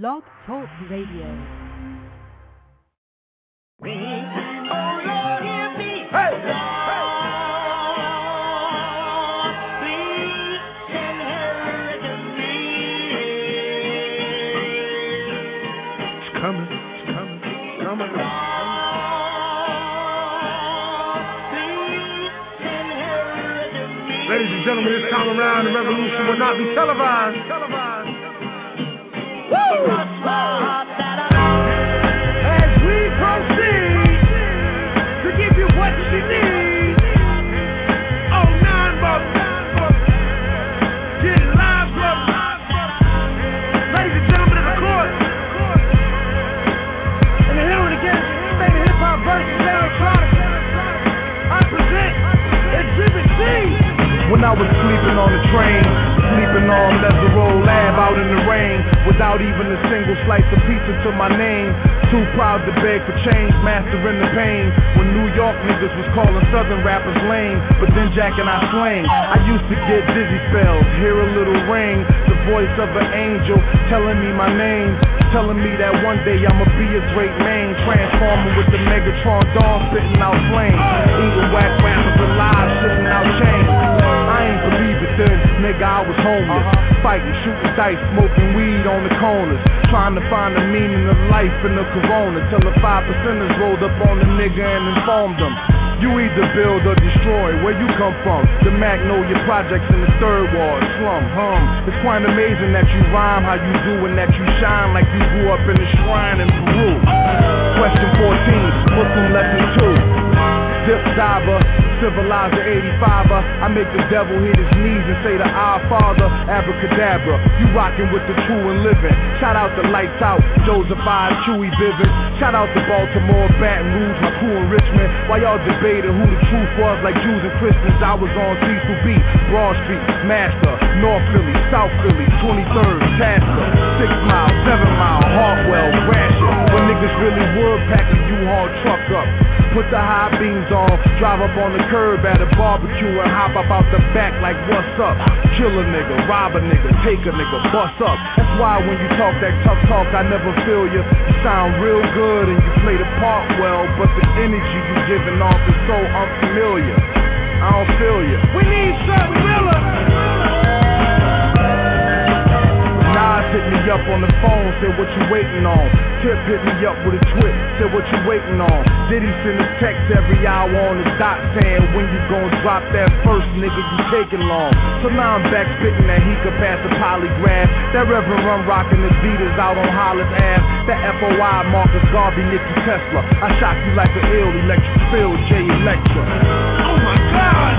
Blog Talk Radio. Ladies and gentlemen, this time around, the revolution will not be televised. televised. I was sleeping on the train, sleeping on Lesero Lab out in the rain, without even a single slice of pizza to my name. Too proud to beg for change, mastering the pain. When New York niggas was calling Southern rappers lame, but then Jack and I slang. I used to get dizzy spells, hear a little ring, the voice of an angel telling me my name. Telling me that one day I'ma be a great man, transforming with the Megatron dawn spitting out flames, eating whack rappers alive, shitting out chains. Then, nigga, I was homeless. Uh-huh. Fighting, shooting dice, smoking weed on the corners. Trying to find the meaning of life in the corona. Till the five percenters rolled up on the nigga and informed them. You either build or destroy, where you come from. The Magnolia Projects in the third ward, slum, hum. It's quite amazing that you rhyme how you do and that you shine like you grew up in a shrine in Peru. Question 14, Muslim lesson 2. Dip diver, civilizer 85er. I make the devil hit his knees and say to Our Father, abracadabra. You rockin' with the true and living. Shout out the lights out, Joseph I, Chewy Bivens. Shout out the Baltimore, Baton Rouge, my crew in Richmond. While y'all debating who the truth was, like Jews and Christians, I was on Cecil B, Broad Street, Master, North Philly, South Philly, 23rd, Tasker, Six Mile, Seven Mile, Hartwell, Gratiot. When niggas really would pack a U-Haul truck up. Put the high beams on, drive up on the curb at a barbecue and hop up out the back like what's up? Kill a nigga, rob a nigga, take a nigga, bust up. That's why when you talk that tough talk, I never feel you. You sound real good and you play the part well, but the energy you giving off is so unfamiliar. I don't feel you. We need something realer. Hit me up on the phone, said what you waiting on. Tip hit me up with a twit, said what you waiting on. Diddy send a text every hour on the dot saying when you gon' drop that first nigga you taking long. So now I'm back spitting that he could pass the polygraph. That Reverend Run rocking the beaters out on Hollis Ave. That FOI Marcus Garvey, Nicky Tesla. I shock you like an ill electric field, J Electra. Oh my God.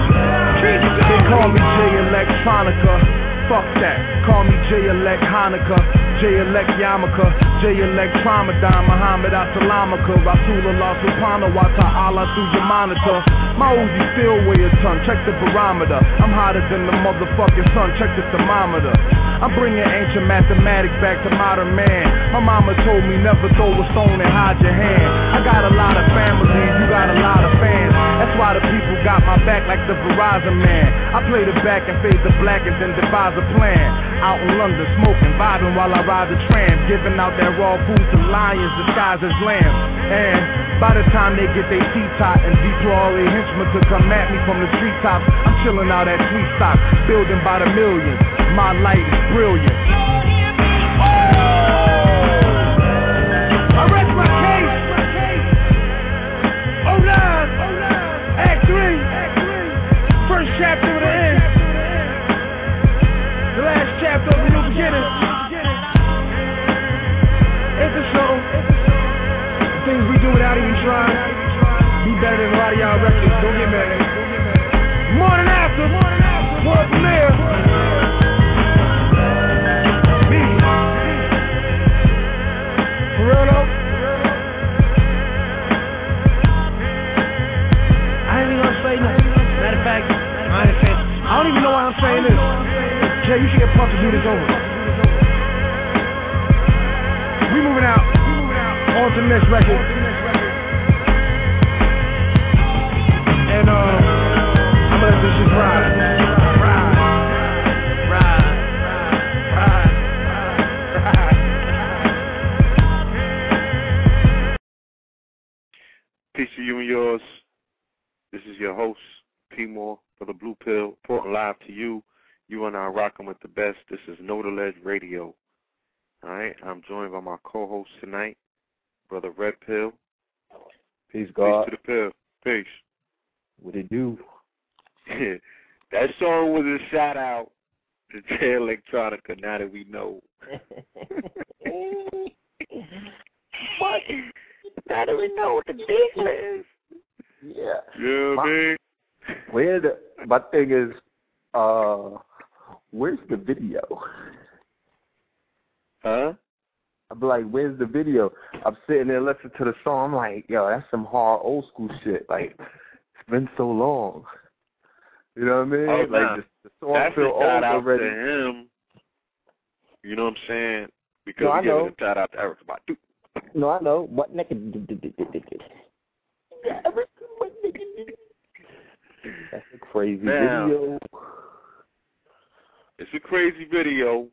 They call me J Electronica. Fuck that. Call me J Elect Hanukkah, J Elect Yamaka, J Elect Ramadan, Muhammad Assalamaka, Rasulullah Subhanahu wa Ta'ala through your monitor. My Uzi still weigh a ton, check the barometer. I'm hotter than the motherfucking sun, check the thermometer. I'm bringing ancient mathematics back to modern man. My mama told me never throw a stone and hide your hand. I got a lot of family, and you got a lot of fans. That's why the people got my back like the Verizon man. I play the back and fade the black and then devise a plan. Out in London, smoking, vibing while I ride the tram. Giving out that raw food to lions disguised as lambs. And by the time they get their teeth tot and deploy all their henchmen to come at me from the treetops, I'm chilling out at Sweet Stop, building by the millions. My light is brilliant. Oh! I rest my case. Oh nine. Act the last new. It's a. Things we do without even trying. Be better than a lot of y'all records. Don't get mad. Morning after. World premiere. Jay, you should get pumped to do this over. We moving out. On to the next record. And uh, I'm gonna let this shit ride. Peace to you and yours. This is your host, P. Moore, for the Blue Pill, reporting live to you you are now rocking with the best. This is Know the Ledge Radio. All right, I'm joined by my co-host tonight, Brother Red Pill. Peace, God. Peace to the pill. Peace. What it do? that song was a shout out to Jay Electronica. Now that we know. what? Now that we know what the deal is. Yeah. Yeah, my, man. Where the my thing is, uh, where's the video? Huh? I'm like, where's the video? I'm sitting there listening to the song. I'm like, yo, that's some hard old school shit. Like, it's been so long. You know what I mean? Oh, like nah. the, the song That's feel a shout old out already. to him. You know what I'm saying? Because No, I know. a shout out to Erykah Badu. No, I know. What nigga? That's a crazy Now- video. It's a crazy video.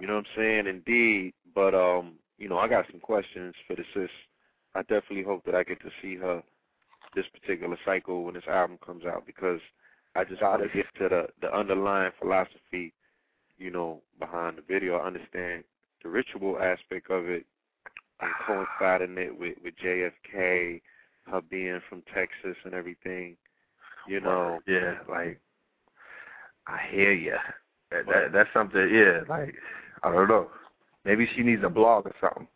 You know what I'm saying? Indeed. But um, you know, I got some questions for the sis. I definitely hope that I get to see her this particular cycle when this album comes out because I just want to get to the the underlying philosophy, you know, behind the video. I understand the ritual aspect of it and coinciding it with with JFK, her being from Texas and everything. You know, yeah, like I hear you. That, that that's something. Yeah, like I don't know. Maybe she needs a blog or something.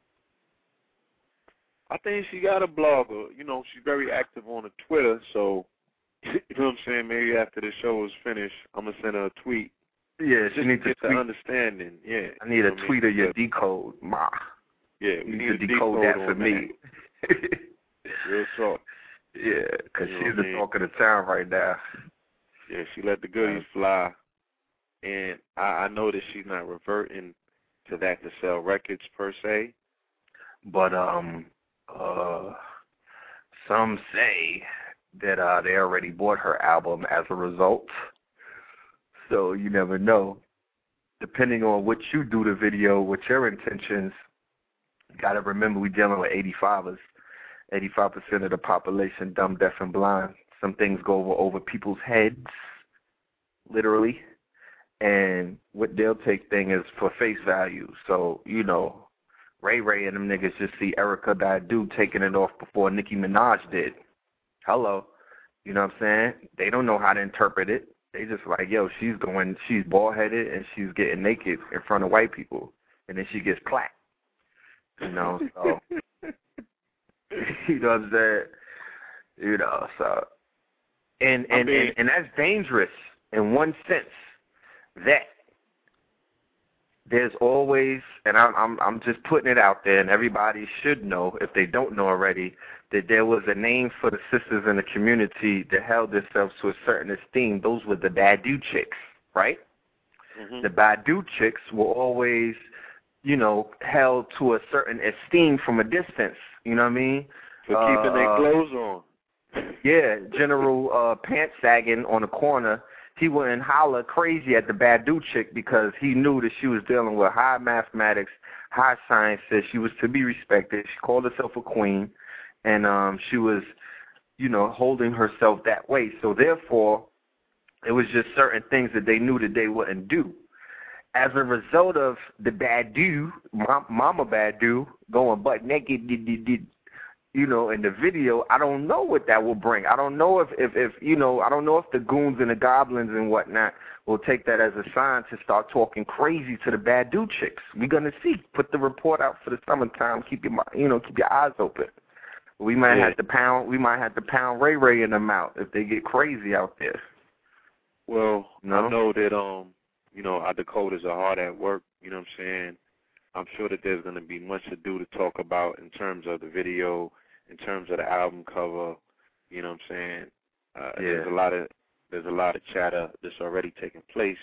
I think she got a blogger. You know, she's very active on the Twitter. So, you know what I'm saying? Maybe after the show is finished, I'm gonna send her a tweet. Yeah, she needs to get the understanding. Yeah. I need You a know tweet mean? of your decode, ma. Yeah, we You need need to to decode that for me. Real talk. yeah, because You know she's the talk of the town right now. Yeah, she let the goodies fly, and I, I know that she's not reverting to that to sell records per se. But um, uh, some say that uh they already bought her album as a result. So you never know. Depending on what you do the video, with your intentions, gotta remember we dealing with 85ers. 85% of the population dumb, deaf, and blind. Some things go over, over people's heads, literally. And what they'll take thing is for face value. So, you know, Ray Ray and them niggas just see Erykah Badu taking it off before Nicki Minaj did. Hello. You know what I'm saying? They don't know how to interpret it. They just like, yo, she's going, she's bald headed and she's getting naked in front of white people, and then she gets clapped. You know, so you know what I'm saying? You know, so and and and, and that's dangerous in one sense that there's always and I'm I'm I'm just putting it out there and everybody should know if they don't know already that there was a name for the sisters in the community that held themselves to a certain esteem. Those were the Badu chicks, right? Mhm. The Badu chicks were always, you know, held to a certain esteem from a distance. You know what I mean? For keeping their Uh, clothes on. Yeah, General uh, Pants sagging on the corner. He wouldn't holler crazy at the Badu chick because he knew that she was dealing with high mathematics, high sciences. She was to be respected. She called herself a queen, and um, she was, you know, holding herself that way. So therefore, it was just certain things that they knew that they wouldn't do. As a result of the Badu, Ma- Mama Badu, going butt naked, you know, in the video, I don't know what that will bring. I don't know if, if, if you know, I don't know if the goons and the goblins and whatnot will take that as a sign to start talking crazy to the Badu chicks. We're gonna see. Put the report out for the summertime. Keep your, you know, keep your eyes open. We might Yeah. have to pound. We might have to pound Ray Ray in them out if they get crazy out there. Well, No? I know that um, you know, our Dakotas are hard at work, you know what I'm saying? I'm sure that there's gonna be much to do to talk about in terms of the video, in terms of the album cover, you know what I'm saying? Uh there's a lot of there's a lot of chatter that's already taking place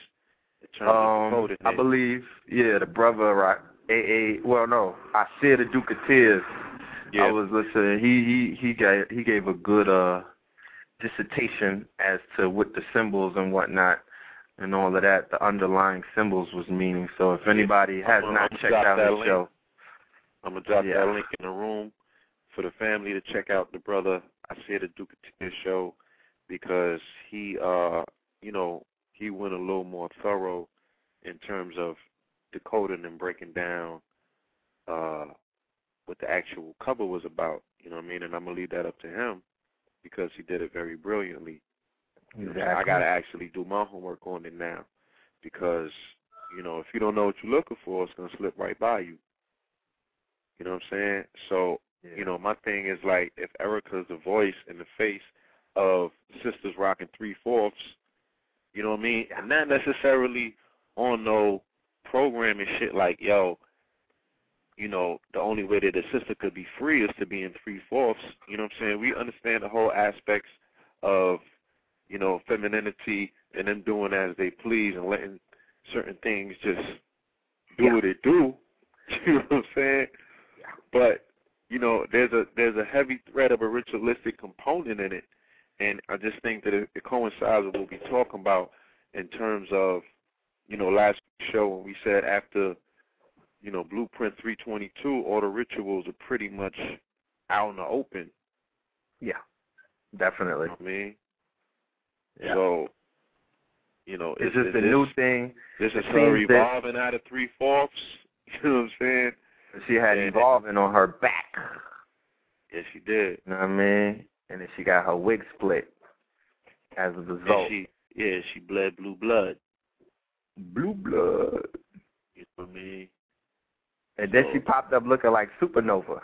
in terms of Um, Dakota. I believe, yeah, the brother, right? AA. Well, no, I said the Duke of Tears. yeah. I was listening. He he he gave he gave a good uh dissertation as to what the symbols and whatnot and all of that, the underlying symbols was meaning. So if anybody has I'm not gonna checked out that the link. show, I'm gonna drop Yeah. that link in the room for the family to check out the brother I said the Duke of show. because he uh you know, he went a little more thorough in terms of decoding and breaking down uh what the actual cover was about. You know what I mean? And I'm gonna leave that up to him because he did it very brilliantly. Exactly. I gotta actually do my homework on it now because you know if you don't know what you're looking for, it's gonna slip right by you. You know what I'm saying? So Yeah. you know my thing is like if Erykah's the voice and the face of Sisters Rocking Three Fourths, you know what I mean, and not necessarily on no programming shit like yo. You know, the only way that a sister could be free is to be in three fourths. You know what I'm saying? We understand the whole aspects of you know, femininity and them doing as they please and letting certain things just do Yeah. what it do. You know what I'm saying? But, you know, there's a there's a heavy thread of a ritualistic component in it. And I just think that it, it coincides with what we're talking about in terms of, you know, last show when we said after, you know, Blueprint 322, all the rituals are pretty much out in the open. Yeah. Definitely. You know what I mean? Yeah. So, you know, is- this is a new thing. This is her seems that- evolving out of three fourths. You know what I'm saying? She had Yeah. evolving on her back. Yes, she did. You know what I mean? And then she got her wig split as a result. she, yeah, she bled blue blood. Blue blood. You know what I mean? And then she popped up looking like Supernova.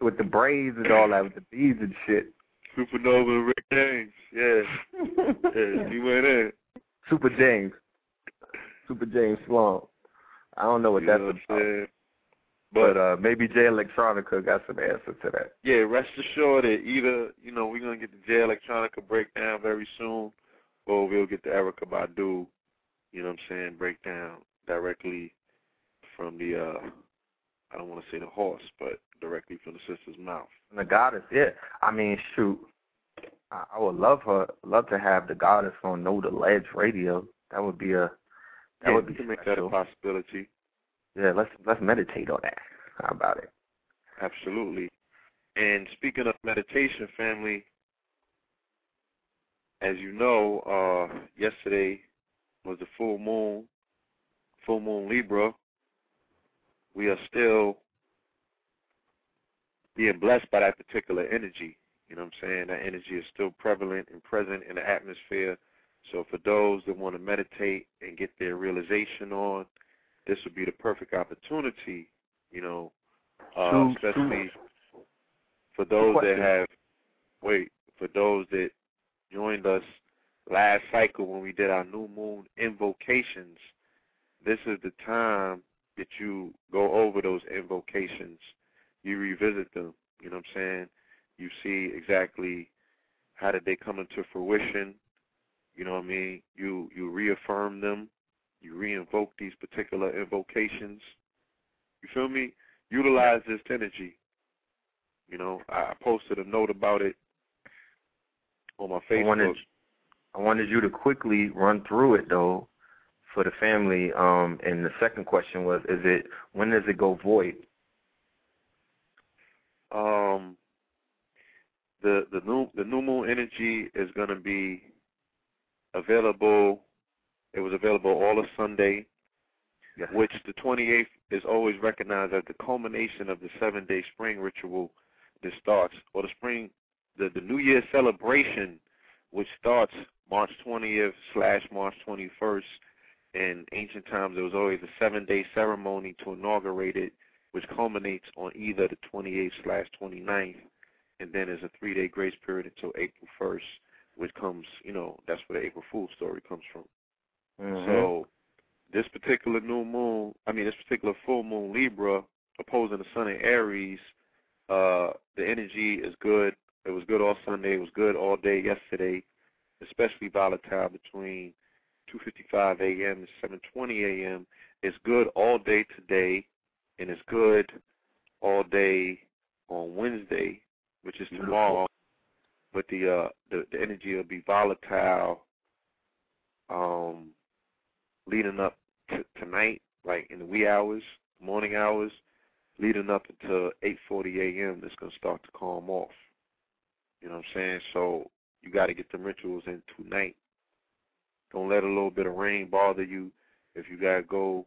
with the braids and all that, with the beads and shit. Supernova and Rick James. Yeah, yeah, she went in. Super James. Super James Sloan. I don't know what you that's know what about. But But uh maybe Jay Electronica got some answers to that. yeah, rest assured that either you know we're gonna get the J Electronica breakdown very soon, or we'll get the Erykah Badu. You know what I'm saying? Breakdown directly from the uh I don't want to say the horse, but directly from the sister's mouth. The goddess, yeah. I mean, shoot. I, I would love her love to have the goddess on Know the Ledge radio. That would be a that yeah, would we be can make that a possibility. Yeah, let's let's meditate on that. How about it? Absolutely. And speaking of meditation, family, as you know, uh, yesterday was the full moon, full moon Libra. We are still being blessed by that particular energy. You know what I'm saying? That energy is still prevalent and present in the atmosphere. So for those that want to meditate and get their realization on, this would be the perfect opportunity, you know, uh, especially for those that have wait for those that joined us last cycle when we did our new moon invocations. This is the time that you go over those invocations, you revisit them. You know what I'm saying? You see exactly how did they come into fruition. You know what I mean? You you reaffirm them. You reinvoke these particular invocations. You feel me? Utilize this energy. You know, I posted a note about it on my I Facebook. wanted I wanted you to quickly run through it though for the family. Um and the second question was is it when does it go void? Um, the the new the new moon energy is going to be available. It was available all of Sunday, Yes. which the 28th is always recognized as the culmination of the seven day spring ritual that starts, or the spring, the the New Year celebration, which starts March 20th slash March 21st. In ancient times, there was always a seven day ceremony to inaugurate it which culminates on either the 28th slash 29th, and then there's a three day grace period until April 1st, which comes, you know, that's where the April Fool's story comes from. Mhm. So this particular new moon, I mean, this particular full moon Libra opposing the sun in Aries, uh, the energy is good. It was good all Sunday. It was good all day yesterday, especially volatile between 2:55 a.m. and 7:20 a.m. It's good all day today, and it's good all day on Wednesday, which is tomorrow. But the uh the, the energy will be volatile um leading up to tonight, like in the wee hours, morning hours, leading up until eight forty AM it's gonna start to calm off. You know what I'm saying? So you got to get the rituals in tonight. Don't let a little bit of rain bother you. If you got to go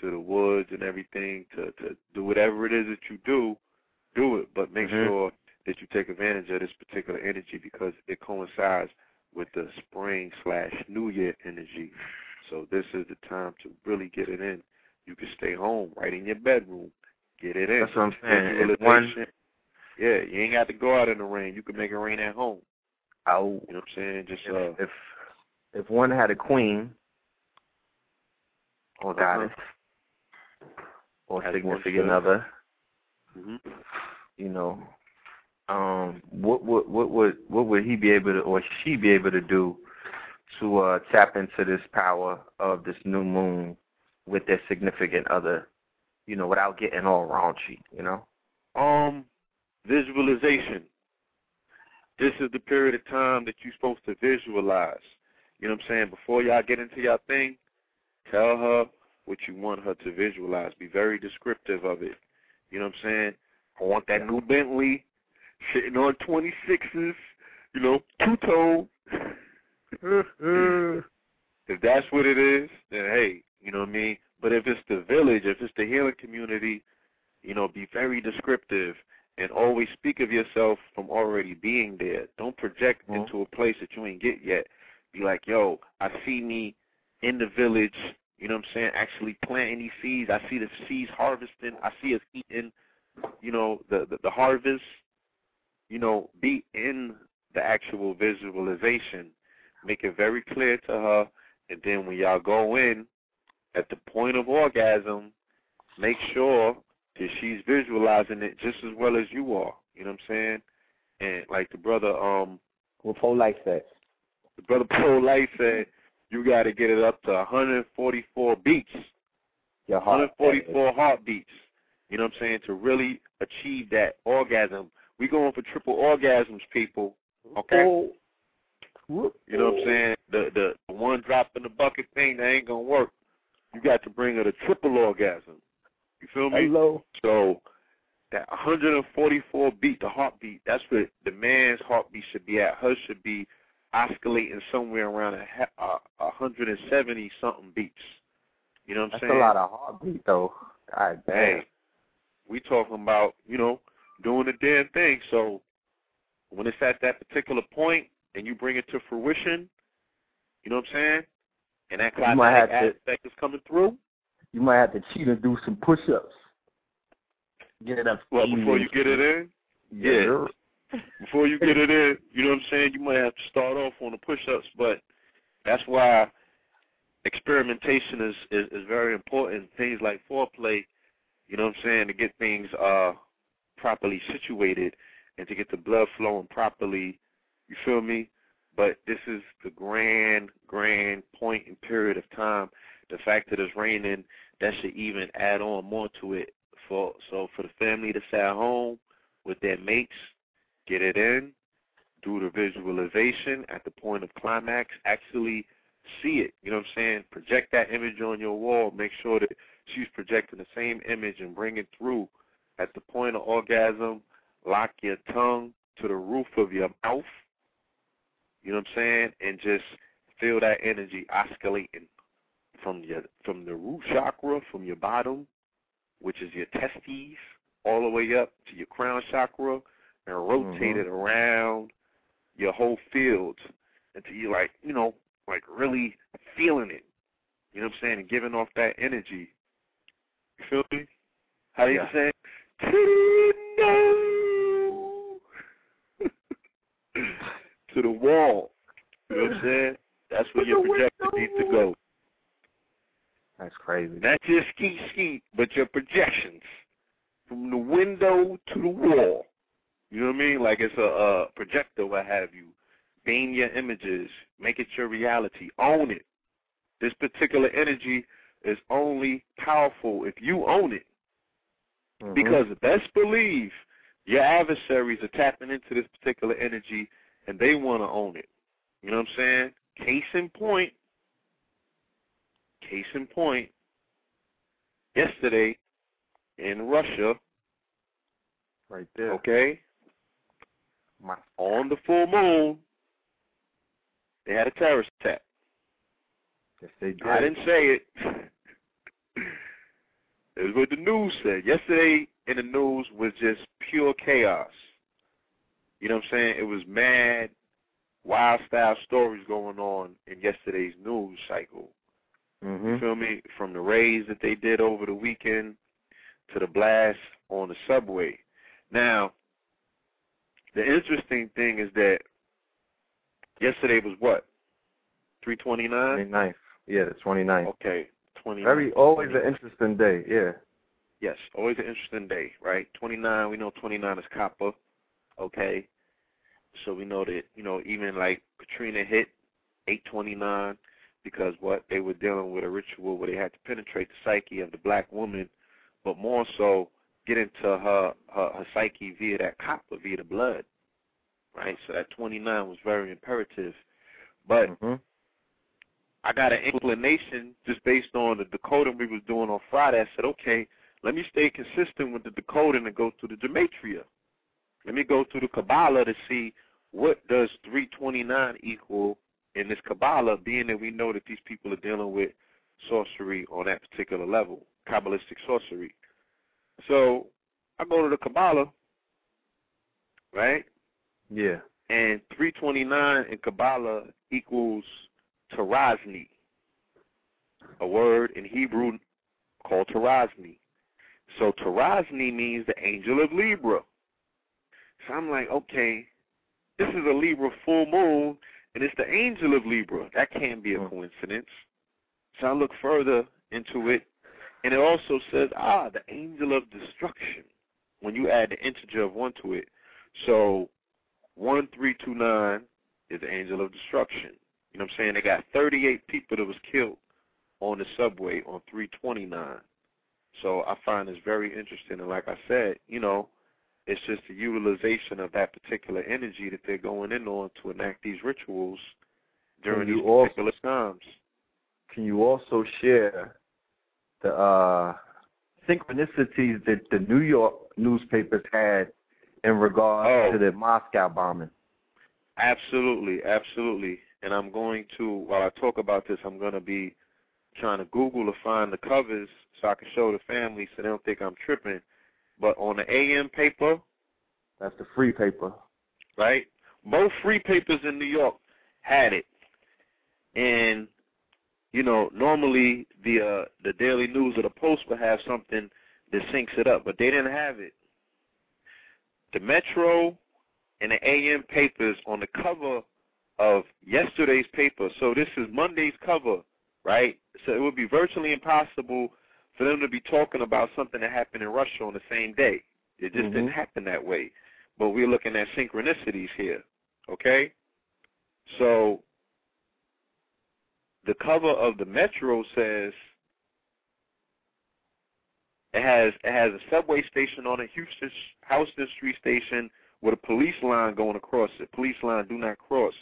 to the woods and everything to to do whatever it is that you do, do it. But make Mhm. sure that you take advantage of this particular energy because it coincides with the spring slash New Year energy. So this is the time to really get it in. You can stay home, right in your bedroom, get it in. That's what I'm saying. One. Yeah, you ain't got to go out in the rain. You can make it rain at home. oh, You know what I'm saying? Just if, uh, if if one had a queen or Uh-huh. goddess or significant other, hmm you know, um, what would what would what would he be able to or she be able to do to uh tap into this power of this new moon with their significant other, you know, without getting all raunchy, you know? Um, visualization. This is the period of time that you're supposed to visualize. You know what I'm saying? Before y'all get into your thing, tell her what you want her to visualize. Be very descriptive of it. You know what I'm saying? I want that new Bentley sitting on 26s, you know, two tone. if that's what it is, then hey, you know what I mean? But if it's the village, if it's the healing community, you know, be very descriptive and always speak of yourself from already being there. Don't project Mhm. into a place that you ain't get yet. Be like, yo, I see me in the village, you know what I'm saying, actually planting these seeds. I see the seeds harvesting. I see us eating, you know, the, the, the harvest. You know, be in the actual visualization. Make it very clear to her. And then when y'all go in, at the point of orgasm, make sure that she's visualizing it just as well as you are. You know what I'm saying? And like the brother, um, With whole life said. the brother Pro Light said, you got to get it up to 144 beats, Your heart. 144 heartbeats. You know what I'm saying? To really achieve that orgasm. We going for triple orgasms, people. Okay. Oh. You know what I'm saying? The the one drop in the bucket thing that ain't gonna work. You got to bring her to triple orgasm. You feel me? Hello. So that 144 beat, the heartbeat, that's what the man's heartbeat should be at. Hers should be oscillating somewhere around a, a 170 something beats. You know what I'm That's saying? a lot of heartbeat though. God damn. Hey, we talking about you know doing the damn thing. So when it's at that particular point and you bring it to fruition, you know what I'm saying? And that You might have climatic to- aspect is coming through. You might have to cheat and do some push ups. Get it up. Well, before you get it in, yeah. girl. before you get it in, you know what I'm saying? You might have to start off on the push-ups, but that's why experimentation is, is is very important. Things like foreplay, you know what I'm saying, to get things uh properly situated and to get the blood flowing properly. You feel me? But this is the grand, grand point and period of time. The fact that it's raining, that should even add on more to it. For so for the family to stay at home with their mates, get it in, do the visualization at the point of climax, actually see it. You know what I'm saying? Project that image on your wall. Make sure that she's projecting the same image and bring it through. At the point of orgasm, lock your tongue to the roof of your mouth. You know what I'm saying? And just feel that energy oscillating from your from the root chakra, from your bottom, which is your testes, all the way up to your crown chakra, and rotate Mhm. it around your whole field until you like, you know, like really feeling it. You know what I'm saying? And giving off that energy. You feel me? How do you Yeah. say? To the to the wall. You know what I'm saying? That's where your projector needs to go. That's crazy. Not your ski ski, but your projections from the window to the wall. You know what I mean? Like it's a, a projector, what have you. Beam your images, make it your reality, own it. This particular energy is only powerful if you own it. Mhm. Because best believe your adversaries are tapping into this particular energy and they want to own it. You know what I'm saying? Case in point, case in point, yesterday in Russia, right there. okay, My on the full moon, they had a terrorist attack. Yes, they did. I didn't say it. it was what the news said. Yesterday in the news was just pure chaos. You know what I'm saying? It was mad, wild style stories going on in yesterday's news cycle. Mm-hmm. You feel me? From the raids that they did over the weekend to the blast on the subway. Now, the interesting thing is that yesterday was what? 329? 29th. Yeah, the 29th. Okay, 29. Very always an interesting day. Yeah. Yes, always an interesting day, right? 29, we know 29 is copper, okay? So we know that, you know, even like Katrina hit 829 because what? They were dealing with a ritual where they had to penetrate the psyche of the black woman, but more so get into her, her, her psyche via that copper, via the blood, right? So that 29 was very imperative. But hmm I got an inclination just based on the decoding we was doing on Friday. I said, okay, let me stay consistent with the decoding and go through the gematria. Let me go through the Kabbalah to see what does 329 equal in this Kabbalah, being that we know that these people are dealing with sorcery on that particular level, Kabbalistic sorcery. So I go to the Kabbalah, right? Yeah. And 329 in Kabbalah equals Tarazni, a word in Hebrew called Tarazni. So Tarazni means the angel of Libra. So I'm like, okay, this is a Libra full moon, and it's the angel of Libra. That can't be a Hmm. coincidence. So I look further into it, and it also says, ah, the angel of destruction, when you add the integer of 1 to it. So 1329 is the angel of destruction. You know what I'm saying? They got 38 people that was killed on the subway on 329. So I find this very interesting. And like I said, you know, it's just the utilization of that particular energy that they're going in on to enact these rituals during these also- particular times. Can you also share the uh, synchronicities that the New York newspapers had in regards Oh. to the Moscow bombing? Absolutely, absolutely. And I'm going to, while I talk about this, I'm going to be trying to Google to find the covers so I can show the family so they don't think I'm tripping. But on the AM paper, That's the free paper. right? Both free papers in New York had it, and you know normally the uh, the Daily News or the Post would have something that syncs it up, but they didn't have it. The Metro and the AM papers on the cover of yesterday's paper. So this is Monday's cover, right? So it would be virtually impossible for them to be talking about something that happened in Russia on the same day. It just Mhm. didn't happen that way. But we're looking at synchronicities here, okay? So the cover of the Metro says it has it has a subway station on it, Houston Houston Street station with a police line going across it. Police line do not cross.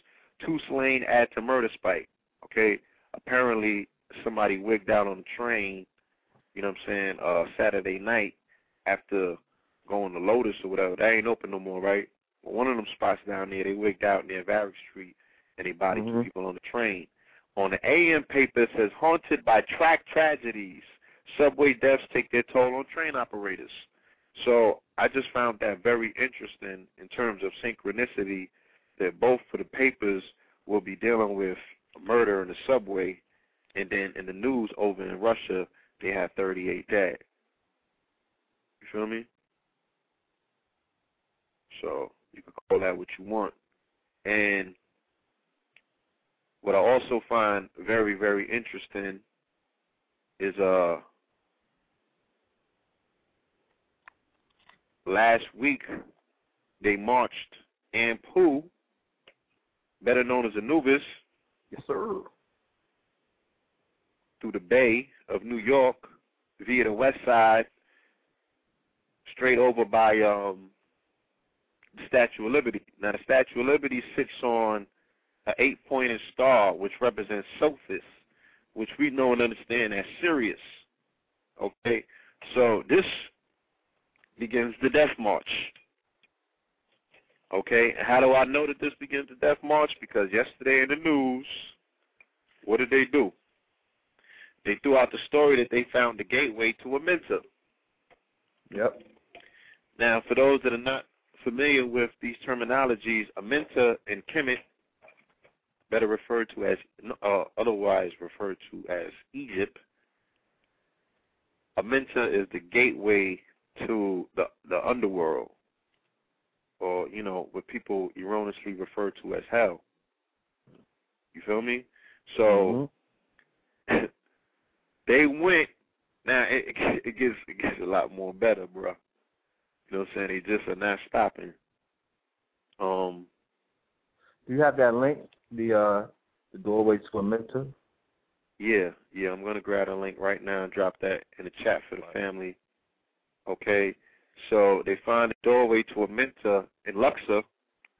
Two slain add to murder spike. Okay. Apparently somebody wigged out on the train, you know what I'm saying, uh Saturday night after going to Lotus or whatever. That ain't open no more, right? Well, one of them spots down there, they wigged out near Varick Street and they bodied two Mhm. people on the train. On the AM paper it says haunted by track tragedies. Subway deaths take their toll on train operators. So I just found that very interesting in terms of synchronicity that both for the papers will be dealing with murder in the subway and then in the news over in Russia they have 38 dead. You feel me? So you can call that what you want. And what I also find very, very interesting is uh last week they marched Ampu, better known as Anubis, Yes, sir. through the Bay of New York via the west side, straight over by um, the Statue of Liberty. Now, the Statue of Liberty sits on an eight-pointed star, which represents Sothis, which we know and understand as Sirius. Okay, so this begins the Death March. Okay, how do I know that this begins the death march? Because yesterday in the news, what did they do? They threw out the story that they found the gateway to Amenta. Yep. Now, for those that are not familiar with these terminologies, Amenta and Kemet, better referred to as, uh, otherwise referred to as Egypt, Amenta is the gateway to the the underworld, or you know what people erroneously refer to as hell. You feel me? So mm-hmm. they went. Now it, it gets it gets a lot more better, bro. You know what I'm saying? They just are not stopping. Um. Do you have that link? The uh, the doorway to Amenta. Yeah, yeah. I'm gonna grab a link right now and drop that in the chat for the family. Okay. So they find the doorway to Amenta in Luxor,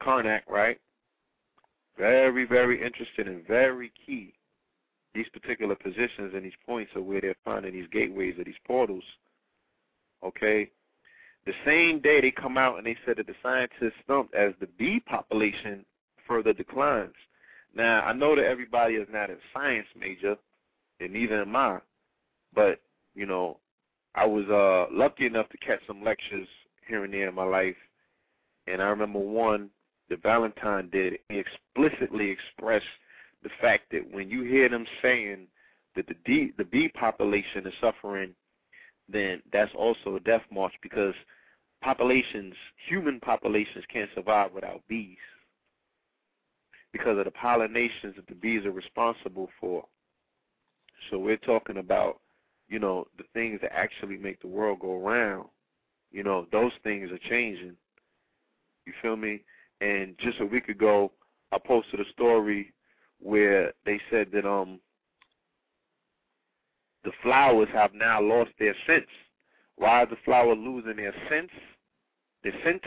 Karnak, right? Very, very interesting and very key. These particular positions and these points are where they're finding these gateways or these portals. Okay. The same day they come out and they said that the scientists stumped as the bee population further declines. Now I know that everybody is not a science major, and neither am I, but you know, I was uh lucky enough to catch some lectures here and there in my life, and I remember one that Valentine did. He explicitly expressed the fact that when you hear them saying that the D, the bee population is suffering, then that's also a death march because populations, human populations, can't survive without bees because of the pollinations that the bees are responsible for. So we're talking about, you know, the things that actually make the world go round. You know, those things are changing. You feel me? And just a week ago, I posted a story where they said that um the flowers have now lost their scent. Why is the flower losing their scent? Their scent?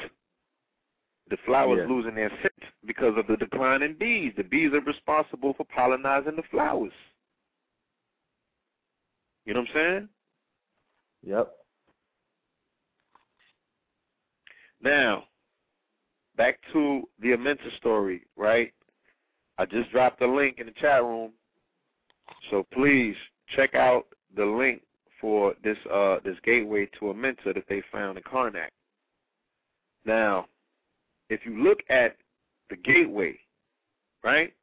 The flowers yeah. losing their scent because of the decline in bees. The bees are responsible for pollinizing the flowers. You know what I'm saying? Yep. Now, back to the Amenta story, right? I just dropped the link in the chat room. So please check out the link for this uh this gateway to Amenta that they found in Karnak. Now, if you look at the gateway, right?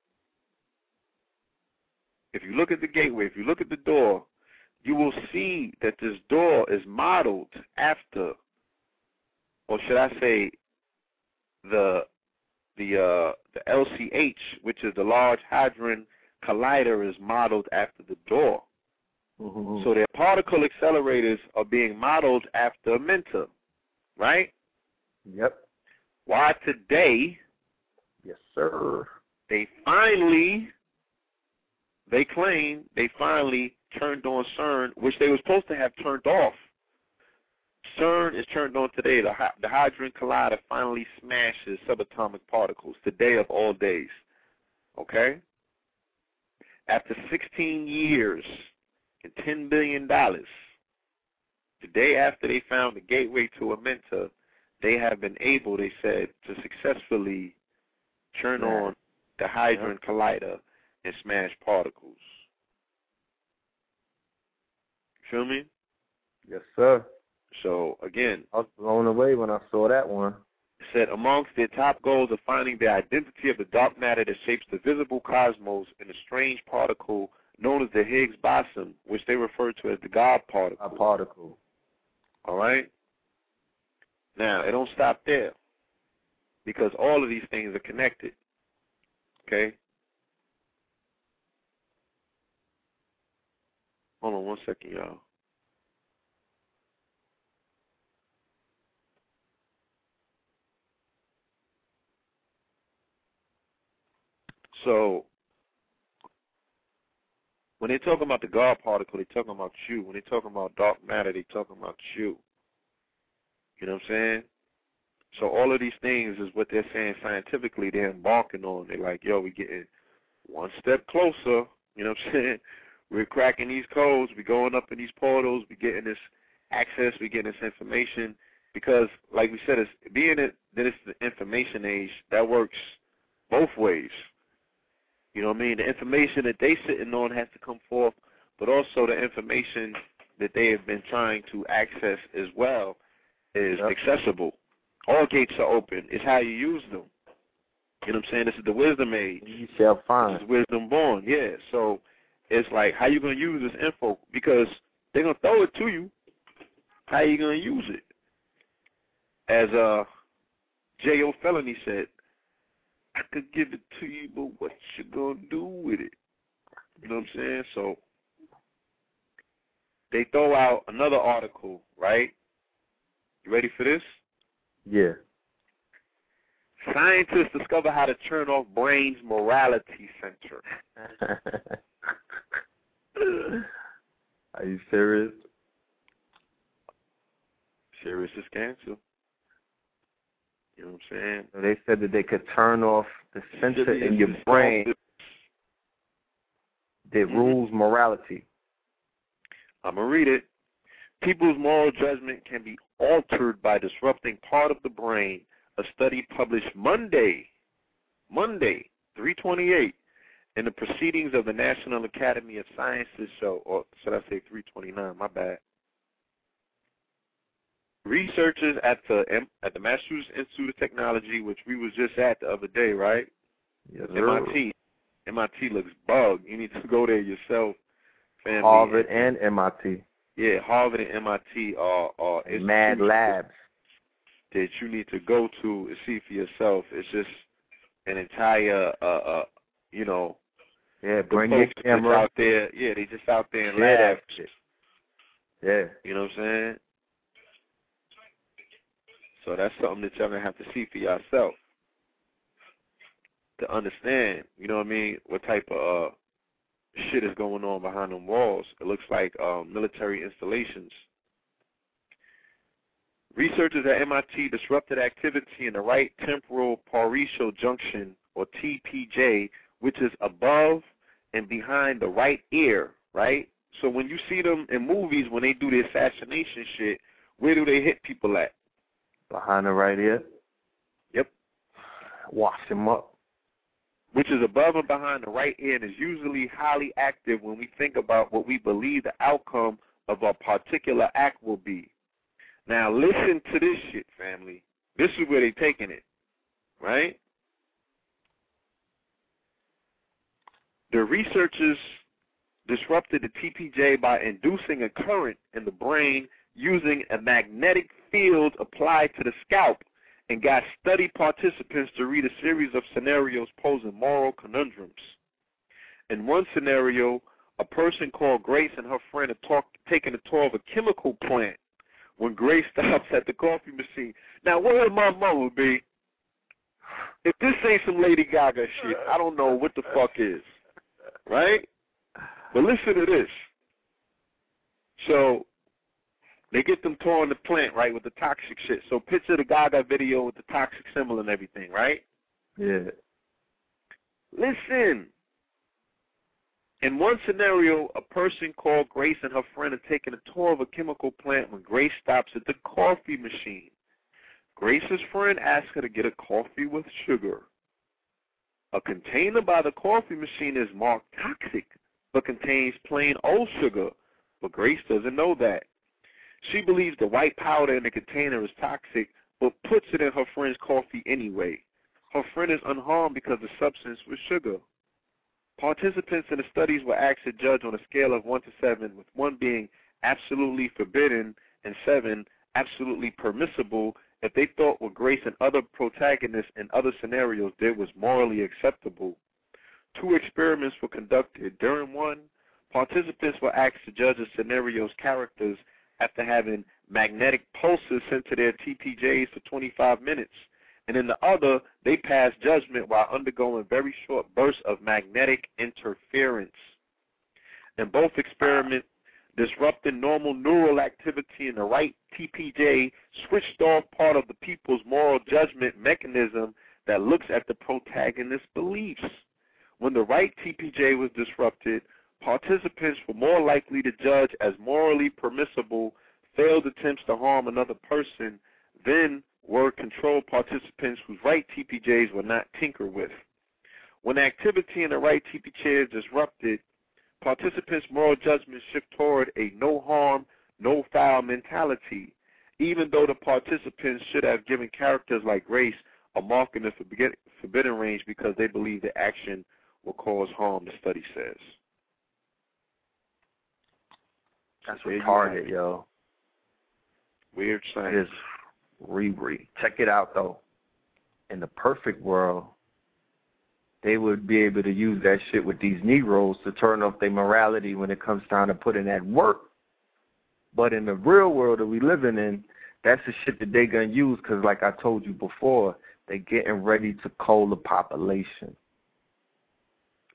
If you look at the gateway, if you look at the door, you will see that this door is modeled after, or should I say, the the uh, the LCH, which is the Large Hadron Collider, is modeled after the door. Mm-hmm. So their particle accelerators are being modeled after Amenta, right? Yep. Why today? Yes, sir. They finally, they claim they finally turned on CERN, which they were supposed to have turned off. CERN is turned on today. The, the Hadron Collider finally smashes subatomic particles today of all days. Okay? After 16 years and $10 billion, the day after they found the gateway to Amenta, they have been able, they said, to successfully turn on the Hadron. Collider and smash particles. Feel me? Yes, sir. So again, I was blown away when I saw that one. Said amongst their top goals of finding the identity of the dark matter that shapes the visible cosmos in a strange particle known as the Higgs boson, which they refer to as the God particle. A particle. All right. Now it don't stop there, because all of these things are connected. Okay. Hold on one second, y'all. So when they're talking about the God particle, they're talking about you. When they're talking about dark matter, they're talking about you. You know what I'm saying? So all of these things is what they're saying scientifically they're embarking on. They're like, yo, we're getting one step closer. You know what I'm saying? We're cracking these codes. We're going up in these portals. We're getting this access. We're getting this information. because, like we said, it's being it that it's the information age that works both ways. You know what I mean? The information that they're sitting on has to come forth, but also the information that they have been trying to access as well is Yep. accessible. All gates are open. It's how you use them. You know what I'm saying? This is the wisdom age. You shall This is wisdom born. Yeah. So it's like how you gonna use this info because they're gonna throw it to you. How you gonna use it? As uh J.O. Felony said, I could give it to you, but what you gonna do with it? You know what I'm saying? So they throw out another article, right? You ready for this? Yeah. Scientists discover how to turn off brain's morality center. Are you serious? Serious is cancer. You know what I'm saying? They said that they could turn off the sensor Serious in your brain that Mhm. rules morality. I'm going to read it. People's moral judgment can be altered by disrupting part of the brain. A study published Monday, Monday, 328, in the Proceedings of the National Academy of Sciences show, or should I say 329, my bad. Researchers at the at the Massachusetts Institute of Technology, which we was just at the other day, right? Yes, sir. MIT. MIT looks bugged. You need to go there yourself. Family. Harvard and MIT. Yeah, Harvard and MIT are are Mad Labs. that you need to go to and see for yourself. It's just an entire, uh, uh, you know, Yeah, bring your camera. out there. Yeah, they just out there Share that shit. Yeah. You know what I'm saying? So that's something that y'all gonna have to see for yourself to understand. You know what I mean? What type of uh, shit is going on behind them walls? It looks like um, military installations. Researchers at MIT disrupted activity in the right temporal parietal junction, or TPJ, which is above and behind the right ear, right? So when you see them in movies, when they do the assassination shit, where do they hit people at? Behind the right ear. Yep. Wash him up. Which is above and behind the right ear and is usually highly active when we think about what we believe the outcome of a particular act will be. Now listen to this shit, family. This is where they're taking it, right? The researchers disrupted the TPJ by inducing a current in the brain using a magnetic field applied to the scalp and got study participants to read a series of scenarios posing moral conundrums. In one scenario, a person called Grace and her friend are talk, taking a tour of a chemical plant when Grace stops at the coffee machine. Now, where would my mother be? If this ain't some Lady Gaga shit, I don't know what the fuck is. Right? But listen to this. So, they get them touring the plant, right, with the toxic shit. So picture the Gaga video with the toxic symbol and everything, right? Yeah. Listen. In one scenario, a person called Grace and her friend are taking a tour of a chemical plant when Grace stops at the coffee machine. Grace's friend asks her to get a coffee with sugar. A container by the coffee machine is marked toxic, but contains plain old sugar, but Grace doesn't know that. She believes the white powder in the container is toxic, but puts it in her friend's coffee anyway. Her friend is unharmed because the substance was sugar. Participants in the studies were asked to judge on a scale of 1 to 7, with 1 being absolutely forbidden and 7 absolutely permissible if they thought what Grace and other protagonists in other scenarios did was morally acceptable. Two experiments were conducted. During one, participants were asked to judge a scenario's characters after having magnetic pulses sent to their TPJs for 25 minutes. And in the other, they passed judgment while undergoing very short bursts of magnetic interference. In both experiments, disrupting normal neural activity in the right TPJ switched off part of the people's moral judgment mechanism that looks at the protagonist's beliefs. When the right TPJ was disrupted, participants were more likely to judge as morally permissible failed attempts to harm another person than were controlled participants whose right TPJs were not tinkered with. When activity in the right TPJ is disrupted, participants' moral judgments shift toward a no harm, no foul mentality, even though the participants should have given characters like Grace a mark in the forbidden range because they believe the action will cause harm, the study says. That's retarded, yo. Weird science. It is Riri. Check it out though. In the perfect world, they would be able to use that shit with these Negroes to turn off their morality when it comes down to putting that work. But in the real world that we living in, that's the shit that they gonna use because, like I told you before, they getting ready to cull the population.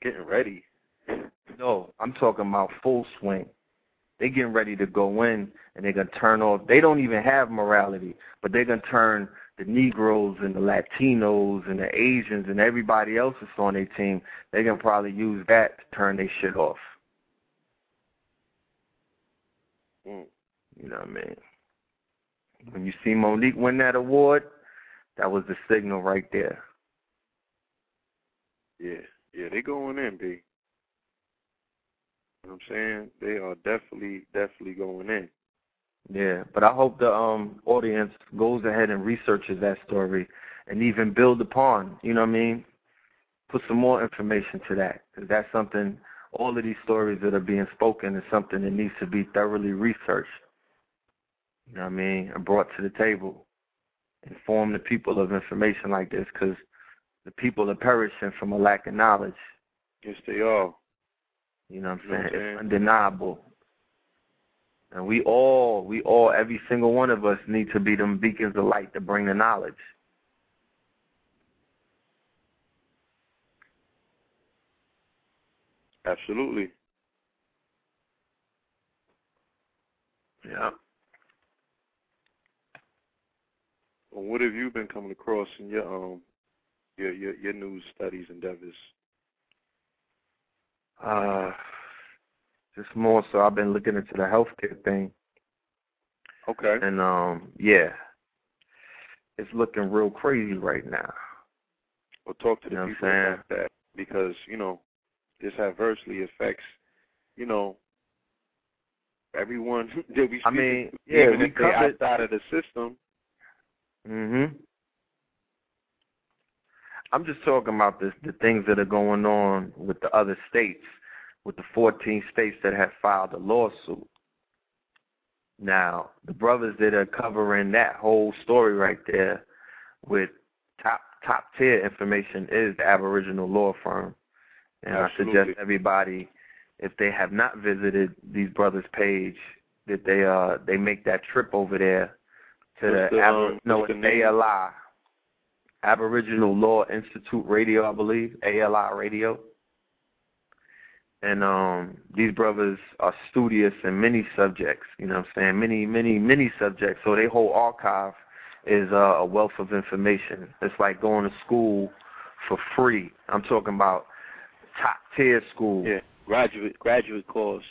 Getting ready? No, I'm talking about full swing. They getting ready to go in and they're gonna turn off. They don't even have morality, but they're gonna turn the Negroes and the Latinos and the Asians and everybody else that's on their team. They're gonna probably use that to turn their shit off. Mm. You know what I mean? When you see Mo'Nique win that award, that was the signal right there. Yeah, yeah, they going in, B. You know what I'm saying? They are definitely, definitely going in. Yeah, but I hope the um audience goes ahead and researches that story and even build upon, you know what I mean? Put some more information to that because that's something. All of these stories that are being spoken is something that needs to be thoroughly researched. You know what I mean? And brought to the table. Inform the people of information like this because the people are perishing from a lack of knowledge. Yes, they are. You know what I'm You know saying? what I'm saying? It's undeniable. And we all, we all, every single one of us need to be them beacons of light to bring the knowledge. Absolutely. Yeah. Well, what have you been coming across in your um your your, your news studies endeavors? Uh, just more so I've been looking into the healthcare thing. Okay. And um, yeah. It's looking real crazy right now. Well, talk to the You know people about that because you know this adversely affects you know everyone that we. I mean, to, yeah, even we if they're outside of the system. Mhm. I'm just talking about this the things that are going on with the other states, with the 14 states that have filed a lawsuit. Now, the brothers that are covering that whole story right there with top top tier information is the Aboriginal Law Firm. And I suggest everybody, if they have not visited these brothers' page, that they uh they make that trip over there to What's the, the, Abor- um, no it's the? ALI Aboriginal Law Institute Radio, I believe ALI Radio. And um these brothers are studious in many subjects, you know what I'm saying? Many, many, many subjects. So their whole archive is uh, a wealth of information. It's like going to school for free. I'm talking about top tier school. Yeah, graduate graduate course.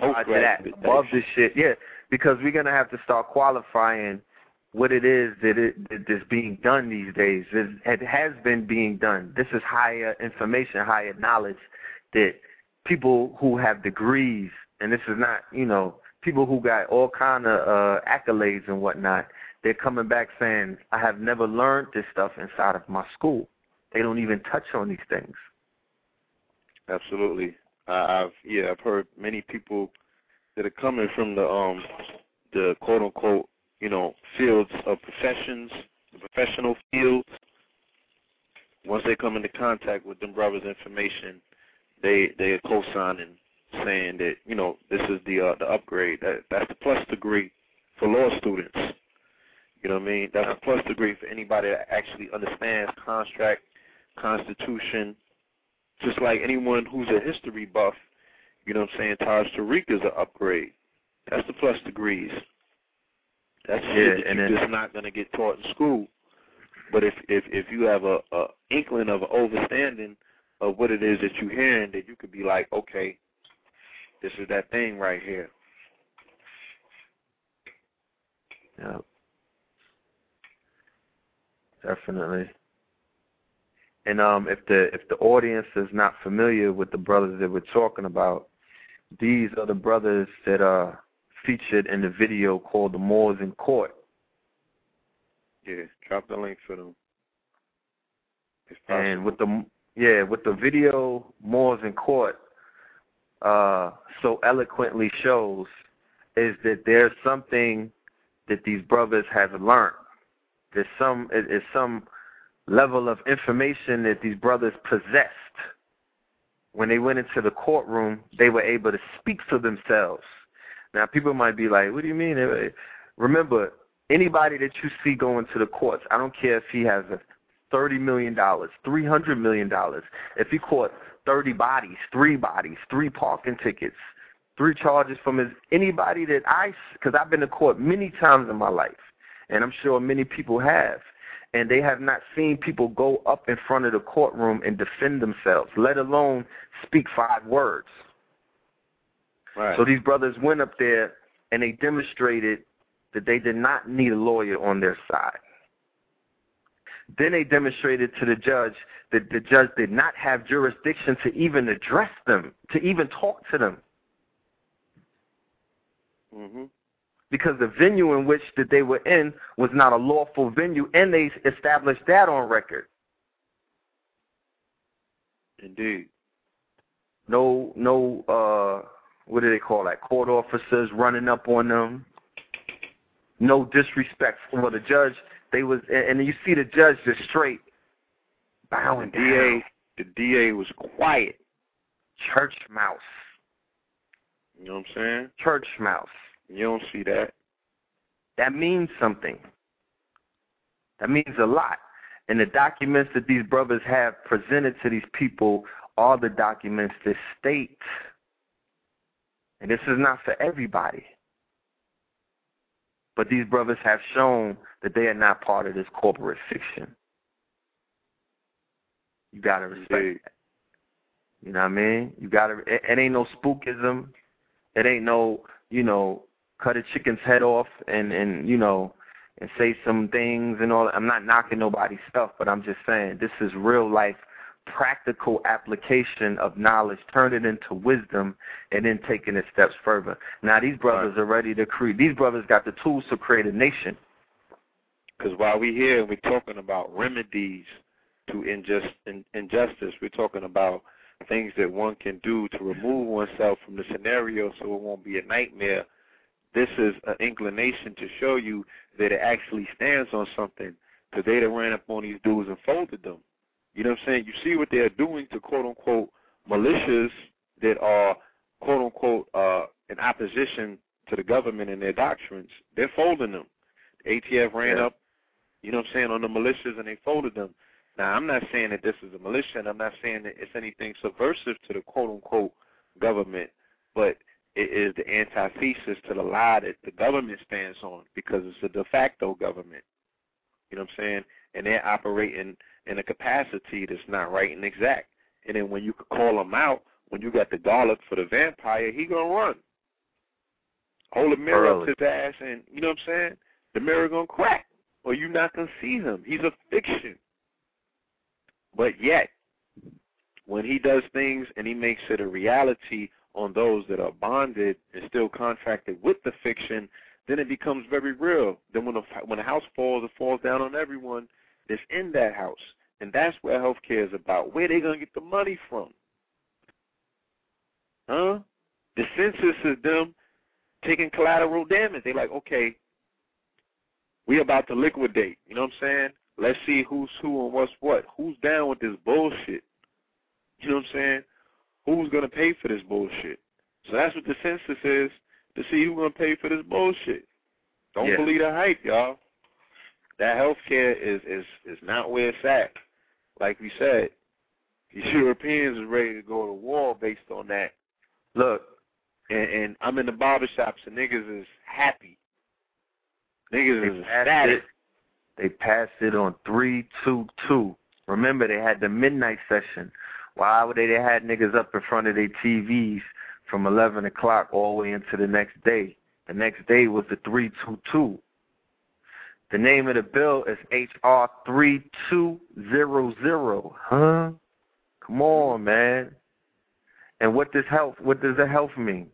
That, above this shit, yeah, because we're gonna have to start qualifying what it is that it that is being done these days. It, it has been being done. This is higher information, higher knowledge that people who have degrees, and this is not, you know, people who got all kind of uh, accolades and whatnot. They're coming back saying, "I have never learned this stuff inside of my school." They don't even touch on these things. Absolutely. I've yeah, I've heard many people that are coming from the um the quote unquote, you know, fields of professions, the professional fields. Once they come into contact with them brothers' information, they they are co-signing, saying that you know this is the uh, the upgrade. That that's the plus degree for law students. You know what I mean? That's a plus degree for anybody that actually understands contract, constitution, just like anyone who's a history buff, you know what I'm saying, Taj Tariq is an upgrade. That's the plus degrees. That's Yeah, shit that and you're then- just not gonna get taught in school. But if if if you have a, a inkling of an understanding of what it is that you're hearing, that you could be like, okay, this is that thing right here. Yeah. Definitely. And um, if the if the audience is not familiar with the brothers that we're talking about, these are the brothers that are featured in the video called "The Moors in Court." Yeah, drop the link for them. And with the yeah with the video "Moors in Court," uh, so eloquently shows is that there's something that these brothers have learned. There's some is some level of information that these brothers possessed. When they went into the courtroom, they were able to speak for themselves. Now, people might be like, what do you mean? Remember, anybody that you see going to the courts, I don't care if he has a $30 million, $300 million, if he caught 30 bodies, three bodies, three parking tickets, three charges from his, anybody that I, because I've been to court many times in my life, and I'm sure many people have and they have not seen people go up in front of the courtroom and defend themselves, let alone speak five words. Right. So these brothers went up there and they demonstrated that they did not need a lawyer on their side. Then they demonstrated to the judge that the judge did not have jurisdiction to even address them, to even talk to them. hmm because the venue in which that they were in was not a lawful venue, and they established that on record. Indeed. No, no, uh, what do they call that? Court officers running up on them. No disrespect for the judge. They was, and you see the judge just straight bowing the DA, down. the DA was quiet. Church mouse. You know what I'm saying? Church mouse. You don't see that. That means something. That means a lot. And the documents that these brothers have presented to these people are the documents that state, and this is not for everybody, but these brothers have shown that they are not part of this corporate fiction. You gotta respect Indeed. that. You know what I mean? You gotta. It, it ain't no spookism. It ain't no, you know, cut a chicken's head off and and you know and say some things and all. I'm not knocking nobody's stuff, but I'm just saying this is real life, practical application of knowledge, turn it into wisdom, and then taking it steps further. Now these brothers are ready to create. These brothers got the tools to create a nation. Because while we here, and we're talking about remedies to injust, in, injustice. We're talking about things that one can do to remove oneself from the scenario so it won't be a nightmare. This is an inclination to show you that it actually stands on something. Because they done ran up on these dudes and folded them. You know what I'm saying? You see what they're doing to quote unquote militias that are quote unquote uh, in opposition to the government and their doctrines. They're folding them. The ATF ran Yeah. up, you know what I'm saying, on the militias and they folded them. Now, I'm not saying that this is a militia, and I'm not saying that it's anything subversive to the quote unquote government, but it is the antithesis to the lie that the government stands on because it's a de facto government. You know what I'm saying? And they're operating in a capacity that's not right and exact. And then when you could call him out, when you got the garlic for the vampire, he gonna run. Hold a mirror up Early. to his ass, and you know what I'm saying? The mirror gonna crack, or you not gonna see him. He's a fiction. But yet, when he does things and he makes it a reality on those that are bonded and still contracted with the fiction, then it becomes very real. Then when a when a house falls, it falls down on everyone that's in that house, and that's where healthcare is about. Where they gonna get the money from? Huh? The census is them taking collateral damage. They like, okay, we about to liquidate. You know what I'm saying? Let's see who's who and what's what. Who's down with this bullshit? You know what I'm saying? Who's gonna pay for this bullshit? So that's what the census is to see who's gonna pay for this bullshit. Don't Yeah. believe the hype, y'all. That healthcare is is is not where it's at. Like we said, the Europeans is ready to go to war based on that. Look, And, and I'm in the barbershops and niggas is happy. Niggas they is ecstatic. it. They passed it on three two two. Remember, they had the midnight session. Why would they? They had niggas up in front of their TVs from eleven o'clock all the way into the next day. The next day was the three two two. The name of the bill is HR three two zero zero. Huh? Come on, man. And what does health? What does the health mean?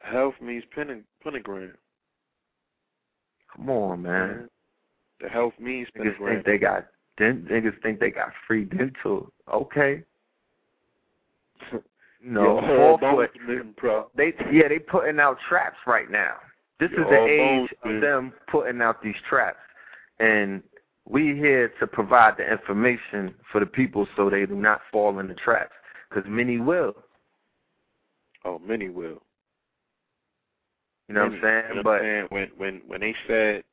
Health means pen, pentagram. Come on, man. The health means pentagram. Niggas think they got. Niggas think they got free dental. Okay. No, Your fall whole for it. bones, bro. They yeah, they putting out traps right now. This is the age of them putting out these traps, and we here to provide the information for the people so they do not fall in the traps, because many will. Oh, many will. You know what I'm saying? You know but what I'm saying? when when when they said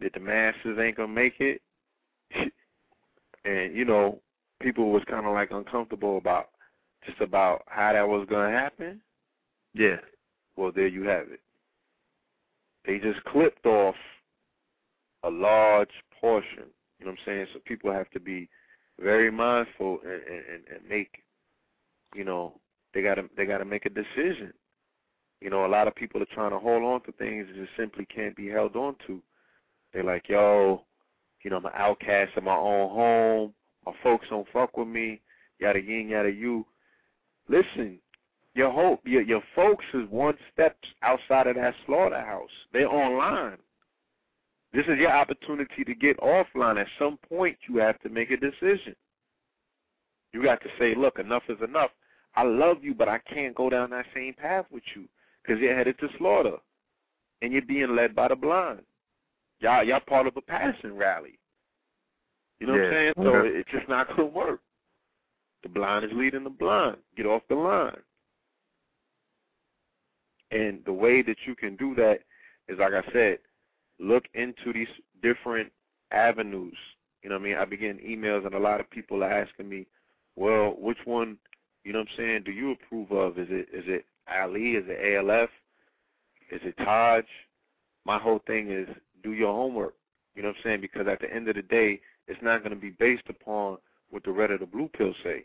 that the masses ain't gonna make it, and you know, people was kind of like uncomfortable about just about how that was gonna happen. yeah, Well, there you have it. They just clipped off a large portion. You know what I'm saying? So people have to be very mindful and, and, and make, you know, they gotta they gotta make a decision. You know, a lot of people are trying to hold on to things that just simply can't be held on to. They're like, yo, you know, I'm an outcast in my own home. My folks don't fuck with me. Yada yin, yada you. Listen, your hope, your your folks is one step outside of that slaughterhouse. They're online. This is your opportunity to get offline. At some point, you have to make a decision. You got to say, look, enough is enough. I love you, but I can't go down that same path with you because you're headed to slaughter, and you're being led by the blind. Y'all, y'all part of a passing rally. You know what I'm saying? So Yeah. it's just not gonna work. The blind is leading the blind. Get off the line. And the way that you can do that is, like I said, look into these different avenues. You know what I mean? I begin emails, and a lot of people are asking me, well, which one, you know what I'm saying, do you approve of? Is it is it Ali? Is it ALF? Is it Taj? My whole thing is do your homework. You know what I'm saying? Because at the end of the day, it's not going to be based upon what the red or the blue pill say.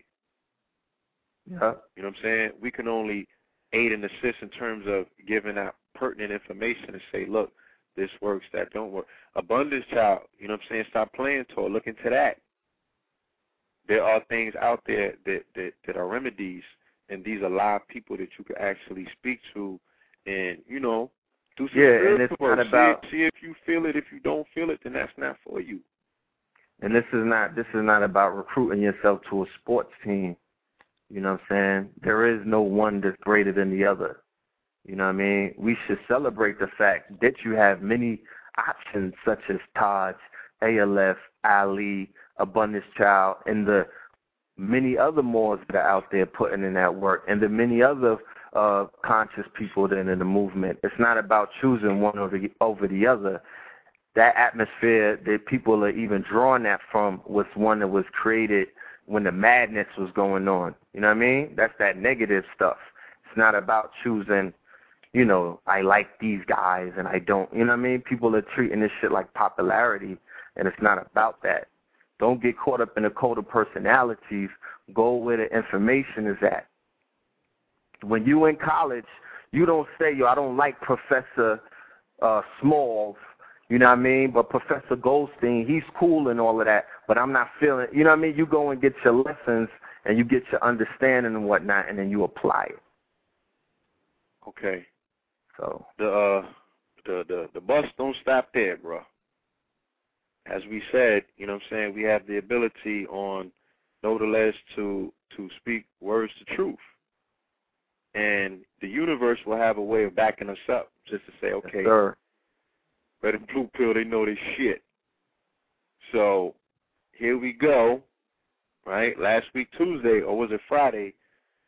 yeah, You know what I'm saying? We can only aid and assist in terms of giving out pertinent information and say, look, this works, that don't work. Abundance child, you know what I'm saying? Stop playing toy. Look into that. There are things out there that, that, that are remedies, and these are live people that you can actually speak to and, you know, do some Yeah, and it's not See- about- see if you feel it. If you don't feel it, then that's not for you. and this is not this is not about recruiting yourself to a sports team. You know what I'm saying? There is no one that's greater than the other. You know what I mean? We should celebrate the fact that you have many options such as Taj, ALF, Ali, Abundance Child, and the many other Moors that are out there putting in that work, and the many other uh, conscious people that are in the movement. It's not about choosing one over the, over the other. That atmosphere that people are even drawing that from was one that was created when the madness was going on. You know what I mean? That's that negative stuff. It's not about choosing, you know, I like these guys and I don't. You know what I mean? People are treating this shit like popularity, and it's not about that. Don't get caught up in the code of personalities. Go where the information is at. When you in college, you don't say, yo, I don't like Professor uh Smalls, you know what I mean? But Professor Goldstein, he's cool and all of that, but I'm not feeling you know what I mean? You go and get your lessons and you get your understanding and whatnot and then you apply it. Okay. So the uh the the the bus don't stop there, bro. As we said, you know what I'm saying, we have the ability on Know the Ledge to to speak words to truth. And the universe will have a way of backing us up just to say, okay, yes, red and blue pill, they know this shit. So here we go, right? Last week Tuesday, or was it Friday,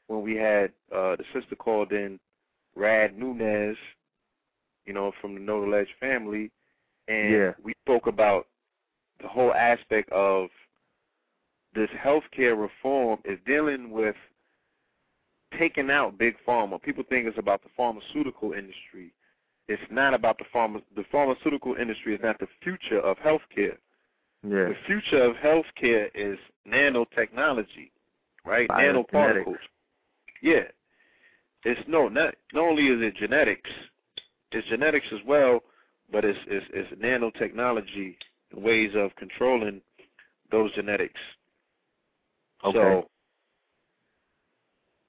when we had uh the sister called in Rad Nunez, you know, from the the Ledge family, and Yeah. we spoke about the whole aspect of this healthcare reform is dealing with taking out big pharma. People think it's about the pharmaceutical industry. It's not about the pharma. The pharmaceutical industry is not the future of healthcare. Yeah. The future of healthcare is nanotechnology, right? Nanoparticles. Yeah. It's no, not not only is it genetics, it's genetics as well, but it's it's, it's nanotechnology and ways of controlling those genetics. Okay. So,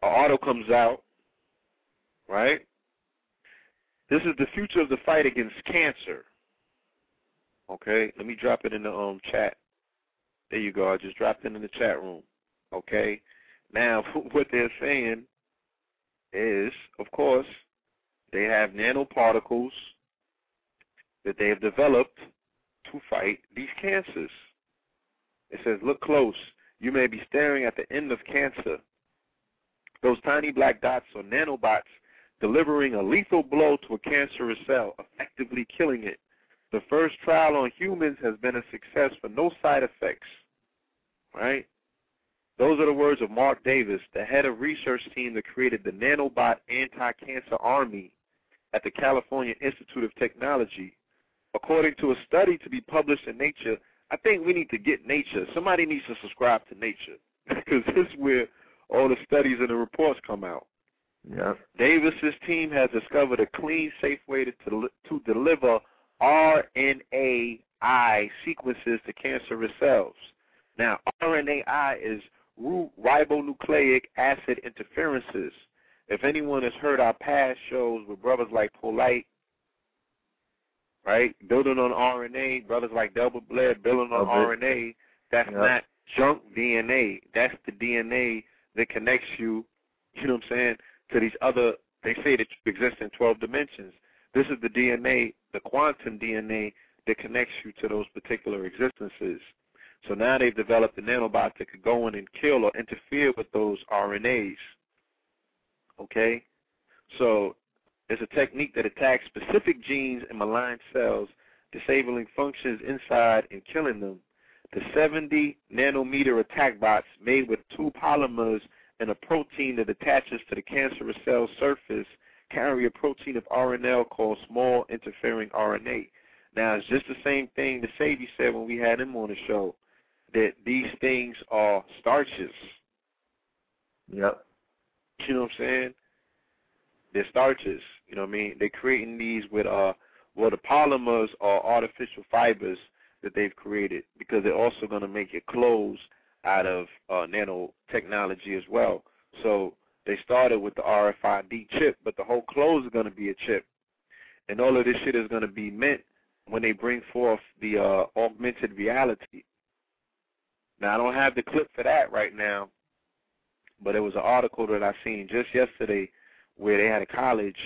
an auto comes out, right? This is the future of the fight against cancer. Okay, let me drop it in the um chat. There you go. I just dropped it in the chat room. Okay. Now, what they're saying is, of course, they have nanoparticles that they have developed to fight these cancers. It says, look close. You may be staring at the end of cancer. Those tiny black dots are nanobots delivering a lethal blow to a cancerous cell, effectively killing it. The first trial on humans has been a success for no side effects. Right? Those are the words of Mark Davis, the head of research team that created the Nanobot Anti-Cancer Army at the California Institute of Technology. According to a study to be published in Nature, I think we need to get Nature. Somebody needs to subscribe to Nature because this is where all the studies and the reports come out. Yeah. Davis's team has discovered a clean, safe way to, to deliver RNAi sequences to cancerous cells. Now, RNAi is ribonucleic acid interferences. If anyone has heard our past shows with brothers like Polite, right, building on RNA, brothers like Double Blair building on RNA, that's yep. not junk DNA. That's the DNA that connects you, you know what I'm saying, to these other, they say that you exist in 12 dimensions. This is the DNA, the quantum DNA that connects you to those particular existences. So now they've developed a nanobot that could go in and kill or interfere with those RNAs. Okay? So it's a technique that attacks specific genes in malign cells, disabling functions inside and killing them. The 70 nanometer attack bots made with two polymers and a protein that attaches to the cancerous cell surface carry a protein of RNA called small interfering RNA. Now, it's just the same thing that Sadie said when we had him on the show that these things are starches. Yep. You know what I'm saying? They're starches. You know what I mean? They're creating these with uh well the polymers are artificial fibers that they've created because they're also gonna make your clothes out of uh nanotechnology as well. So they started with the RFID chip, but the whole clothes are gonna be a chip. And all of this shit is gonna be meant when they bring forth the uh augmented reality. Now I don't have the clip for that right now, but it was an article that I seen just yesterday where they had a college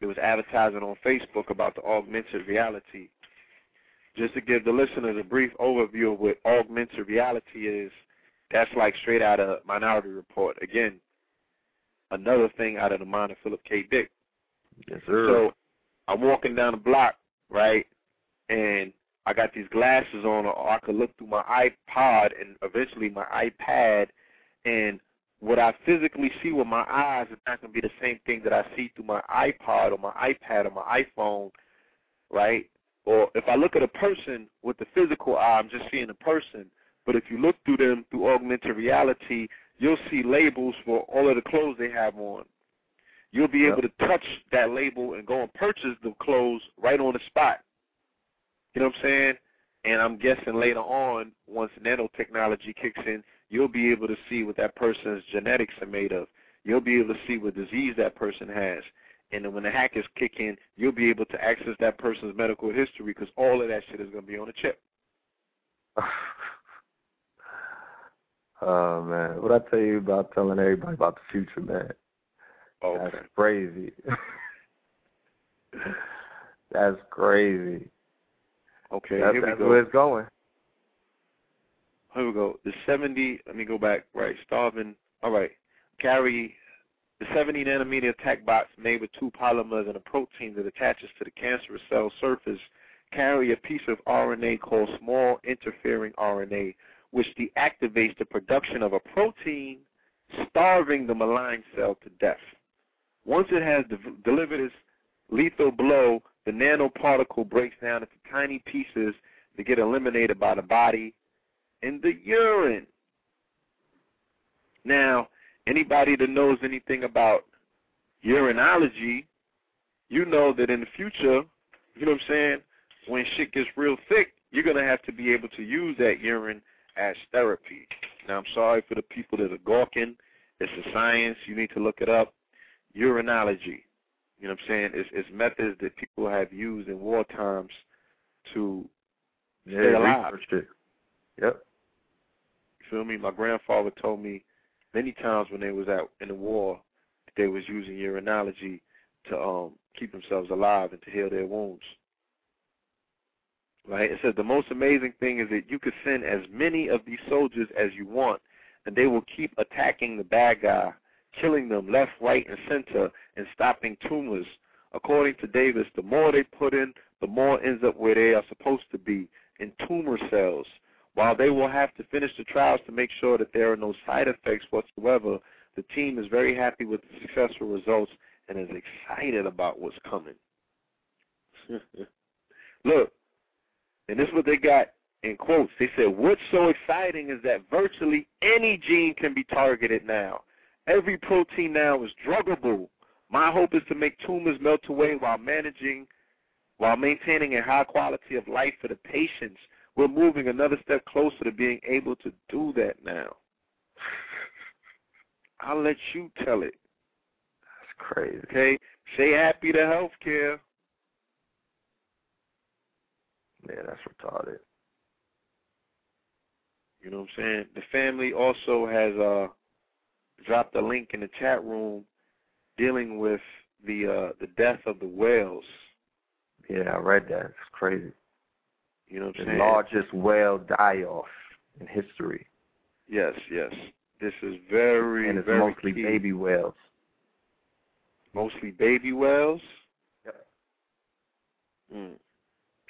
that was advertising on Facebook about the augmented reality. Just to give the listeners a brief overview of what augmented reality is, that's like straight out of Minority Report. Again, another thing out of the mind of Philip K. Dick. Yes, sir. So I'm walking down the block, right, and I got these glasses on, or I could look through my iPod and eventually my iPad, and what I physically see with my eyes is not going to be the same thing that I see through my iPod or my iPad or my iPhone, right? Or if I look at a person with the physical eye, I'm just seeing a person. But if you look through them through augmented reality, you'll see labels for all of the clothes they have on. You'll be able to touch that label and go and purchase the clothes right on the spot. You know what I'm saying? And I'm guessing later on, once nanotechnology kicks in, you'll be able to see what that person's genetics are made of. You'll be able to see what disease that person has. And then when the hackers kick in, you'll be able to access that person's medical history because all of that shit is going to be on a chip. oh man, what I tell you about telling everybody about the future, man? Okay. That's crazy. That's crazy. Okay, That's, here we that's go. where it's going. Here we go. The 70, let me go back. Right, starving. All right. Carry the 70 nanometer attack bots made with two polymers and a protein that attaches to the cancerous cell surface carry a piece of RNA called small interfering RNA, which deactivates the production of a protein, starving the malign cell to death. Once it has de- delivered its lethal blow, the nanoparticle breaks down into tiny pieces that get eliminated by the body in the urine. Now, anybody that knows anything about urinology, you know that in the future, you know what I'm saying, when shit gets real thick, you're gonna have to be able to use that urine as therapy. Now I'm sorry for the people that are gawking. It's a science. You need to look it up. Urinology. You know what I'm saying? It's, it's methods that people have used in war times to Yeah, stay alive. it. Yep. You feel me? My grandfather told me many times when they was out in the war, that they was using urinology to um keep themselves alive and to heal their wounds. Right? It says the most amazing thing is that you could send as many of these soldiers as you want, and they will keep attacking the bad guy, killing them left, right, and center, and stopping tumors. According to Davis, the more they put in, the more ends up where they are supposed to be, in tumor cells. While they will have to finish the trials to make sure that there are no side effects whatsoever, the team is very happy with the successful results and is excited about what's coming. Look, and this is what they got in quotes. They said, What's so exciting is that virtually any gene can be targeted now. Every protein now is druggable. My hope is to make tumors melt away while managing while maintaining a high quality of life for the patients. We're moving another step closer to being able to do that now. I'll let you tell it. That's crazy. Okay? Say happy to healthcare. Yeah, that's retarded. You know what I'm saying? The family also has uh dropped a link in the chat room dealing with the uh the death of the whales. Yeah, I read that. It's crazy. You know what I'm The saying? The largest whale die off in history. Yes, yes. This is very, and it's very mostly key. baby whales. Mostly baby whales. Yep. Mm.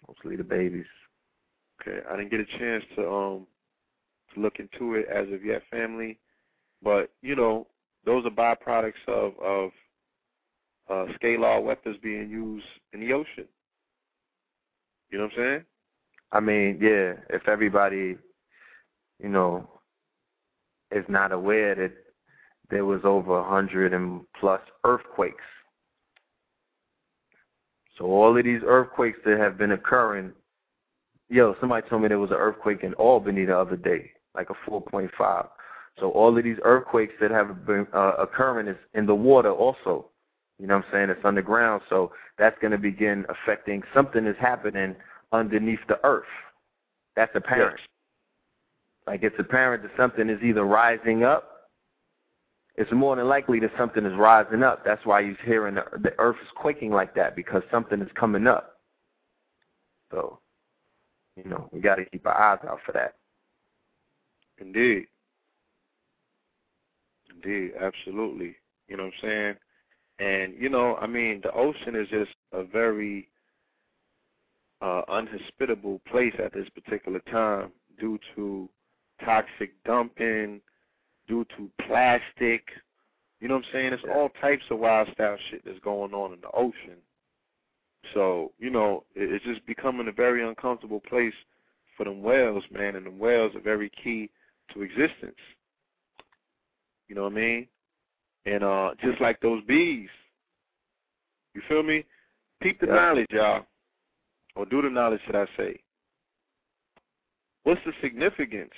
Mostly the babies. Okay, I didn't get a chance to um to look into it as of yet, family. But you know, those are byproducts of of uh, scalar weapons being used in the ocean. You know what I'm saying? I mean, yeah, if everybody, you know, is not aware that there was over a hundred and plus earthquakes. So all of these earthquakes that have been occurring, yo, somebody told me there was an earthquake in Albany the other day, like a 4.5. So all of these earthquakes that have been uh, occurring is in the water also. You know what I'm saying? It's underground, so that's going to begin affecting something is happening underneath the earth. That's apparent. Like it's apparent that something is either rising up. It's more than likely that something is rising up. That's why you're hearing the, the earth is quaking like that because something is coming up. So, you know, we got to keep our eyes out for that. Indeed. Indeed, absolutely. You know what I'm saying? And you know, I mean, the ocean is just a very uh, unhospitable place at this particular time due to toxic dumping, due to plastic. You know what I'm saying? It's all types of wild style shit that's going on in the ocean. So, you know, it's just becoming a very uncomfortable place for them whales, man, and the whales are very key to existence. You know what I mean? And uh just like those bees. You feel me? Peep the Yeah. knowledge, y'all. Or do the knowledge, should I say. What's the significance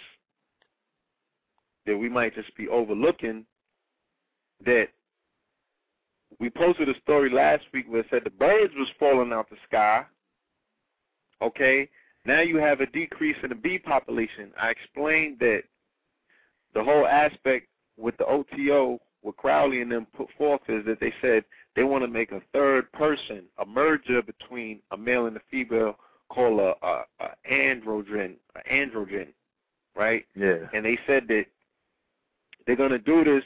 that we might just be overlooking that we posted a story last week where it said the birds was falling out the sky. Okay? Now you have a decrease in the bee population. I explained that the whole aspect with the OTO, what Crowley and them put forth is that they said they want to make a third person, a merger between a male and a female called a, a, a androgen, a androgen, right? Yeah. And they said that they're going to do this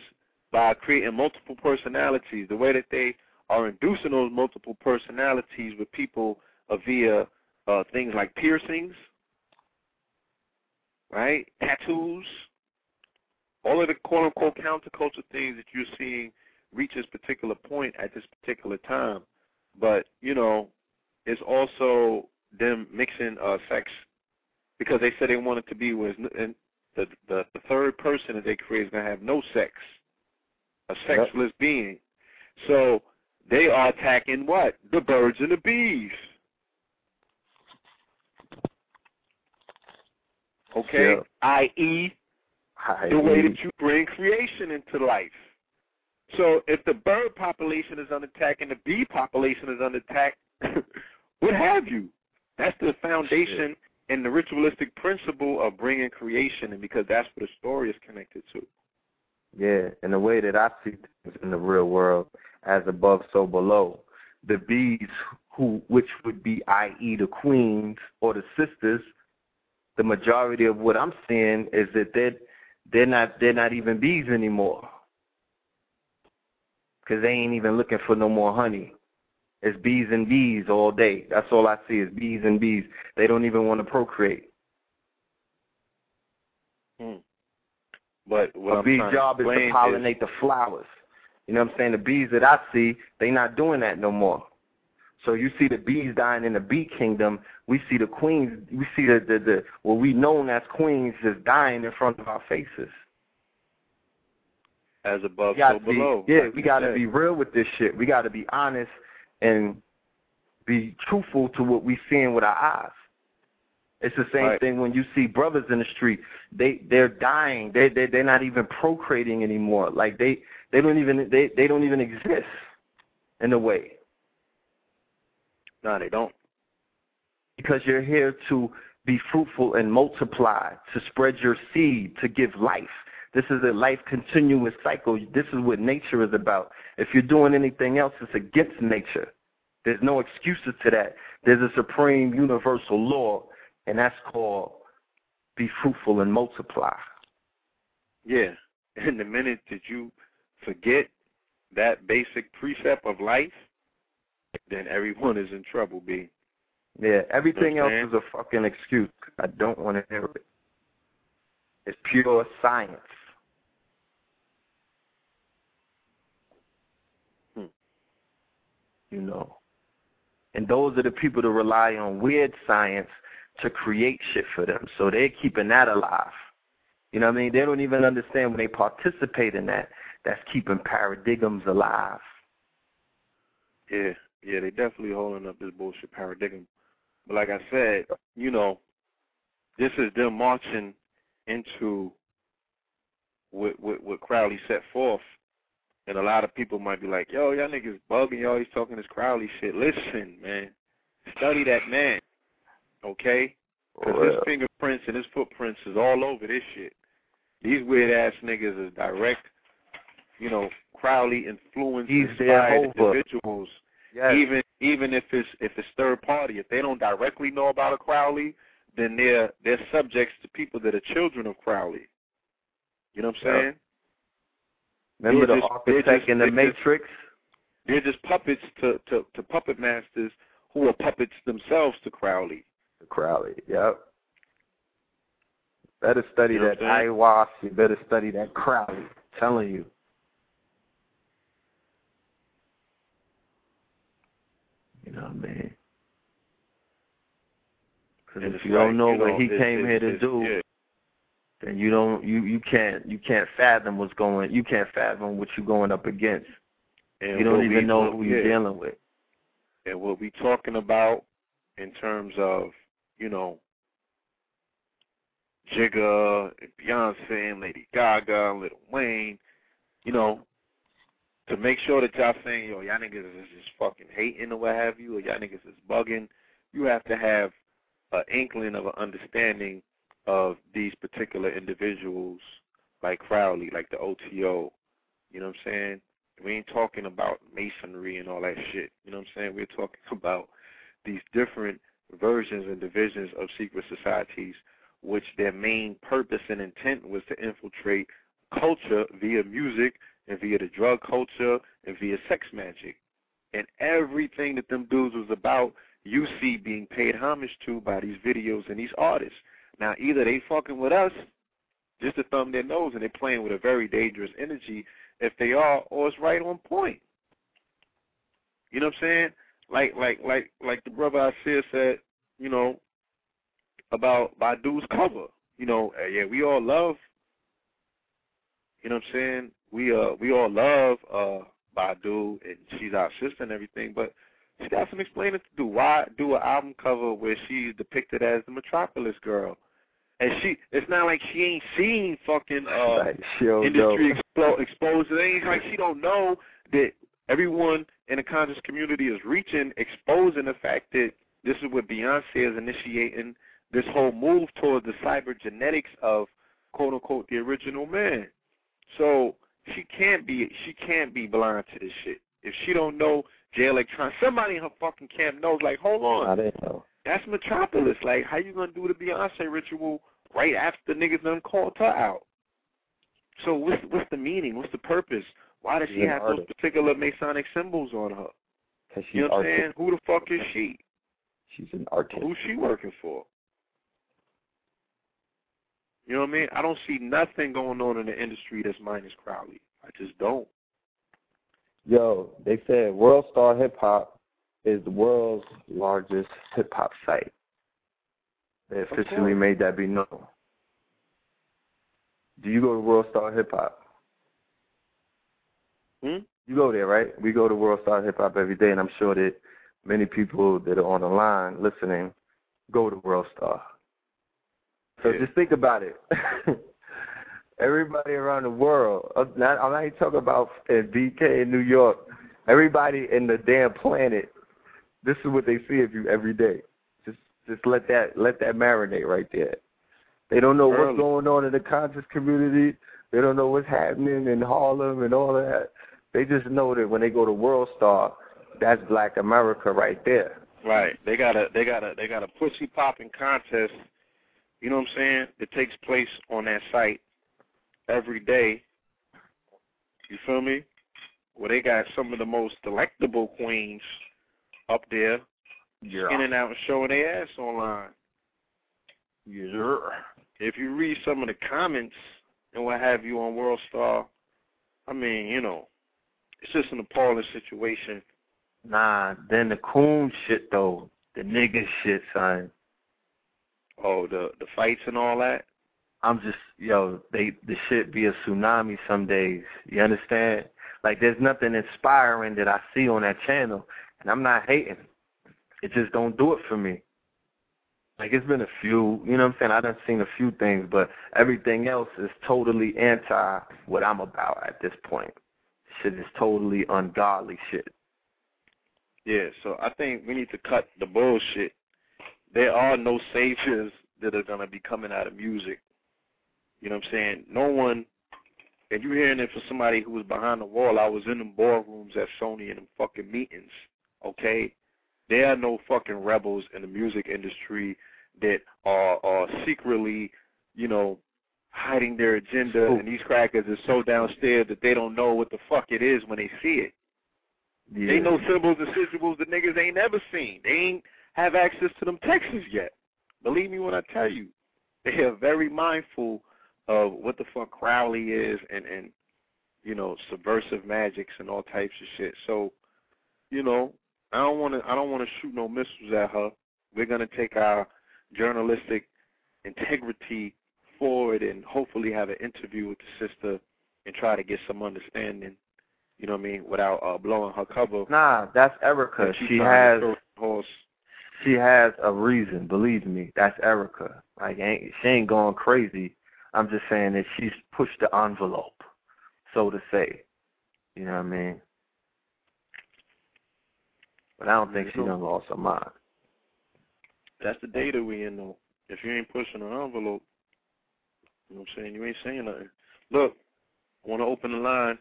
by creating multiple personalities. The way that they are inducing those multiple personalities with people uh, via uh, things like piercings, right? Tattoos, all of the quote unquote counterculture things that you're seeing reach this particular point at this particular time. But, you know, it's also them mixing uh, sex because they said they want it to be with the, the, the third person that they create is going to have no sex, a sexless yep. being. So they are attacking what? The birds and the bees. Okay? Yep. I.e., the way that you bring creation into life. So if the bird population is under attack and the bee population is under attack, what have you? That's the foundation Shit and the ritualistic principle of bringing creation, and because that's what the story is connected to. Yeah, and the way that I see things in the real world, as above, so below. The bees, who which would be, i.e., the queens or the sisters, the majority of what I'm seeing is that they're they're not they're not even bees anymore, because they ain't even looking for no more honey. It's bees and bees all day. That's all I see is bees and bees. They don't even want to procreate. Hmm. But what a I'm bee's job is to pollinate the flowers. You know what I'm saying? The bees that I see, they not doing that no more. So you see the bees dying in the bee kingdom. We see the queens. We see the the, the what we known as queens just dying in front of our faces. as above, so be, below. yeah, like we got to be real with this shit. We got to be honest and be truthful to what we seeing with our eyes. It's the same Right. thing when you see brothers in the street. They they're dying. They they they're not even procreating anymore. Like they they don't even they they don't even exist in a way No, they don't. because you're here to be fruitful and multiply, to spread your seed, to give life. This is a life continuous cycle. This is what nature is about. If you're doing anything else, it's against nature. There's no excuses to that. There's a supreme universal law, and that's called be fruitful and multiply. Yeah. And the minute that you forget that basic precept of life, then everyone is in trouble, B. Yeah, everything else is a fucking excuse. I don't want to hear it. It's pure science. Hmm. You know. And those are the people that rely on weird science to create shit for them. So they're keeping that alive. You know what I mean? They don't even understand when they participate in that. That's keeping paradigms alive. Yeah, yeah, they definitely holding up this bullshit paradigm. But like I said, you know, this is them marching into what what, what Crowley set forth. And a lot of people might be like, yo, y'all niggas bugging, y'all always talking this Crowley shit. Listen, man, study that man, okay? Because his fingerprints and his footprints is all over this shit. These weird ass niggas is direct, you know, Crowley influenced He's inspired individuals yes. even even if it's if it's third party, if they don't directly know about a Crowley, then they're they're subjects to people that are children of Crowley. You know what I'm saying? Remember they're the just- architect just- in the just- Matrix? They're just puppets to, to, to puppet masters who are puppets themselves to Crowley. Crowley. Yep. Better study You know that ayahuasca. You better study that Crowley. telling you. You know what I mean? Because if you don't know what he came here to do, yeah. Then you don't you you can't you can't fathom what's going you can't fathom what you're going up against. And you don't even we know who you're yeah. dealing with. and what we talking about in terms of, you know, Jigga, and Beyonce, and Lady Gaga, and Lil Wayne, you know, to make sure that y'all saying, yo, y'all niggas is just fucking hating or what have you, or y'all niggas is bugging, you have to have an inkling of an understanding of these particular individuals like Crowley, like the OTO. You know what I'm saying? We ain't talking about masonry and all that shit. You know what I'm saying? We're talking about these different versions and divisions of secret societies, which their main purpose and intent was to infiltrate culture via music and via the drug culture and via sex magic. And everything that them dudes was about, you see being paid homage to by these videos and these artists. Now, either they fucking with us, just to thumb their nose, and they're playing with a very dangerous energy if they are, or it's right on point. You know what I'm saying? Like like like like the brother I said, said, you know, about Badu's cover. You know, uh, yeah, we all love you know what I'm saying? We uh we all love uh Badu and she's our sister and everything, but she got some explaining to do. Why do an album cover where she's depicted as the Metropolis girl? And she it's not like she ain't seen fucking uh sure industry expo- exposed. It ain't like she don't know that everyone in the conscious community is reaching, exposing the fact that this is what Beyonce is initiating this whole move towards the cybergenetics of quote unquote the original man. So she can't be she can't be blind to this shit. If she don't know Jay Electron, somebody in her fucking camp knows. Like, hold on, I didn't know. That's Metropolis. Like, how you gonna do the Beyonce ritual right after niggas done called her out? So what's what's the meaning? What's the purpose? Why does she have those particular Masonic symbols on her? Cause she's You know what I'm saying? Who the fuck is she? She's an artist. Who's she working for? You know what I mean? I don't see nothing going on in the industry that's minus Crowley. I just don't. Yo, they said World Star Hip Hop is the world's largest hip hop site. They officially course. made that be known. Do you go to World Star Hip Hop? Hmm? You go there, right? We go to World Star Hip Hop every day, and I'm sure that many people that are on the line listening go to World Star. So Yeah. just think about it. Everybody around the world, uh, not, I'm not even talking about in BK in New York. Everybody in the damn planet, this is what they see of you every day. Just just let that let that marinate right there. They don't know Early. what's going on in the conscious community. They don't know what's happening in Harlem and all that. They just know that when they go to World Star, that's Black America right there. Right. They got a they got a they got a pussy popping contest, you know what I'm saying? That takes place on that site every day. You feel me? Where they got some of the most delectable queens up there skinning out and out showing their ass online. Yeah. If you read some of the comments and what have you on World Star, I mean, you know, it's just an appalling situation. Nah, then the coon shit though, the nigga shit, son. Oh, the the fights and all that. I'm just yo, they the shit be a tsunami some days. You understand? Like there's nothing inspiring that I see on that channel, and I'm not hating. It just don't do it for me. Like it's been a few, you know what I'm saying? I done seen a few things, but everything else is totally anti what I'm about at this point. Shit is totally ungodly shit. Yeah, so I think we need to cut the bullshit. There are no saviors that are gonna be coming out of music. You know what I'm saying? No one and you're hearing it from somebody who was behind the wall, I was in them ballrooms at Sony in them fucking meetings. Okay? There are no fucking rebels in the music industry that are are secretly, you know, hiding their agenda Ooh. and these crackers are so downstairs that they don't know what the fuck it is when they see it. Yeah. They know symbols and sigils that niggas ain't never seen. They ain't have access to them texts yet. Believe me when I tell you. They are very mindful of what the fuck Crowley is and, and you know, subversive magics and all types of shit. So, you know, I don't wanna I don't wanna shoot no missiles at her. We're gonna take our journalistic integrity forward and hopefully have an interview with the sister and try to get some understanding, you know what I mean, without uh, blowing her cover. Nah, that's Erykah. that She has to horse. she has a reason, believe me. That's Erykah. Like ain't she ain't going crazy. I'm just saying that she's pushed the envelope, so to say. You know what I mean? But I don't think she done lost her mind. That's the data we in though. If you ain't pushing an envelope, you know what I'm saying, you ain't saying nothing. Look, I wanna open the line.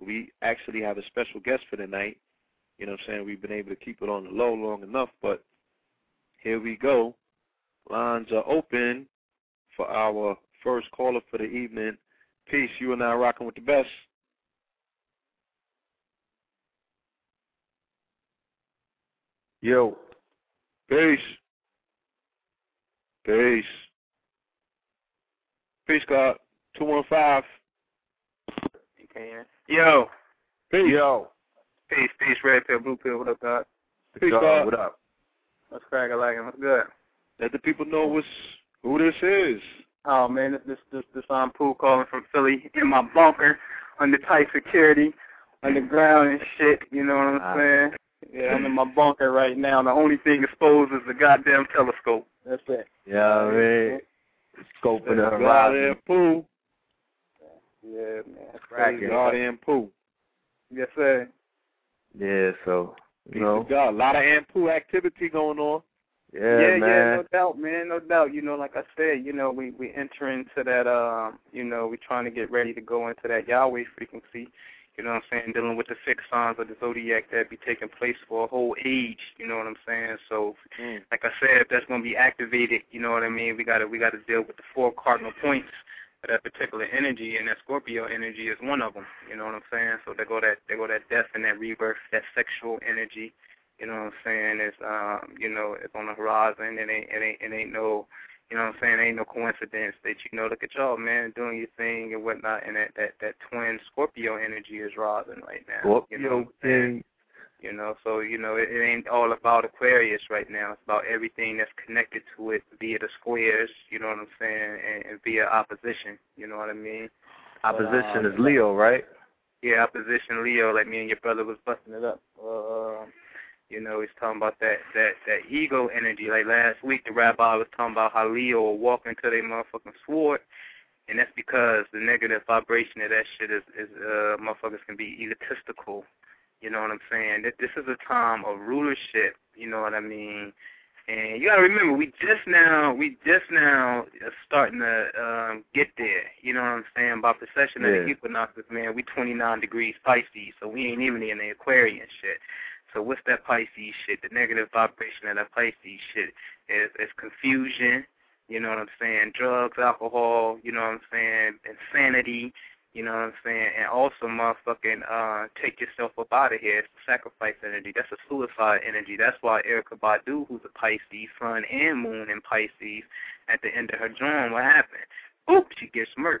We actually have a special guest for tonight. You know what I'm saying? We've been able to keep it on the low long enough, but here we go. Lines are open for our first caller for the evening. Peace, you and I rocking with the best. Yo, Peace. Peace. Peace, God. 215. You can. Yo, Peace. yo, peace, peace, red pill, blue pill. What up, God? Peace, Yo, God. what up? What's cracking like What's good? Let the people know what's, who this is. Oh man, this this this, this I'm Pooh calling from Philly in my bunker under tight security, underground and shit. You know what I'm Ah. saying? Yeah, I'm in my bunker right now. The only thing exposed is the goddamn telescope. That's it. Yeah, I mean, scoping the God horizon. and Pooh. Yeah, man. That's Cracking. crazy. God and Yes, sir. Yeah, so you know, to God. A lot of and Pooh activity going on. yeah, yeah, man. yeah, no doubt, man, no doubt. You know, like I said, you know, we we enter into that. Um, you know, we're trying to get ready to go into that Yahweh frequency. You know what I'm saying? Dealing with the six signs of the zodiac that be taking place for a whole age. You know what I'm saying? So, Mm. like I said, if that's going to be activated, you know what I mean? We got to we got to deal with the four cardinal points of that particular energy, and that Scorpio energy is one of them. You know what I'm saying? So they go that they go that death and that rebirth, that sexual energy. You know what I'm saying? It's um, you know, it's on the horizon. It ain't it ain't it ain't no you know what I'm saying, ain't no coincidence that you know, look at y'all man doing your thing and whatnot and that, that, that twin Scorpio energy is rising right now. you know what I'm Scorpio saying? King. You know, so you know, it, it ain't all about Aquarius right now. It's about everything that's connected to it via the squares, you know what I'm saying, and, and via opposition, you know what I mean? Opposition But, um, is Leo, right? yeah, opposition Leo, like me and your brother was busting it up. Uh, you know, he's talking about that that that ego energy. Like last week, the rabbi was talking about how Leo will walk into their motherfucking sword, and that's because the negative vibration of that shit is is uh motherfuckers can be egotistical. You know what I'm saying? This is a time of rulership. You know what I mean? And you gotta remember, we just now, we just now are starting to um, get there. You know what I'm saying? About the session of the Yeah. equinoxes, man. We 29 degrees Pisces, so we ain't even in the Aquarian shit. So what's that Pisces shit? The negative vibration of that Pisces shit is is confusion. You know what I'm saying? Drugs, alcohol. You know what I'm saying? Insanity. You know what I'm saying? And also, motherfucking, uh, take yourself up out of here. It's a sacrifice energy. That's a suicide energy. That's why Erykah Badu, who's a Pisces, sun and moon in Pisces, at the end of her drawing, what happened? Oop, she gets murked.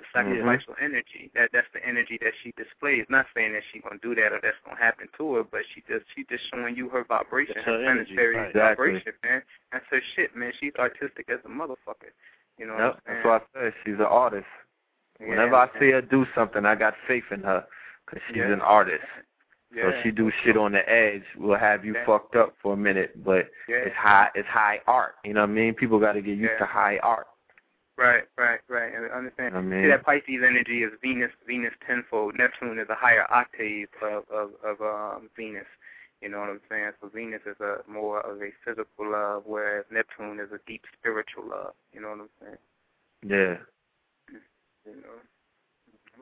A sacrificial mm-hmm. energy. That that's the energy that she displays. Not saying that she's gonna do that or that's gonna happen to her, but she just she just showing you her vibration, That's her her planetary right. Exactly. vibration, man. That's her shit, man. She's artistic as a motherfucker. You know Yep, that's why I said she's an artist. Yeah, Whenever I see her do something, I got faith in her because she's Yeah. an artist. yeah. So she do shit on the edge We'll have you Yeah. fucked up for a minute, but yeah. it's high it's high art. You know what I mean? People got to get used to high art. Right, right, right. And You understand. I See that Pisces energy is Venus, Venus tenfold. Neptune is a higher octave of of, of um, Venus. You know what I'm saying? So Venus is a more of a physical love, whereas Neptune is a deep spiritual love. You know what I'm saying? Yeah. You know.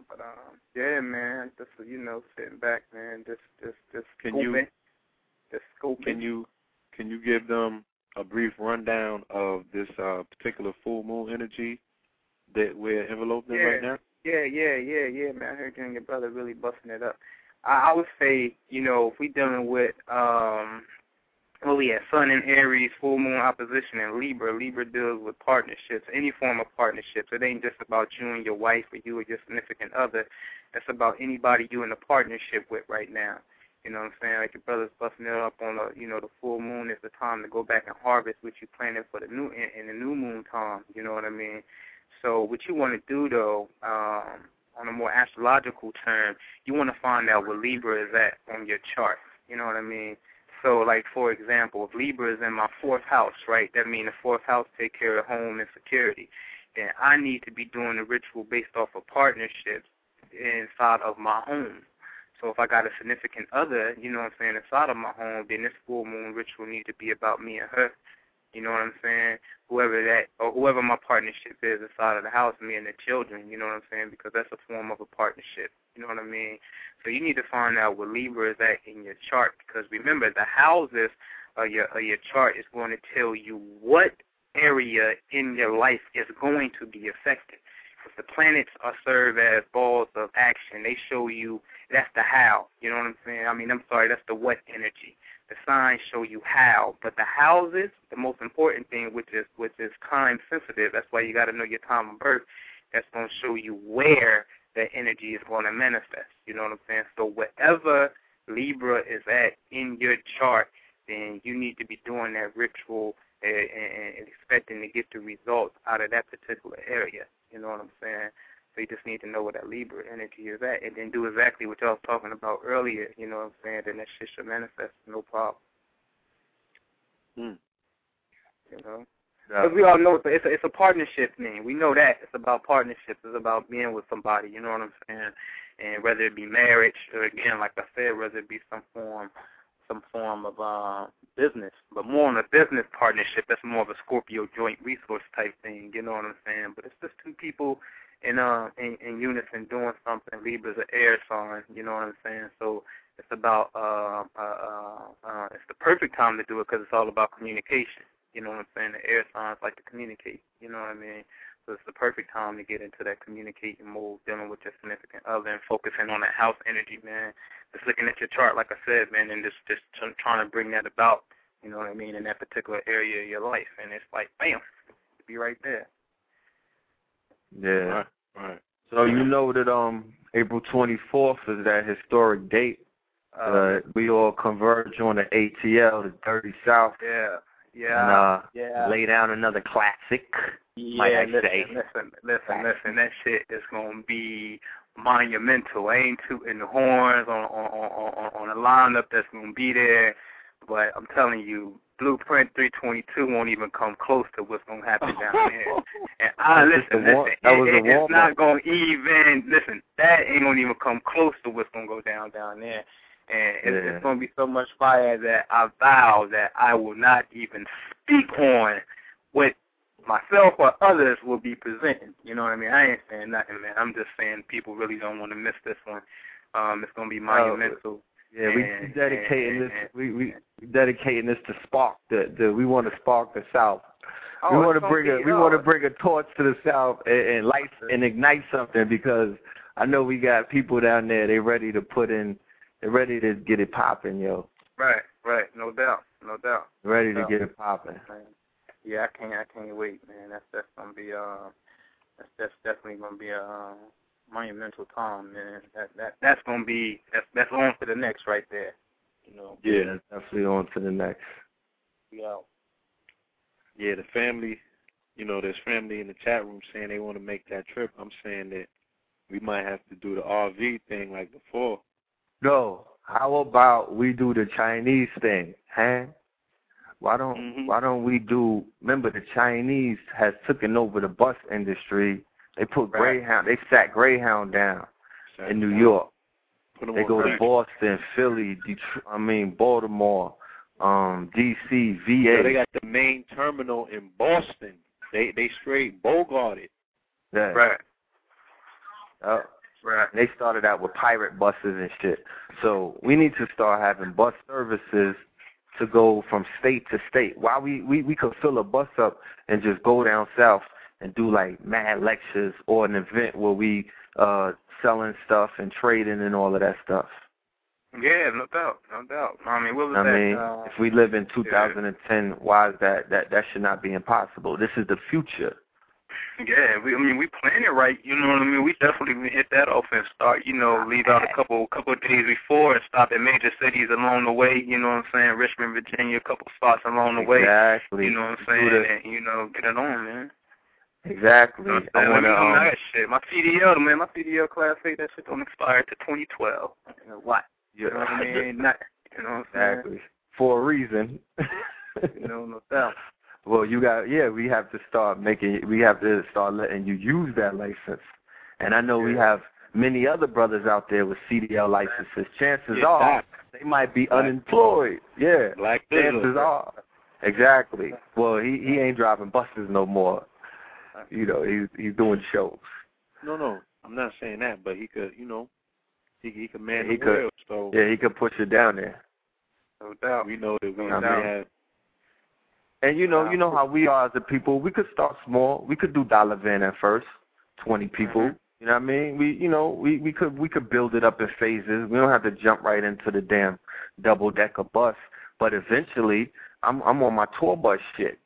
But um, yeah, man. Just you know, sitting back, man. Just just just Can you- Just scoping. Can you can you give them a brief rundown of this uh, particular full moon energy that we're enveloped in Yeah. right now? Yeah, yeah, yeah, yeah, man. I heard you and your brother really busting it up. I, I would say, you know, if we dealing with um well yeah, Sun in Aries, full moon opposition in Libra. Libra deals with partnerships, any form of partnerships. It ain't just about you and your wife or you or your significant other. It's about anybody you in a partnership with right now. You know what I'm saying? Like your brother's busting it up on the you know, the full moon is the time to go back and harvest what you planted for the new in, in the new moon time, you know what I mean? So what you want to do though, um, on a more astrological term, you want to find out where Libra is at on your chart. You know what I mean? So, like for example, if Libra is in my fourth house, right? That means the fourth house take care of home and security. Then I need to be doing the ritual based off of partnerships inside of my home. So if I got a significant other, you know what I'm saying, inside of my home, then this full moon ritual needs to be about me and her. You know what I'm saying? Whoever that or whoever my partnership is inside of the house, me and the children, you know what I'm saying? Because that's a form of a partnership. You know what I mean? So you need to find out where Libra is at in your chart because remember the houses of your of your chart is going to tell you what area in your life is going to be affected. The planets are serve as balls of action, they show you that's the how. You know what I'm saying? I mean, I'm sorry, that's the what energy. The signs show you how, but the houses, the most important thing, which is which is time sensitive. That's why you got to know your time of birth. That's going to show you where that energy is going to manifest. You know what I'm saying? So wherever Libra is at in your chart, then you need to be doing that ritual eh, and, and, and expecting to get the results out of that particular area. You know what I'm saying? You just need to know where that Libra energy is at, and then do exactly what y'all was talking about earlier. You know what I'm saying? Then that shit should manifest, no problem. Hmm. You know. Because we all know it's a, it's a it's a partnership thing. We know that it's about partnerships. It's about being with somebody. You know what I'm saying? And whether it be marriage or again, like I said, whether it be some form some form of uh business, but more on a business partnership. That's more of a Scorpio joint resource type thing. You know what I'm saying? But it's just two people in uh in, in unison doing something. Libra's an air sign. You know what I'm saying? So it's about uh uh uh, uh it's the perfect time to do it because it's all about communication. You know what I'm saying? The air signs like to communicate. You know what I mean? So it's the perfect time to get into that communicating mode, dealing with your significant other, and focusing on that house energy, man. Just looking at your chart, like I said, man, and just just trying to bring that about. You know what I mean? In that particular area of your life, and it's like, bam, be right there. Yeah. Right. Right. So you know that um April 24th is that historic date. Uh, we all converge on the ATL, the Dirty South. Yeah. Yeah. And, uh, yeah. lay down another classic. Yeah, might I listen, say. listen, listen, listen. That shit is gonna be monumental. I ain't tooting the horns on on on on a lineup that's gonna be there, but I'm telling you, Blueprint 322 won't even come close to what's gonna happen down there. And I That's listen, a war- listen, it, it, it's not gonna even listen. That ain't gonna even come close to what's gonna go down down there. And it's, Yeah. it's gonna be so much fire that I vow that I will not even speak on what myself or others will be presenting. You know what I mean? I ain't saying nothing, man. I'm just saying people really don't want to miss this one. Um, it's gonna be monumental. Yeah, we And- dedicating and- this. We we we dedicating this to spark the the. We want to spark the South. Oh, we want to bring a we want to bring a torch to the South and, and light and ignite something because I know we got people down there. They ready to put in. They're ready to get it popping, yo. Right, right, no doubt, no doubt. Ready to get it popping. Yeah, I can't, I can't wait, man. That's that's gonna be uh, that's that's definitely gonna be a uh, monumental time, man. That that that's gonna be that's that's on for the next right there. You know. Yeah, definitely on to the next. Yeah. Yeah, the family, you know, there's family in the chat room saying they want to make that trip. I'm saying that we might have to do the RV thing like before. No, how about we do the Chinese thing, huh? Why don't Mhm. Why don't we do? Remember, the Chinese has taken over the bus industry. They put Right. Greyhound. They sat Greyhound down Sat in New down, York. Put 'em They on go to. Boston, Philly, Detroit. I mean Baltimore, um, D.C., VA. So they got the main terminal in Boston. They they straight bogarted. yeah. Right. Uh, Right. they started out with pirate buses and shit. So we need to start having bus services to go from state to state. Why we we we could fill a bus up and just go down south and do like mad lectures or an event where we uh selling stuff and trading and all of that stuff. Yeah, no doubt, no doubt. I mean, what was I that? mean, uh, if we live in 2010, why is that that that should not be impossible? This is the future. Yeah, we, I mean, we plan it right. You know what I mean? We definitely hit that off and start. You know, leave out a couple couple of days before and stop at major cities along the way. You know what I'm saying? Richmond, Virginia, a couple spots along the way. Exactly. You know what I'm saying? And, you know, get it on, man. Exactly. I want to. know Um, that shit. My CDL, man, my CDL class eight, that shit don't expire to 2012. You know what? You know what I mean? Not, you know what I'm saying? exactly. For a reason. You know, no doubt. Well, you got yeah. We have to start making. We have to start letting you use that license. And I know we have many other brothers out there with CDL licenses. Chances Yeah, are they might be Black- unemployed. Yeah. Black Chances are. Exactly. Well, he he ain't driving buses no more. You know, he's he's doing shows. No, no, I'm not saying that, but he could, you know, he he could man He the could. wheel. So Yeah, he could push it down there. No doubt. we know that we, No we doubt. have. And you know, you know how we are as a people. We could start small. We could do dollar van at first, twenty people. Mhm. You know what I mean? We, you know, we we could we could build it up in phases. We don't have to jump right into the damn double decker bus. But eventually, I'm I'm on my tour bus shit.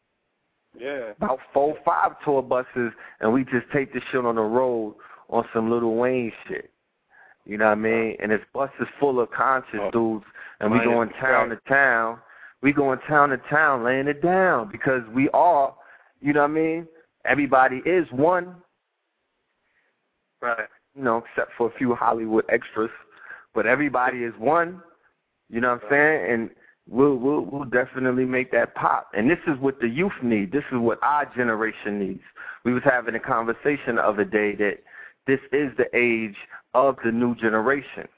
Yeah. About four, five tour buses, and we just take this shit on the road on some Lil Wayne shit. You know what I mean? And this bus is full of conscious Oh. dudes, and we Minus going town to town. We going town to town, laying it down because we are, you know what I mean? Everybody is one, Right. you know, except for a few Hollywood extras, but everybody is one. You know what I'm saying? And we'll we'll we'll definitely make that pop. And this is what the youth need. This is what our generation needs. We was having a conversation the other day that this is the age of the new generation.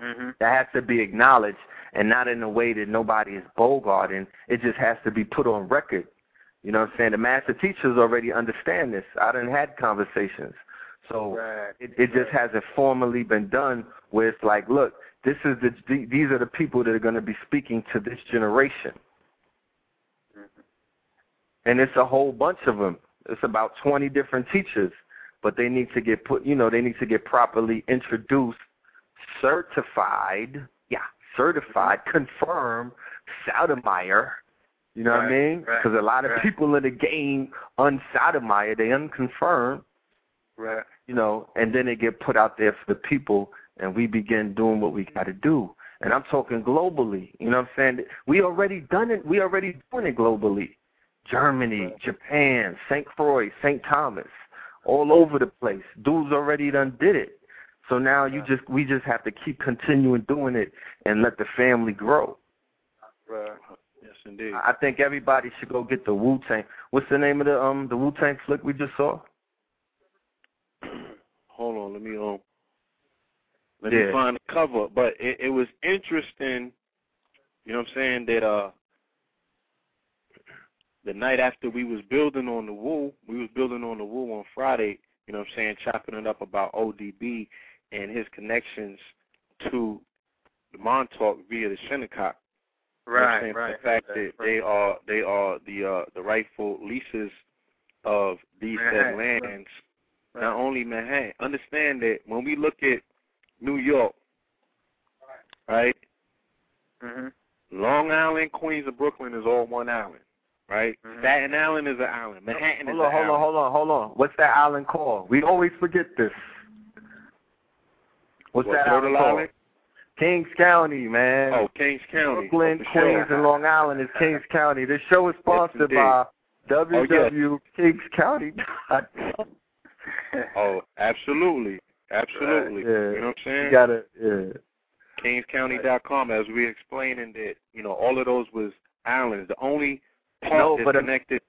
Mm-hmm. That has to be acknowledged and not in a way that nobody is bogarting. It just has to be put on record. You know what I'm saying? The master teachers already understand this. I done had conversations. So Right. it, it just hasn't formally been done where it's like, look, this is the these are the people that are going to be speaking to this generation. Mm-hmm. And it's a whole bunch of them. It's about 20 different teachers, but they need to get put, you know, they need to get properly introduced, certified, yeah, certified, mm-hmm. confirmed, Sotomayor, you know what I Right, mean? right, Because a lot of right. people in the game unsotomayor, they unconfirmed, Right. you know, and then they get put out there for the people, and we begin doing what we got to do. And I'm talking globally. You know what I'm saying? We already done it. We already doing it globally. Germany, Japan, St. Croix, St. Thomas, all over the place. Dudes already done did it. So now you just we just have to keep continuing doing it and let the family grow. Right. Yes, indeed. I think everybody should go get the Wu Tang. What's the name of the um the Wu Tang flick we just saw? Hold on, let me um let Yeah. me find the cover. But it, it was interesting, you know what I'm saying, that uh the night after we was building on the Wu, we was building on the Wu on Friday, you know what I'm saying, chopping it up about ODB and his connections to the Montauk via the Shinnecock. You know Right. Right. The fact that right. they are they are the uh the rightful leases of these said Manhattan, right. lands not only Manhattan. Understand that when we look at New York, right? Mm-hmm. Long Island, Queens, and Brooklyn is all one island, right? Mhm. Staten Island is an island. Manhattan Hold is on, hold on, island. hold on, hold on. What's that island called? We always forget this. What's What, that Turtle island called? Island? Kings County, man. Oh, Kings County. Brooklyn, Oh. Queens, and Long Island is Kings County. This show is sponsored by Oh, www.kingscounty.com. Oh, absolutely, absolutely. Right, yeah. You know what I'm saying? You gotta, yeah. KingsCounty.com, as we explaining that, you know, all of those was islands. The only part No, but, um, connected.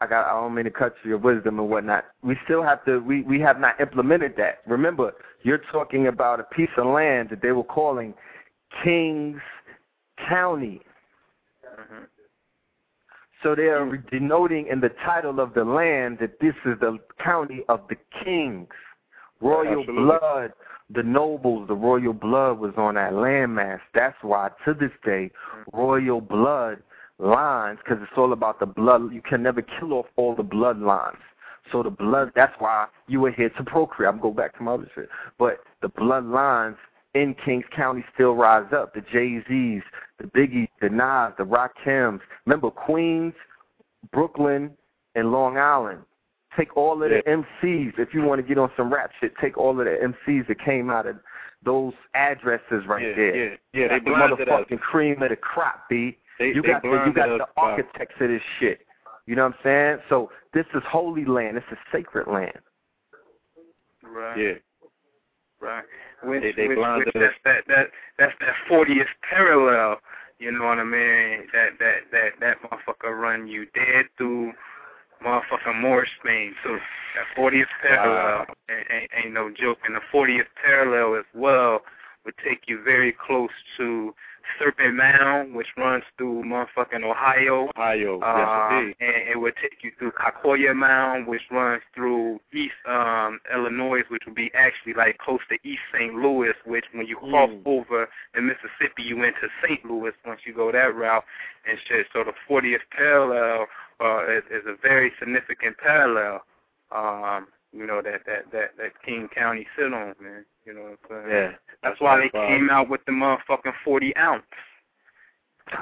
I got. I don't mean to cut your wisdom and whatnot. We still have to. We we have not implemented that. Remember, you're talking about a piece of land that they were calling Kings County. Mhm. So they are denoting in the title of the land that this is the county of the kings. Royal Absolutely. blood, the nobles, the royal blood was on that landmass. That's why to this day, royal blood lines, because it's all about the blood. You can never kill off all the bloodlines. So the blood, that's why you were here to procreate. I'm going back to my other shit. But the bloodlines in Kings County still rise up. The Jay-Z's, the Biggies, the Nas, the Rakims. Remember Queens, Brooklyn, and Long Island. Take all of the MCs, if you want to get on some rap shit, take all of the MCs that came out of those addresses right yeah, there. yeah, yeah. They Got the blinded us. motherfucking cream of the crop, B. They, You they got the you got us the by- architects of this shit. You know what I'm saying? So this is holy land. This is sacred land. Right. Yeah. Right. Which, They- they which, which that's that that that's that fortieth parallel. You know what I mean? That that that that motherfucker run you dead through motherfucking Moorish Spain too. That fortieth parallel ain't, ain't, ain't no joke. And the fortieth parallel as well would take you very close to Serpent Mound, which runs through motherfucking Ohio. Ohio. Uh, yes, indeed. and it would take you through Cahokia Mound, which runs through East um, Illinois, which would be actually like close to East St. Louis, which when you cross Mm. over in Mississippi, you enter St. Louis once you go that route and shit. So the 40th parallel uh, is, is a very significant parallel, um, you know, that, that, that, that King County sit on, man. You know what I'm saying? Yeah. That's why they why- came out with the motherfucking 40 ounce.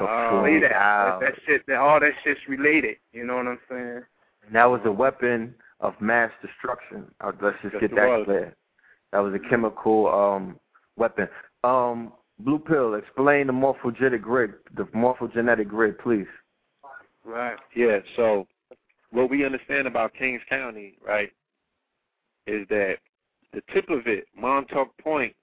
Oh, Say that. That. That shit, that all that shit's related. You know what I'm saying? And that was a weapon of mass destruction. Uh, let's just Yes, get that was. clear. That was a chemical um, weapon. Um, Blue Pill, explain the morphogenetic grid. The morphogenetic grid, please. Right. Yeah, so what we understand about Kings County, right, is that the tip of it, Montauk Point,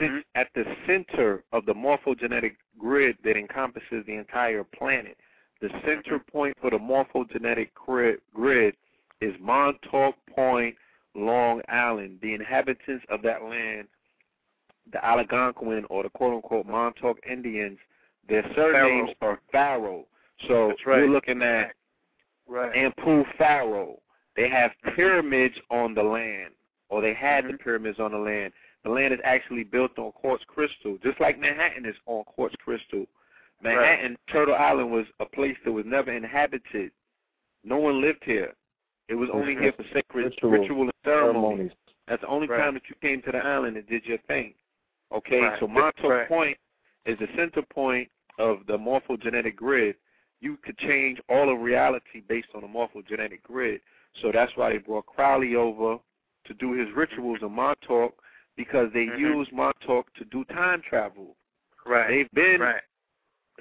sits mm-hmm. at the center of the morphogenetic grid that encompasses the entire planet, the center mm-hmm. point for the morphogenetic grid, grid is Montauk Point, Long Island. The inhabitants of that land, the Algonquin or the quote unquote Montauk Indians, their surnames Pharaoh. are Pharaoh. So That's right. you're looking at Right. Anpu Pharaoh. They have pyramids on the land, or they had the Mhm. pyramids on the land. The land is actually built on quartz crystal, just like Manhattan is on quartz crystal. Manhattan, Turtle Island was a place that was never inhabited. No one lived here. It was only here for sacred Ritual ritual and ceremony. Ceremonies. That's the only Right. time that you came to the island and did your thing. Okay, Right. so Montauk Right. Point is the center point of the morphogenetic grid. You could change all of reality based on the morphogenetic grid. So that's why they brought Crowley over to do his rituals in Montauk because they Mhm. use Montauk to do time travel. Right. They've been, right.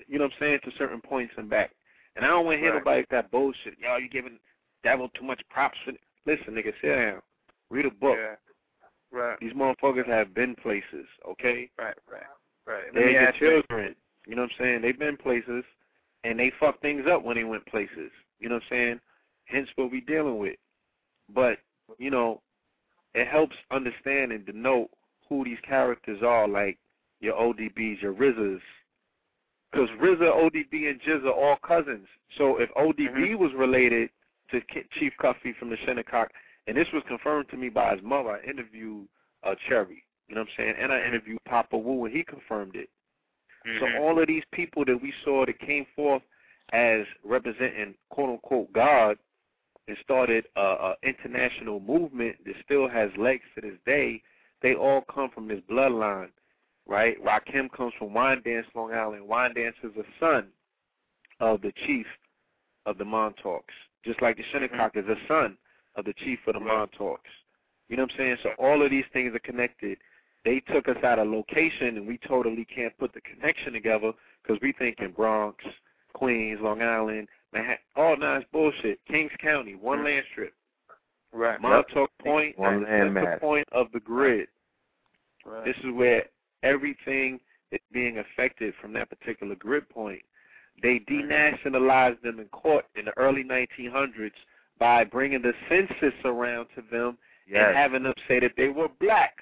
you know what I'm saying, to certain points and back. And I don't want to hear Right. nobody that bullshit. Yo, you giving devil too much props. For Listen, nigga, sit down. Read a book. Yeah. Right. These motherfuckers have been places, okay? Right. Right. Right. They're your ask you. children. You know what I'm saying? They've been places, and they fuck things up when they went places. You know what I'm saying? Hence what we dealing with. But, you know, it helps understand and denote who these characters are, like your ODBs, your RZAs. Because RZA, ODB, and GZA are all cousins. So if ODB Mhm. was related to Chief Cuffy from the Shinnecock, and this was confirmed to me by his mother, I interviewed uh, Cherry. You know what I'm saying? And I interviewed Papa Wu, and he confirmed it. So Mhm. all of these people that we saw that came forth as representing quote unquote God and started a, a international movement that still has legs to this day, they all come from this bloodline, right? Rakim comes from Wyandanch, Long Island. Wyandanch is a son of the chief of the Montauk's, just like the Shinnecock is a son of the chief of the Right. Montauk's. You know what I'm saying? So all of these things are connected they took us out of location and we totally can't put the connection together because we thinking Bronx, Queens, Long Island, Manhattan. All nice bullshit. Kings County, one mm-hmm. land strip. Right. Montauk Point, One that's the point of the grid. Right. This is where everything is being affected from that particular grid point. They denationalized them in court in the early 1900s by bringing the census around to them and having them say that they were black.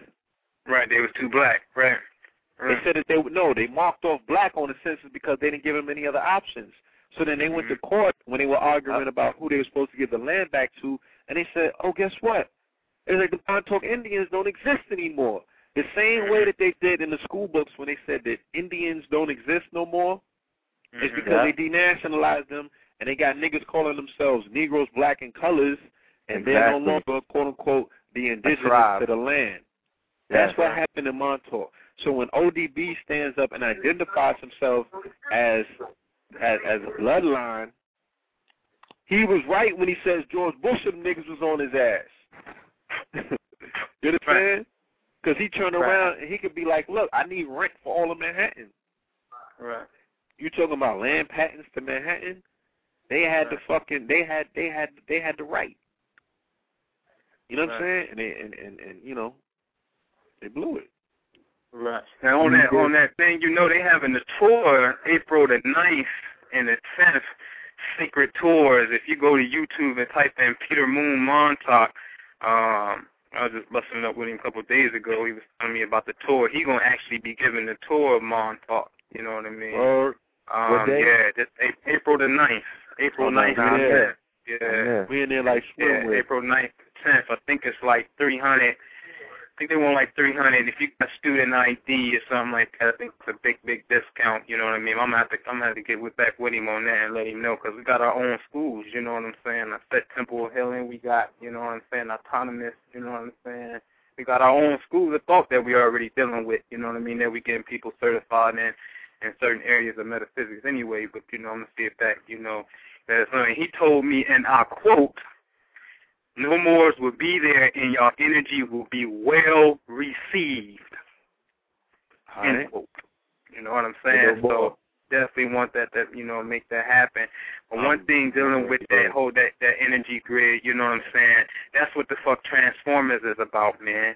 Right. They was too black. Right. They said that they would no, they marked off black on the census because they didn't give them any other options. So then they went to mm-hmm. court when they were arguing uh-huh. about who they were supposed to give the land back to, and they said, "Oh, guess what? It's like the Montauk Indians don't exist anymore." The same way mm-hmm. that they did in the school books when they said that Indians don't exist no more, is Mhm. because Yeah. they denationalized them and they got niggas calling themselves Negroes, black, and colors, and they're no longer quote unquote the indigenous to the land. That's what happened in Montauk. So when ODB stands up and identifies himself as as, as a bloodline, he was right when he says George Bush and niggas was on his ass. you understand? Right. Because he turned Right. around and he could be like, look, I need rent for all of Manhattan. Right. You talking about land patents to Manhattan? They had the fucking they had they had they had the right. You know what I'm saying? And, they, and and and you know, they blew it. Right. Now on that on that thing, you know they having the tour April the 9th and the tenth Secret Tours. If you go to YouTube and type in Peter Moon Montauk, um, I was just busting it up with him a couple of days ago. He was telling me about the tour. He gonna actually be giving the tour of Montauk. You know what I mean? Or um, what day? Yeah, just April the 9th. April Oh, no, 9th. I'm there. Yeah. we in there like swim Yeah. April 9th, 10th. I think it's like 300. I think they want like 300 if you got student ID or something like that. I think it's a big, big discount. You know what I mean? I'm gonna have to, I'm gonna have to get with back with him on that and let him know because we got our own schools. You know what I'm saying? I said Temple of Healing. We got, you know what I'm saying? Autonomous. You know what I'm saying? We got our own schools of thought that we are already dealing with. You know what I mean? That we getting people certified in in certain areas of metaphysics anyway. But you know, I'm gonna see if that, you know, that is something. He told me, and I quote. No Moors will be there, and your energy will be well received. All right. quote. You know what I'm saying? So definitely want that to you know make that happen. But one um, thing dealing with that whole that that energy grid, you know what I'm saying? That's what the fuck Transformers is about, man.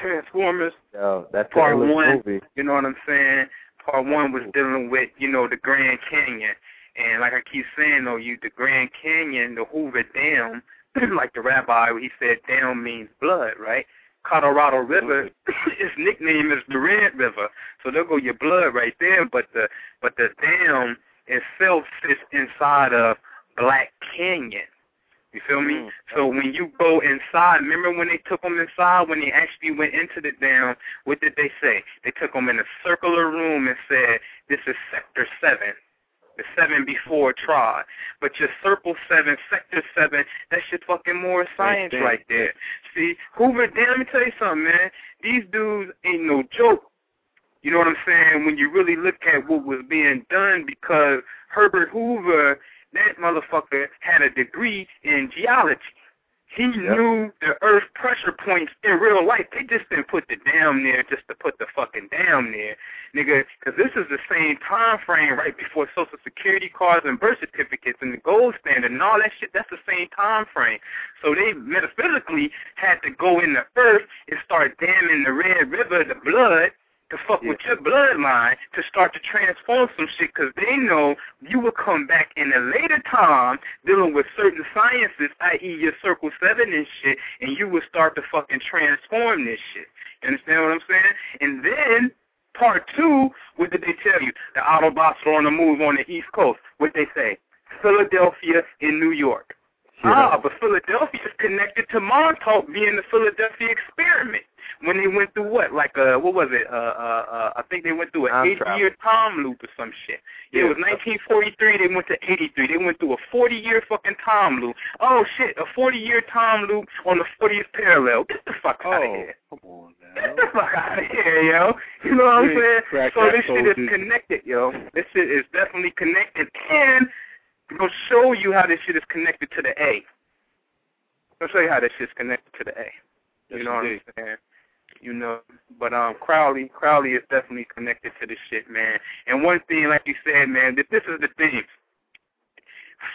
Transformers. Yo, that's part one. Movie. You know what I'm saying? Part one was dealing with you know the Grand Canyon, and like I keep saying though, you the Grand Canyon, the Hoover Dam, like the rabbi, he said dam means blood, right? Colorado River, its nickname is the Red River. So there go your blood right there. But the but the dam itself sits inside of Black Canyon. You feel me? Mm. So when you go inside, remember when they took them inside, when they actually went into the dam, what did they say? They took them in a circular room and said, this is Sector 7 the seven before tried. But your circle seven, sector seven, that's your fucking more science right, right there. See, Hoover, damn, let me tell you something, man. These dudes ain't no joke. You know what I'm saying? When you really look at what was being done, because Herbert Hoover, that motherfucker had a degree in geology. He knew the earth pressure points in real life. They just didn't put the dam there just to put the fucking dam there, nigga. Because this is the same time frame right before Social Security cards and birth certificates and the gold standard and all that shit. That's the same time frame. So they metaphysically had to go in the earth and start damming the Red River, the blood, to fuck yeah. with your bloodline to start to transform some shit because they know you will come back in a later time dealing with certain sciences, i.e. your Circle 7 and shit, and you will start to fucking transform this shit. You understand what I'm saying? And then part two, what did they tell you? The Autobots are on the move on the East Coast. What they say? Philadelphia and New York. Yeah. Ah, but Philadelphia is connected to Montauk being the Philadelphia experiment when they went through what? Like uh what was it? Uh uh, uh I think they went through an eight year time loop or some shit. Yeah, it was nineteen forty three, they went to eighty three. They went through a forty year fucking time loop. Oh shit, a forty year time loop on the fortieth parallel. Get the fuck out oh, of here. Come on now. Get the fuck out of here, yo. You know what I'm saying? So this shit is connected, yo. This shit is definitely connected and I'm gonna show you how this shit is connected to the A. I'm gonna show you how this shit's connected to the A. You yes, know what I'm saying? you know. But um, Crowley, Crowley is definitely connected to this shit, man. And one thing, like you said, man, that this is the thing.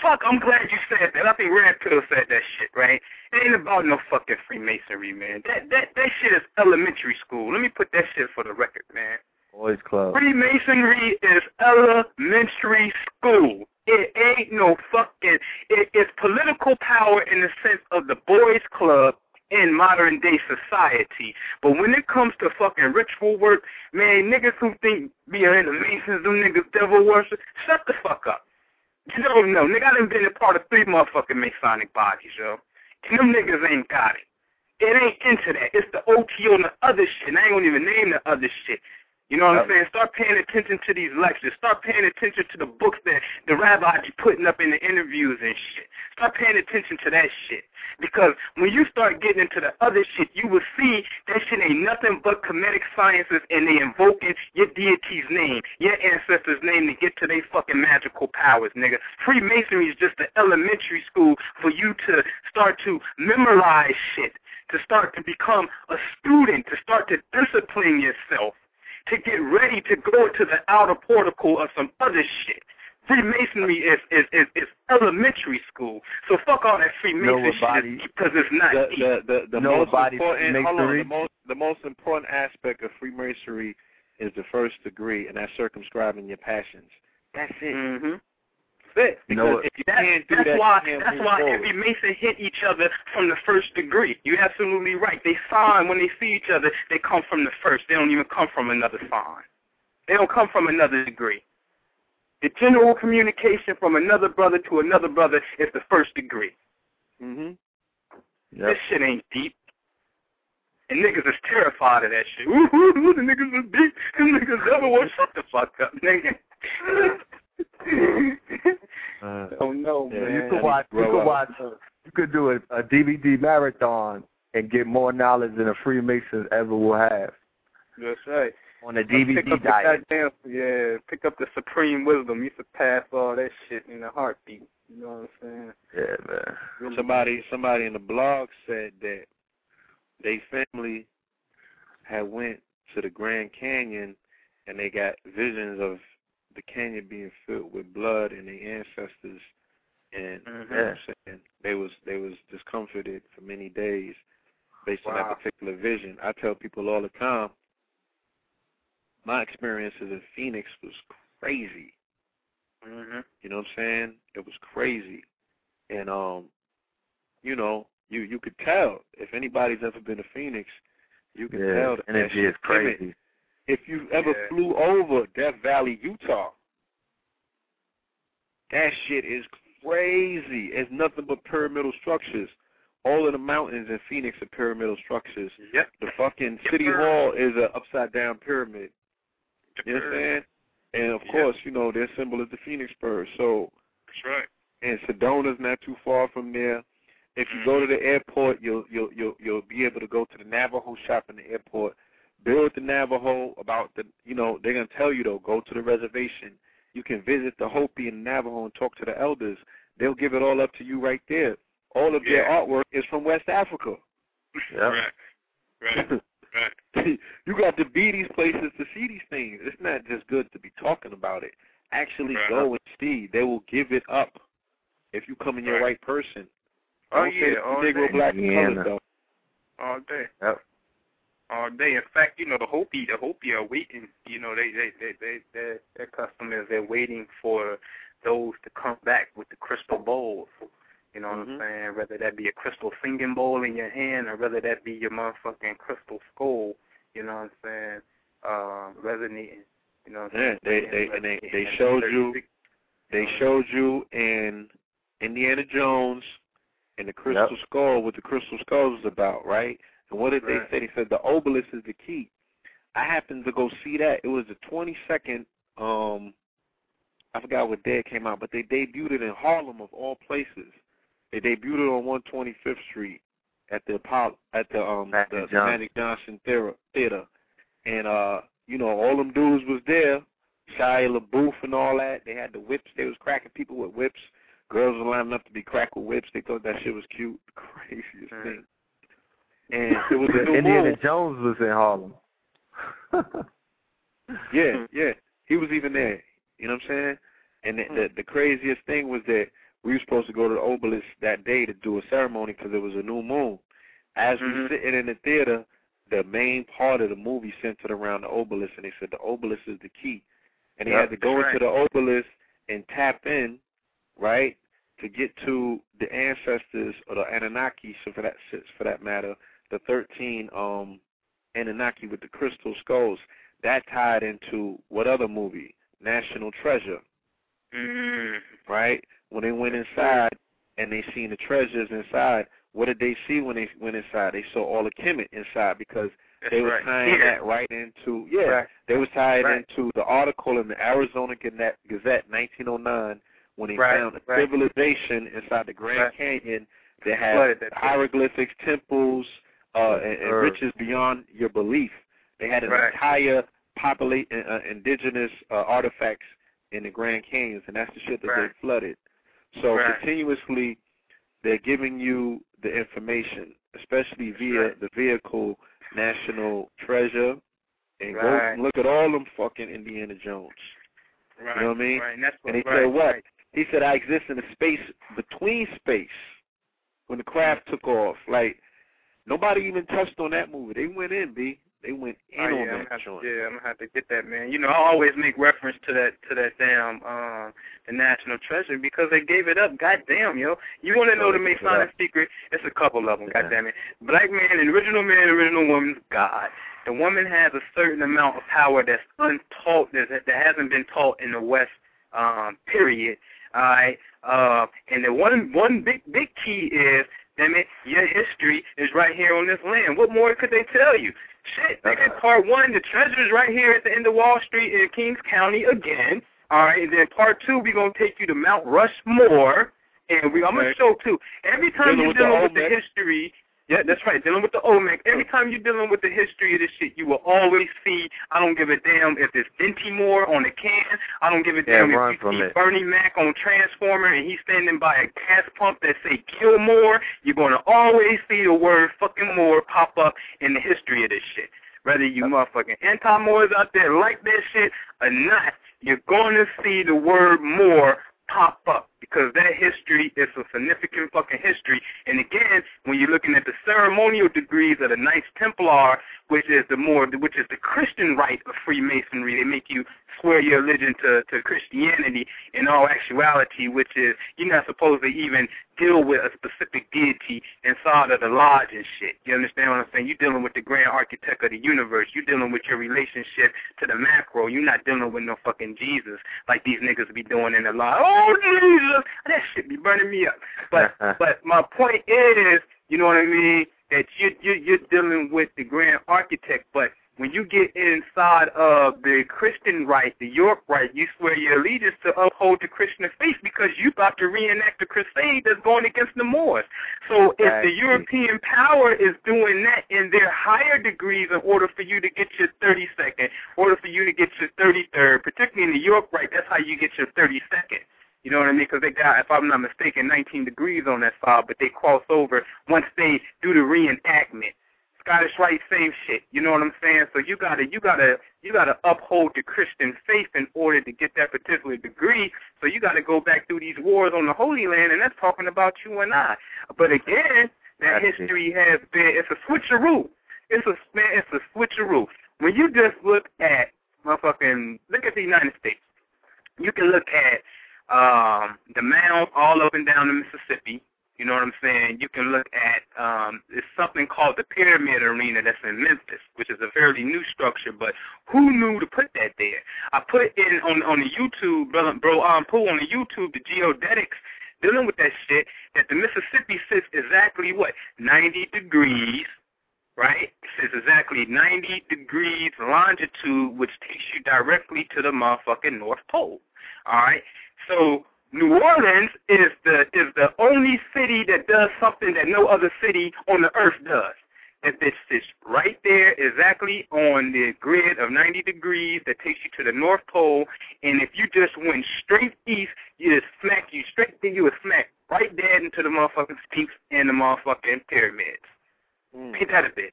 Fuck, I'm glad you said that. I think Red Pill said that shit, right? It ain't about no fucking Freemasonry, man. That that that shit is elementary school. Let me put that shit for the record, man. Boys Club. Freemasonry is elementary school. It ain't no fucking. It, it's political power in the sense of the boys' club in modern day society. But when it comes to fucking ritual work, man, niggas who think being in the Masons, them niggas devil worship, shut the fuck up. You don't know. Nigga, I done been a part of three motherfucking Masonic bodies, yo. And them niggas ain't got it. It ain't into that. It's the OT on the other shit. And I ain't gonna even name the other shit. You know what I'm saying? Start paying attention to these lectures. Start paying attention to the books that the rabbi be putting up in the interviews and shit. Start paying attention to that shit. Because when you start getting into the other shit, you will see that shit ain't nothing but Kemetic sciences and they invoking your deity's name, your ancestors' name to get to their fucking magical powers, nigga. Freemasonry is just an elementary school for you to start to memorize shit, to start to become a student, to start to discipline yourself to get ready to go to the outer portico of some other shit. Freemasonry is is is, is elementary school. So fuck all that Freemason shit because it's not the the the, the most important hold on, the most the most important aspect of Freemasonry is the first degree, and that's circumscribing your passions. That's it. Mm-hmm fit because no, if you that, can't do that's that, why that's why forward. every Mason hit each other from the first degree. You're absolutely right. They sign when they see each other. They come from the first. They don't even come from another sign. They don't come from another degree. The general communication from another brother to another brother is the first degree. Mhm. Yep. This shit ain't deep. And niggas is terrified of that shit. Ooh, ooh, ooh the niggas is deep. The niggas never want shut the fuck up, nigga. Uh, oh no, yeah, man! You could watch. You could watch. You could do a, a DVD marathon and get more knowledge than a Freemason ever will have. That's right. On a DVD pick up diet. The goddamn, yeah, pick up the supreme wisdom. You surpass all that shit in a heartbeat. You know what I'm saying? Yeah, man. Somebody, somebody in the blog said that they family had went to the Grand Canyon and they got visions of the canyon being filled with blood and the ancestors, and Mhm. you know I'm saying they was they was discomforted for many days based on that particular vision. I tell people all the time, my experiences in Phoenix was crazy. Mhm. You know what I'm saying? It was crazy, and um, you know, you you could tell if anybody's ever been to Phoenix, you can Yeah, tell that energy is timid. If you ever Yeah. flew over Death Valley, Utah, that shit is crazy. It's nothing but pyramidal structures. All of the mountains in Phoenix are pyramidal structures. Yep. The fucking Yep, city hall is a upside down pyramid. You know what I'm saying? And of Yeah. course, you know, their symbol is the Phoenix bird. So That's right. and Sedona's not too far from there. If you go to the airport, you'll you'll you'll you'll be able to go to the Navajo shop in the airport. Build the Navajo about the you know they're gonna tell you though go to the reservation. You can visit the Hopi and Navajo and talk to the elders. They'll give it all up to you right there. All of their artwork is from West Africa. Yep. Right. Right. Right. you got to be these places to see these things. It's not just good to be talking about it. Actually Right. go and see. They will give it up if you come in your Right. right person. Oh Don't yeah, that all you Negro day. black and Indiana. colored though. All day. Yep. All day. In fact, you know the Hopi, the Hopi are waiting. You know they they they they their their custom is they're waiting for those to come back with the crystal bowls. You know what Mhm. I'm saying? Whether that be a crystal singing bowl in your hand or whether that be your motherfucking crystal skull. You know what I'm saying? Uh, resonating. You know what I'm Yeah, saying? they they and they they showed you they showed you in Indiana Jones and the Crystal Yep. Skull what the Crystal Skull was about, right? And what did Right. they say? They said the obelisk is the key. I happened to go see that. It was the twenty second um I forgot what day it came out, but they debuted it in Harlem of all places. They debuted it on one twenty fifth Street at the Apollo at the um Magic the, Johnson. Magic Johnson Theater theater. And uh, you know, all them dudes was there. Shia LaBeouf and all that. They had the whips. They was cracking people with whips. Girls were lining up to be cracked with whips. They thought that shit was cute. The craziest thing. And it was a new Indiana moon. Jones was in Harlem. Yeah, yeah. He was even there. You know what I'm saying? And the, the the craziest thing was that we were supposed to go to the obelisk that day to do a ceremony because it was a new moon. As we Mhm. were sitting in the theater, the main part of the movie centered around the obelisk, and they said the obelisk is the key, and they Yep, had to go that's into the obelisk and tap in, right, to get to the ancestors or the Anunnaki, so for that for that matter, the thirteen um Anunnaki with the crystal skulls. That tied into what other movie? National Treasure, Mm. right? When they went inside and they seen the treasures inside, what did they see when they went inside? They saw all the Kemet inside because That's they were right. tying Here. that right into yeah, Right. they was tying Right. into the article in the Arizona Gazette, Gazette 1909 when they found a civilization inside the Grand. Canyon that had hieroglyphics, temples, uh, and, and riches beyond your belief. They had an Right. entire populate uh, indigenous uh, artifacts in the Grand Canyons, and that's the shit that Right. they flooded. So Right. continuously, they're giving you the information, especially via the vehicle National Treasure, and go and look at all them fucking Indiana Jones. Right. You know what I mean? Right. And that's what, And he said what? He said I exist in a space between space when the craft took off. Like nobody even touched on that movie. They went in, B. They went in Oh, yeah, on I'm that joint. yeah, I'm gonna have to get that man. You know, I always make reference to that to that damn um the National Treasure because they gave it up. God damn, yo. You wanna know the they gave it Masonic secret? It's a couple of them, Yeah. goddamn it. Black man, and original man, original woman's God. The woman has a certain amount of power that's untaught that that hasn't been taught in the West um period. Alright. Uh and the one one big big key is Damn it, your history is right here on this land. What more could they tell you? Shit, nigga, part one, the treasure is right here at the end of Wall Street in Kings County again. All right, and then part two, we're gonna take you to Mount Rushmore, and we I'm gonna show too. Every time you're the dealing with the history, yeah, that's right, dealing with the Olmec. Every time you're dealing with the history of this shit, you will always see. I don't give a damn if it's Bentimore on the can. I don't give a damn run if you see it. Bernie Mac on Transformer and he's standing by a gas pump that say kill more. You're gonna always see the word fucking more pop up in the history of this shit. Whether you motherfucking anti-Moors out there like that shit or not, you're going to see the word more pop up because that history is a significant fucking history. And again, when you're looking at the ceremonial degrees of the Knights Templar, which is the more, which is the Christian rite of Freemasonry, they make you swear your religion to, to Christianity in all actuality, which is you're not supposed to even deal with a specific deity inside of the lodge and shit. You understand what I'm saying? You're dealing with the grand architect of the universe. You're dealing with your relationship to the macro. You're not dealing with no fucking Jesus like these niggas be doing in the lodge. Oh Jesus, that shit be burning me up. But but my point is, you know what I mean? That you you you're dealing with the grand architect, but when you get inside of the Christian rite, the York rite, you swear your allegiance to uphold the Christian faith because you about to reenact the crusade that's going against the Moors. So if Right. the European power is doing that in their higher degrees in order for you to get your 32nd, in order for you to get your 33rd, particularly in the York rite, that's how you get your 32nd. You know what I mean? Because they got, if I'm not mistaken, 19 degrees on that side, but they cross over once they do the reenactment. Scottish Rite, same shit. You know what I'm saying? So you gotta, you gotta, you gotta uphold the Christian faith in order to get that particular degree. So you gotta go back through these wars on the Holy Land, and that's talking about you and I. But again, that history has been, it's a switcheroo. It's a man, it's a switcheroo. When you just look at motherfucking, look at the United States. You can look at um the mounds all up and down the Mississippi. You know what I'm saying? You can look at um it's something called the Pyramid Arena that's in Memphis, which is a fairly new structure, but who knew to put that there? I put in on on the YouTube, bro, bro um Pooh on the YouTube the geodetics dealing with that shit that the Mississippi sits exactly what? Ninety degrees right? It says exactly 90 degrees longitude, which takes you directly to the motherfucking North Pole. All right. So New Orleans is the is the only city that does something that no other city on the earth does. That bitch sits right there, exactly on the grid of 90 degrees that takes you to the North Pole. And if you just went straight east, you just smack you straight then you would smack right dead into the motherfucking peaks and the motherfucking pyramids. Mm. Ain't that a bitch?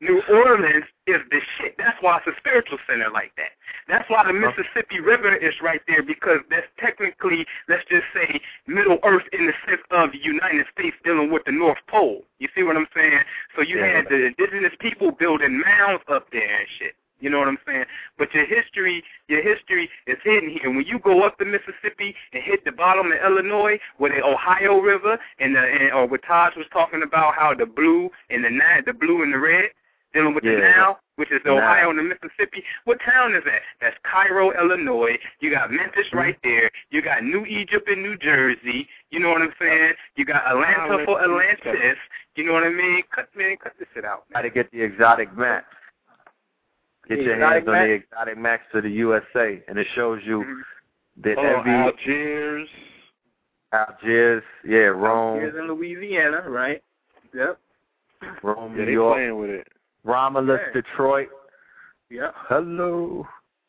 New Orleans is the shit. That's why it's a spiritual center like that. That's why the Mississippi River is right there because that's technically, let's just say, Middle Earth in the sense of the United States dealing with the North Pole. You see what I'm saying? So you Yeah. had the indigenous people building mounds up there and shit. You know what I'm saying? But your history, your history is hidden here. When you go up the Mississippi and hit the bottom of Illinois, where the Ohio River and the and, or what Taj was talking about, how the blue and the the blue and the red, dealing with the Yeah. Nile, which is the Nile. Ohio and the Mississippi. What town is that? That's Cairo, Illinois. You got Memphis Mm-hmm. right there. You got New Egypt in New Jersey. You know what I'm saying? You got Atlanta for Atlantis. You know what I mean? Cut man, cut this shit out. Got to get the exotic maps. Get The your hands on the exotic maps to the USA, and it shows you Mhm. that Oh, every Algiers. Algiers, yeah, Rome, Here's in Louisiana, right? Yep. Rome, Yeah, New they York, playing with it. Romulus. Detroit. Yeah. Hello.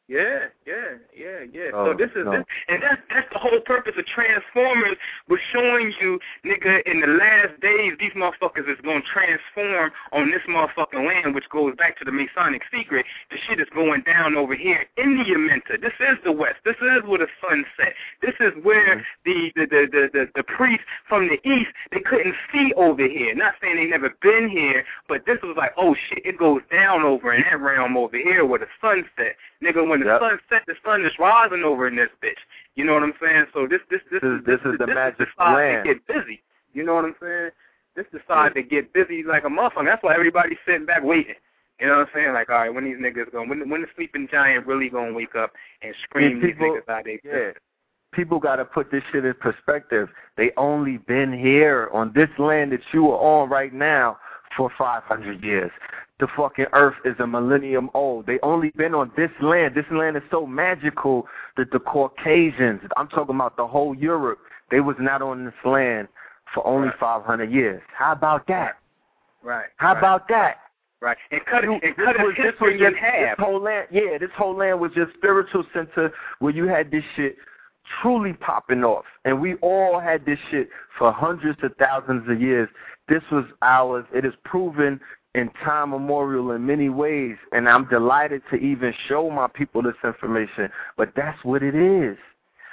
Yeah, yeah, yeah, yeah. Oh, so this is no. this, and that's that's the whole purpose of Transformers was showing you, nigga, in the last days these motherfuckers is gonna transform on this motherfucking land, which goes back to the Masonic secret. The shit is going down over here in the Amenta. This is the West. This is where the sun set. This is where mm-hmm. the the the the the, the priests from the East they couldn't see over here. Not saying they never been here, but this was like, oh shit, it goes down over in that realm over here where the sun set. Nigga, when the Yep. sun set, the sun is rising over in this bitch. You know what I'm saying? So this this this, This is- this is the this magic is the side land. that get busy. You know what I'm saying? This is the side that get busy like a motherfucker. That's why everybody's sitting back waiting. You know what I'm saying? Like, all right, when these niggas going, when when the sleeping giant really gonna wake up and scream These people- these niggas out they Yeah. People got to put this shit in perspective. They only been here on this land that you are on right now for 500 years. The fucking earth is a millennium old. They only been on this land. This land is so magical that the Caucasians, I'm talking about the whole Europe, they was not on this land for only Right. 500 years. How about that? Right. How right, about that? right? And cut it this cut was, his this was in half. This whole land, yeah, this whole land was just spiritual center where you had this shit truly popping off, and we all had this shit for hundreds of thousands of years. This was ours. It is proven in time memorial in many ways, and I'm delighted to even show my people this information. But that's what it is.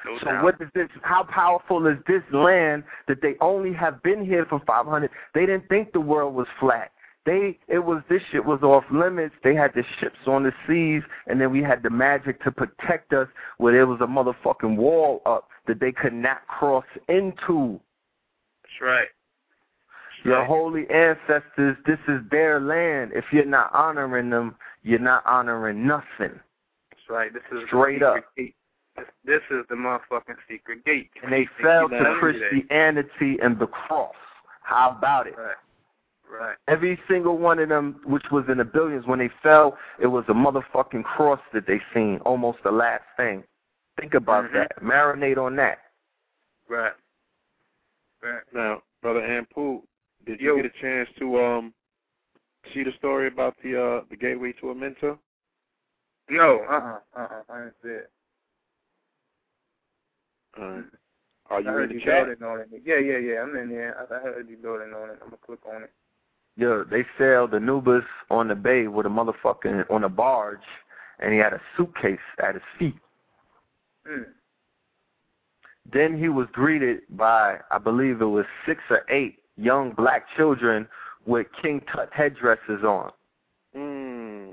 No so doubt. what is this? How powerful is this land that they only have been here for 500? They didn't think the world was flat. They it was this shit was off limits. They had the ships on the seas, and then we had the magic to protect us, where there was a motherfucking wall up that they could not cross into. That's right. Your Right. holy ancestors, this is their land. If you're not honoring them, you're not honoring nothing. That's right. This is Straight up. Gate. This, this is the motherfucking secret gate. And they fell to telling you that. Christianity and the cross. How about it? Right. Right. Every single one of them, which was in the billions, when they fell, it was a motherfucking cross that they seen, almost the last thing. Think about Mhm. that. Marinate on that. Right. Right. Now, brother Anpu, did you Yo. get a chance to um see the story about the uh the gateway to Amenta? No. Uh. uh Uh. uh I didn't see it. Uh, are you I heard in the you chat? building on it. Yeah. Yeah. Yeah. I'm in here. I I heard you building on it. I'm gonna click on it. Yo, they sailed Anubis on the bay with a motherfucking on a barge, and he had a suitcase at his feet. Mm. Then he was greeted by, I believe it was six or eight young black children with King Tut headdresses on. Mm.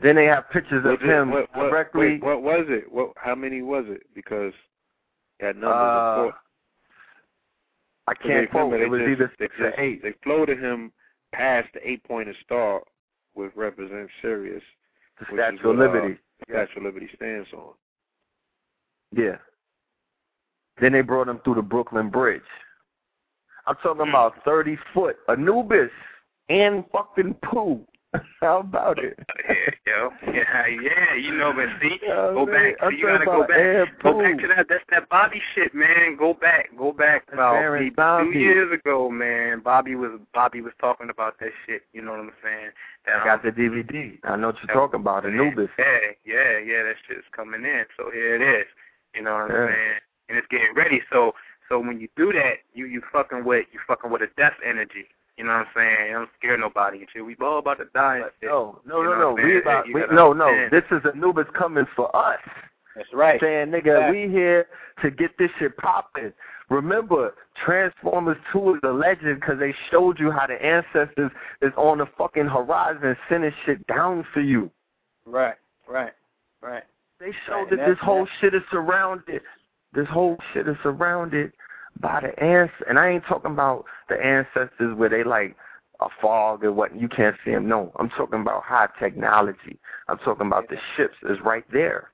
Then they have pictures of it- him what, what, directly. wait, what was it? What? How many was it? Because that numbers Uh, four. I can't quote. remember, It was either six they or eight. They floated him past the eight-pointed star, which represents Sirius, The Statue of uh, Liberty. the Statue of Liberty stands on. Yeah. Then they brought him through the Brooklyn Bridge. I'm talking Hmm. about 30 foot Anubis and fucking Pooh. How about it? Yeah, yo. Yeah, yeah. You know, but see, Yeah, oh, go man, back. See, you gotta go back. Go back to that. That's that Bobby shit, man. Go back. Go back That's about Baron maybe Zombie. two years ago, man. Bobby was Bobby was talking about that shit. You know what I'm saying? That, I got um, the DVD. I know what you're talking about, Anubis. Yeah, yeah, yeah. That shit's coming in. So here it is. You know what I'm saying? And it's getting ready. So so when you do that, you you fucking with you fucking with a death energy. You know what I'm saying? I don't scare nobody and shit. We all about to die and. Oh, no, no, You no, no. We about, we, no, no. understand. This is Anubis coming for us. That's right. saying, nigga, Fact. we here to get this shit popping. Remember, Transformers 2 is a legend because they showed you how the ancestors is on the fucking horizon sending shit down for you. Right, right, right. They showed Right, that this that's- whole shit is surrounded. This whole shit is surrounded by the ancestors. And I ain't talking about the ancestors where they like a fog or what you can't see them. No, I'm talking about high technology. I'm talking about the ships is right there.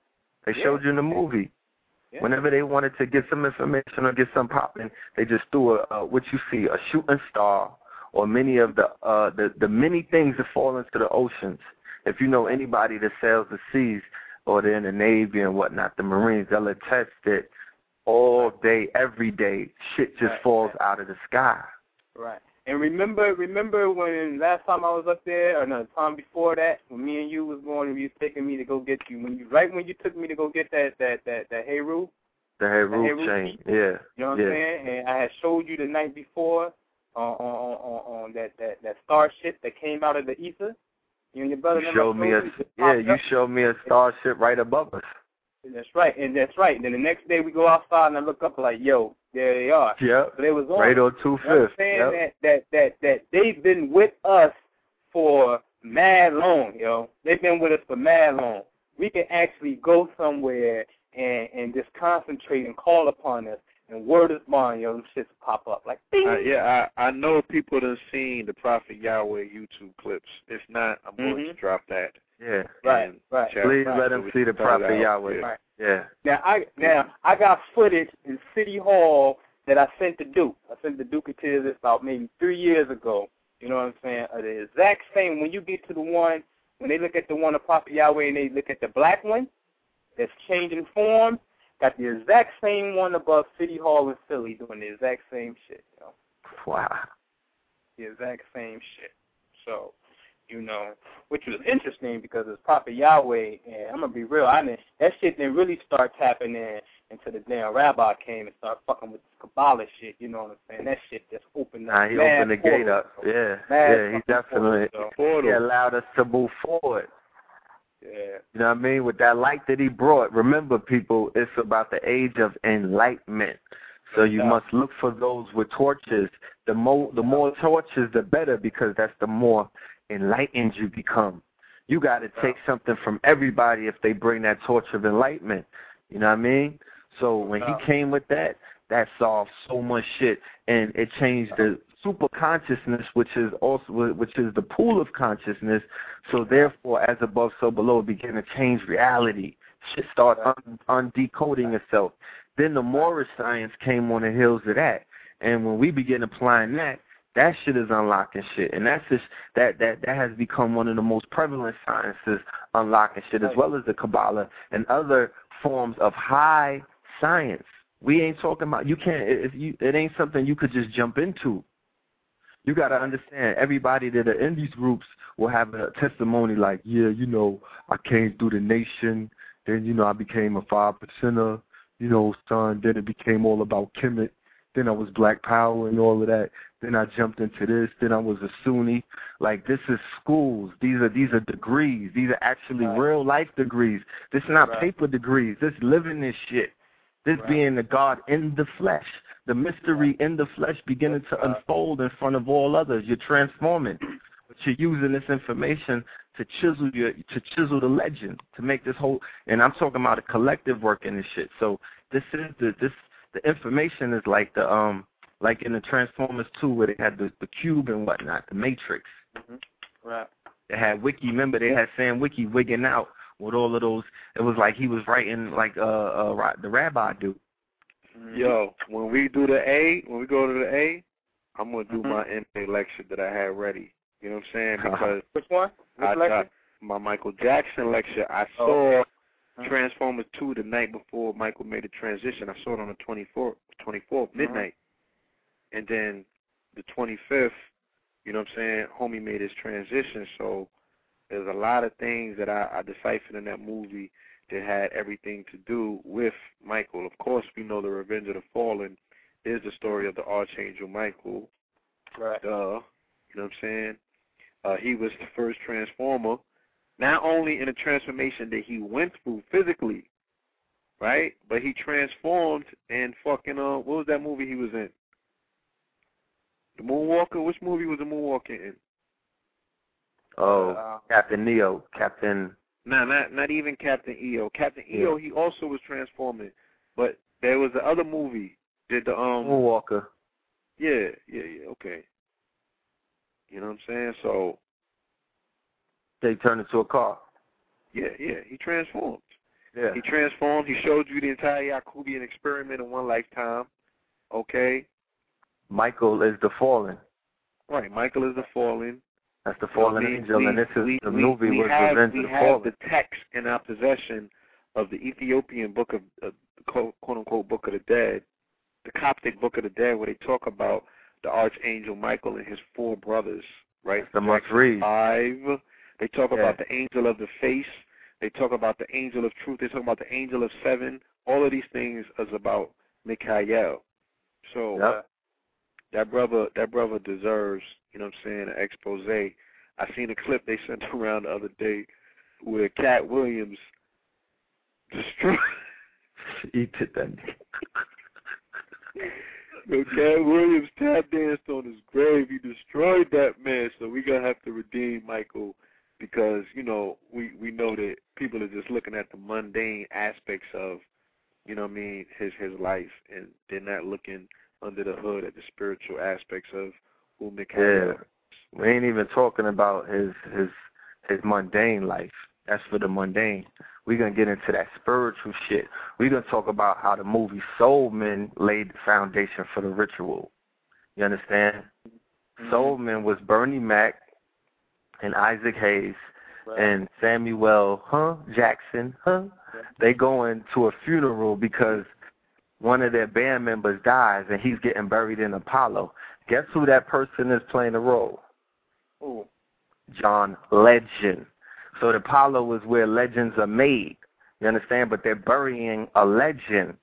They Yeah. showed you in the movie. Yeah. Whenever they wanted to get some information or get some popping, they just threw a, uh, what you see, a shooting star or many of the uh the the many things that fall into the oceans. If you know anybody that sails the seas or they're in the Navy and whatnot, the Marines, they'll attest that all day, every day, shit just Right, falls right. out of the sky. Right. And remember, remember when last time I was up there, or no, the time before that, when me and you was going, and you was taking me to go get you. When you, right when you took me to go get that that that that Heru, The Heru Heru chain, yeah, you know what yeah. I'm saying? And I had showed you the night before on on on, on that that that starship that came out of the ether. You and your brother You showed me a yeah, you showed me a starship right above us. That's right, and that's right. And then the next day we go outside and I look up like, yo, there they are. Yep, So they was on. right on two You know I'm saying Yep. that, that that that they've been with us for mad long, yo. They've been with us for mad long. We can actually go somewhere and and just concentrate and call upon us, and word is bond, yo. Them shits pop up like. Uh, yeah, I I know people done seen the Prophet Yahweh YouTube clips. If not, I'm going Mhm. to drop that. Yeah. Right, and right. check Please out let them we see the Prophet. Yahweh. Yeah. Right. Yeah. Now I now I got footage in City Hall that I sent to Duke. I sent the Duke to this about maybe three years ago. You know what I'm saying? Uh, the exact same when you get to the one when they look at the one of Prophet Yahweh and they look at the black one that's changing form, got the exact same one above City Hall in Philly doing the exact same shit, you know. Wow. The exact same shit. So, you know, which was interesting because it's Prophet Yahweh, and I'm gonna be real, I didn't, that shit didn't really start tapping in until the damn rabbi came and started fucking with this Kabbalah shit. You know what I'm saying? That shit just opened Nah, he opened the gate up. bro. Yeah, Mad yeah, he fucking definitely portals, Portal. he allowed us to move forward. Yeah. You know what I mean? With that light that he brought. Remember, people, it's about the age of enlightenment. So you Yeah. must look for those with torches. The more the more torches, the better, because that's the more enlightened you become. You got to take something from everybody if they bring that torch of enlightenment. You know what I mean? So when he came with that, that solved so much shit, and it changed the super consciousness, which is also which is the pool of consciousness. So therefore, as above, so below, begin to change reality. Shit start un- undecoding itself. Then the Moorish science came on the heels of that, and when we begin applying that, that shit is unlocking shit, and that's just that that that has become one of the most prevalent sciences unlocking shit, as well as the Kabbalah and other forms of high science. We ain't talking about you can't if you it ain't something you could just jump into. You got to understand everybody that are in these groups will have a testimony like, yeah, you know, I came through the nation, then you know I became a five percenter, you know, son. Then it became all about Kemet. Then I was Black Power and all of that. Then I jumped into this. Then I was a Sunni. Like this is schools. These are these are degrees. These are actually Right. real life degrees. This is not Right. paper degrees. This living this shit. This Right. being the God in the flesh. The mystery in the flesh beginning to unfold in front of all others. You're transforming. But you're using this information to chisel your to chisel the legend, to make this whole and I'm talking about a collective work in this shit. So this is the this the information is like the um like in the Transformers 2 where they had the, the cube and whatnot, the matrix. Right. They had Wiki. Remember, they had Sam Witwicky wigging out with all of those. It was like he was writing like uh, uh the rabbi dude. Mm-hmm. Yo, when we do the A, when we go to the A, I'm gonna do Mhm. my MA lecture that I had ready. You know what I'm saying? Because Which one? Which I lecture? got my Michael Jackson lecture. I Oh. saw Mhm. Transformers 2 the night before Michael made the transition. I saw it on the 24th, 24th Mm-hmm. midnight, and then the 25th. You know what I'm saying? Homie made his transition, so there's a lot of things that I, I deciphered in that movie that had everything to do with Michael. Of course, we know the Revenge of the Fallen is the story of the Archangel Michael. Right. Duh. You know what I'm saying? Uh, he was the first transformer, not only in the transformation that he went through physically, right? But he transformed and fucking uh, what was that movie he was in? The Moonwalker. Which movie was the Moonwalker in? Oh, Uh, Captain EO, Captain. Nah, not not even Captain EO. Captain EO, he also was transforming, but there was the other movie. Did the um Moonwalker. Yeah, yeah, yeah, okay. You know what I'm saying? So They turned into a car. yeah, yeah, he transformed. Yeah. He transformed. He showed you the entire Yakubian experiment in one lifetime. Okay, Michael is the fallen. right. Michael is the fallen. That's the fallen We- angel, we- and this is we, the movie we was have, Revenge we of the have Fallen. the text in our possession of the Ethiopian book of uh, quote, quote unquote book of the dead, the Coptic book of the dead, where they talk about the archangel Michael and his four brothers. Right. the must read. Five. They talk Yeah. about the angel of the face. They talk about the angel of truth. They talk about the angel of seven. All of these things is about Mikhail. So Yep. That brother, that brother deserves, you know what I'm saying, an expose. I seen a clip they sent around the other day where Katt Williams destroyed. Eat it then. Yo, Katt Williams tap danced on his grave. He destroyed that man. So we gonna have to redeem Michael because you know we we know that people are just looking at the mundane aspects of you know what I mean his his life and they're not looking under the hood at the spiritual aspects of who Mikhail. Yeah. We ain't even talking about his his his mundane life. That's for the mundane. We're gonna get into that spiritual shit. We're gonna talk about how the movie Soul Men laid the foundation for the ritual. You understand? Mm-hmm. Soul Men was Bernie Mac and Isaac Hayes right. and Samuel huh Jackson huh they going to a funeral because one of their band members dies and he's getting buried in Apollo. Guess who that person is playing the role? Ooh. John Legend. So the Apollo is where legends are made. You understand? But they're burying a legend.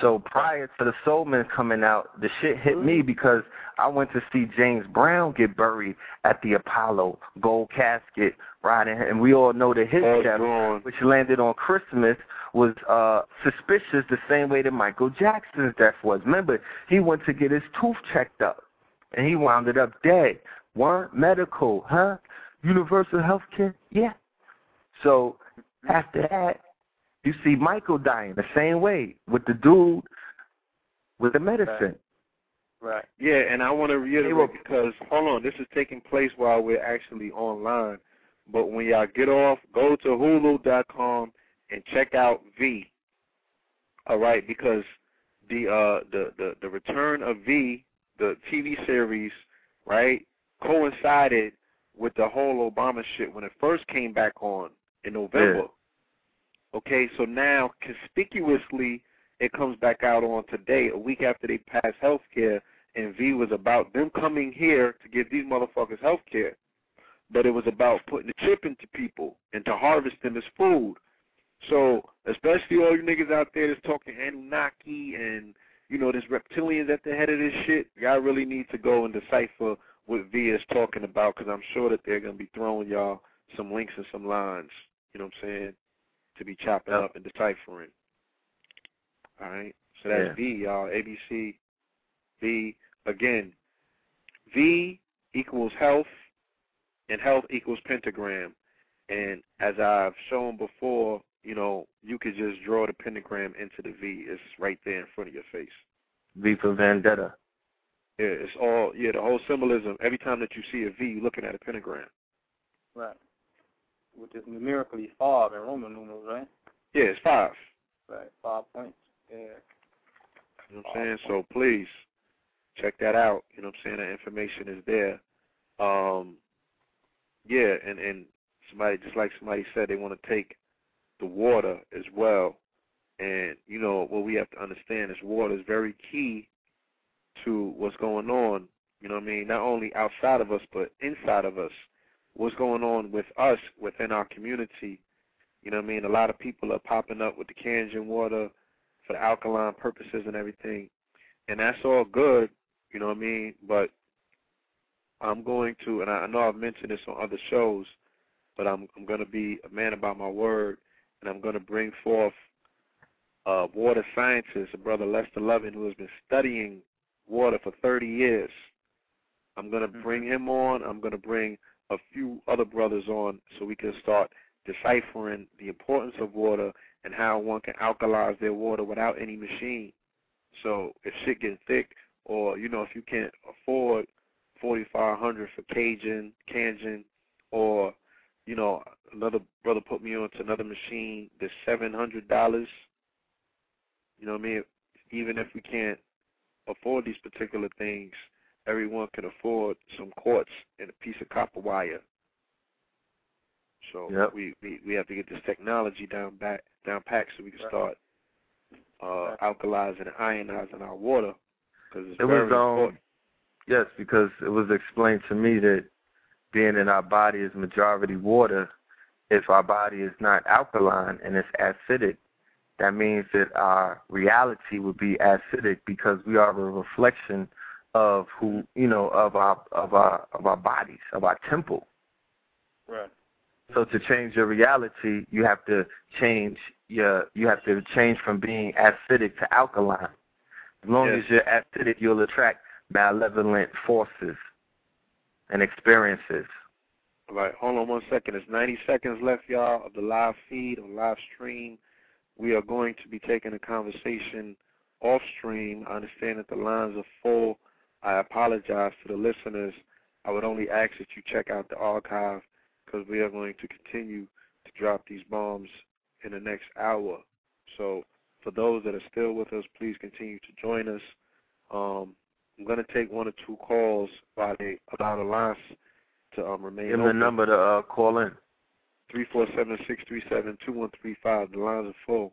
So prior to the Soul Men coming out, the shit hit me because I went to see James Brown get buried at the Apollo gold casket, right? And we all know the his death, which landed on Christmas, was uh suspicious the same way that Michael Jackson's death was. Remember, he went to get his tooth checked up, and he wound up dead. One medical, huh? Universal health care, yeah. So after that, you see Michael dying the same way with the dude with the medicine. Right. Yeah, and I want to reiterate were- because hold on, this is taking place while we're actually online. But when y'all get off, go to Hulu.com and check out V. All right, because the uh the the the return of V, the TV series, right, coincided with the whole Obama shit when it first came back on in November. Okay, so now conspicuously it comes back out on today, a week after they passed health care, and V was about them coming here to give these motherfuckers health care. But it was about putting the chip into people and to harvest them as food. So, especially all you niggas out there that's talking Anunnaki and, you know, this reptilians at the head of this shit, y'all really need to go and decipher what V is talking about because I'm sure that they're going to be throwing y'all some links and some lines, you know what I'm saying, to be chopping up and deciphering. All right? So that's Yeah. V, y'all. ABC, V. Again, V equals health, and health equals pentagram. And as I've shown before, you know, you could just draw the pentagram into the V. It's right there in front of your face. V for Vendetta. Yeah, it's all yeah, the whole symbolism. Every time that you see a V, you're looking at a pentagram. Right. Which is numerically five in Roman numerals, right? Yeah, it's five. Right. Five points. Yeah. You know what I'm saying? So please check that out. You know what I'm saying? That information is there. Um yeah, and and somebody just like somebody said they want to take the water as well. And you know what we have to understand is water is very key to what's going on. You know what I mean? Not only outside of us but inside of us. What's going on with us within our community. You know what I mean? A lot of people are popping up with the Kangen water for the alkaline purposes and everything. And that's all good, you know what I mean? But I'm going to, and I I know I've mentioned this on other shows, but I'm I'm going to be a man about my word, and I'm going to bring forth a water scientist, a brother Lester Lovin, who has been studying water for 30 years. I'm going to mm-hmm. bring him on. I'm going to bring a few other brothers on so we can start deciphering the importance of water and how one can alkalize their water without any machine. So if shit gets thick, or you know, if you can't afford forty five hundred for Cajun, Kangen, or you know, another brother put me onto another machine that's seven hundred dollars. You know what I mean? Even if we can't afford these particular things, everyone can afford some quartz and a piece of copper wire. So Yep. we, we we have to get this technology down back down packed so we can start uh, alkalizing and ionizing our water because it's It very was um important. yes, because it was explained to me that being in our body is majority water, if our body is not alkaline and it's acidic, that means that our reality would be acidic because we are a reflection of who you know, of our of our of our bodies, of our temple. Right. So to change your reality, you have to change your you have to change from being acidic to alkaline. As long Yes. as you're acidic, you'll attract malevolent forces and experiences. All right, hold on one second. There's 90 seconds left, y'all, of the live feed or live stream. We are going to be taking a conversation off stream. I understand that the lines are full. I apologize to the listeners. I would only ask that you check out the archive because we are going to continue to drop these bombs in the next hour. So for those that are still with us, please continue to join us. Um, I'm going to take one or two calls while they allow the lines to um, remain Give them the number to uh, call in. Three four seven six three seven two one three five. The lines are full.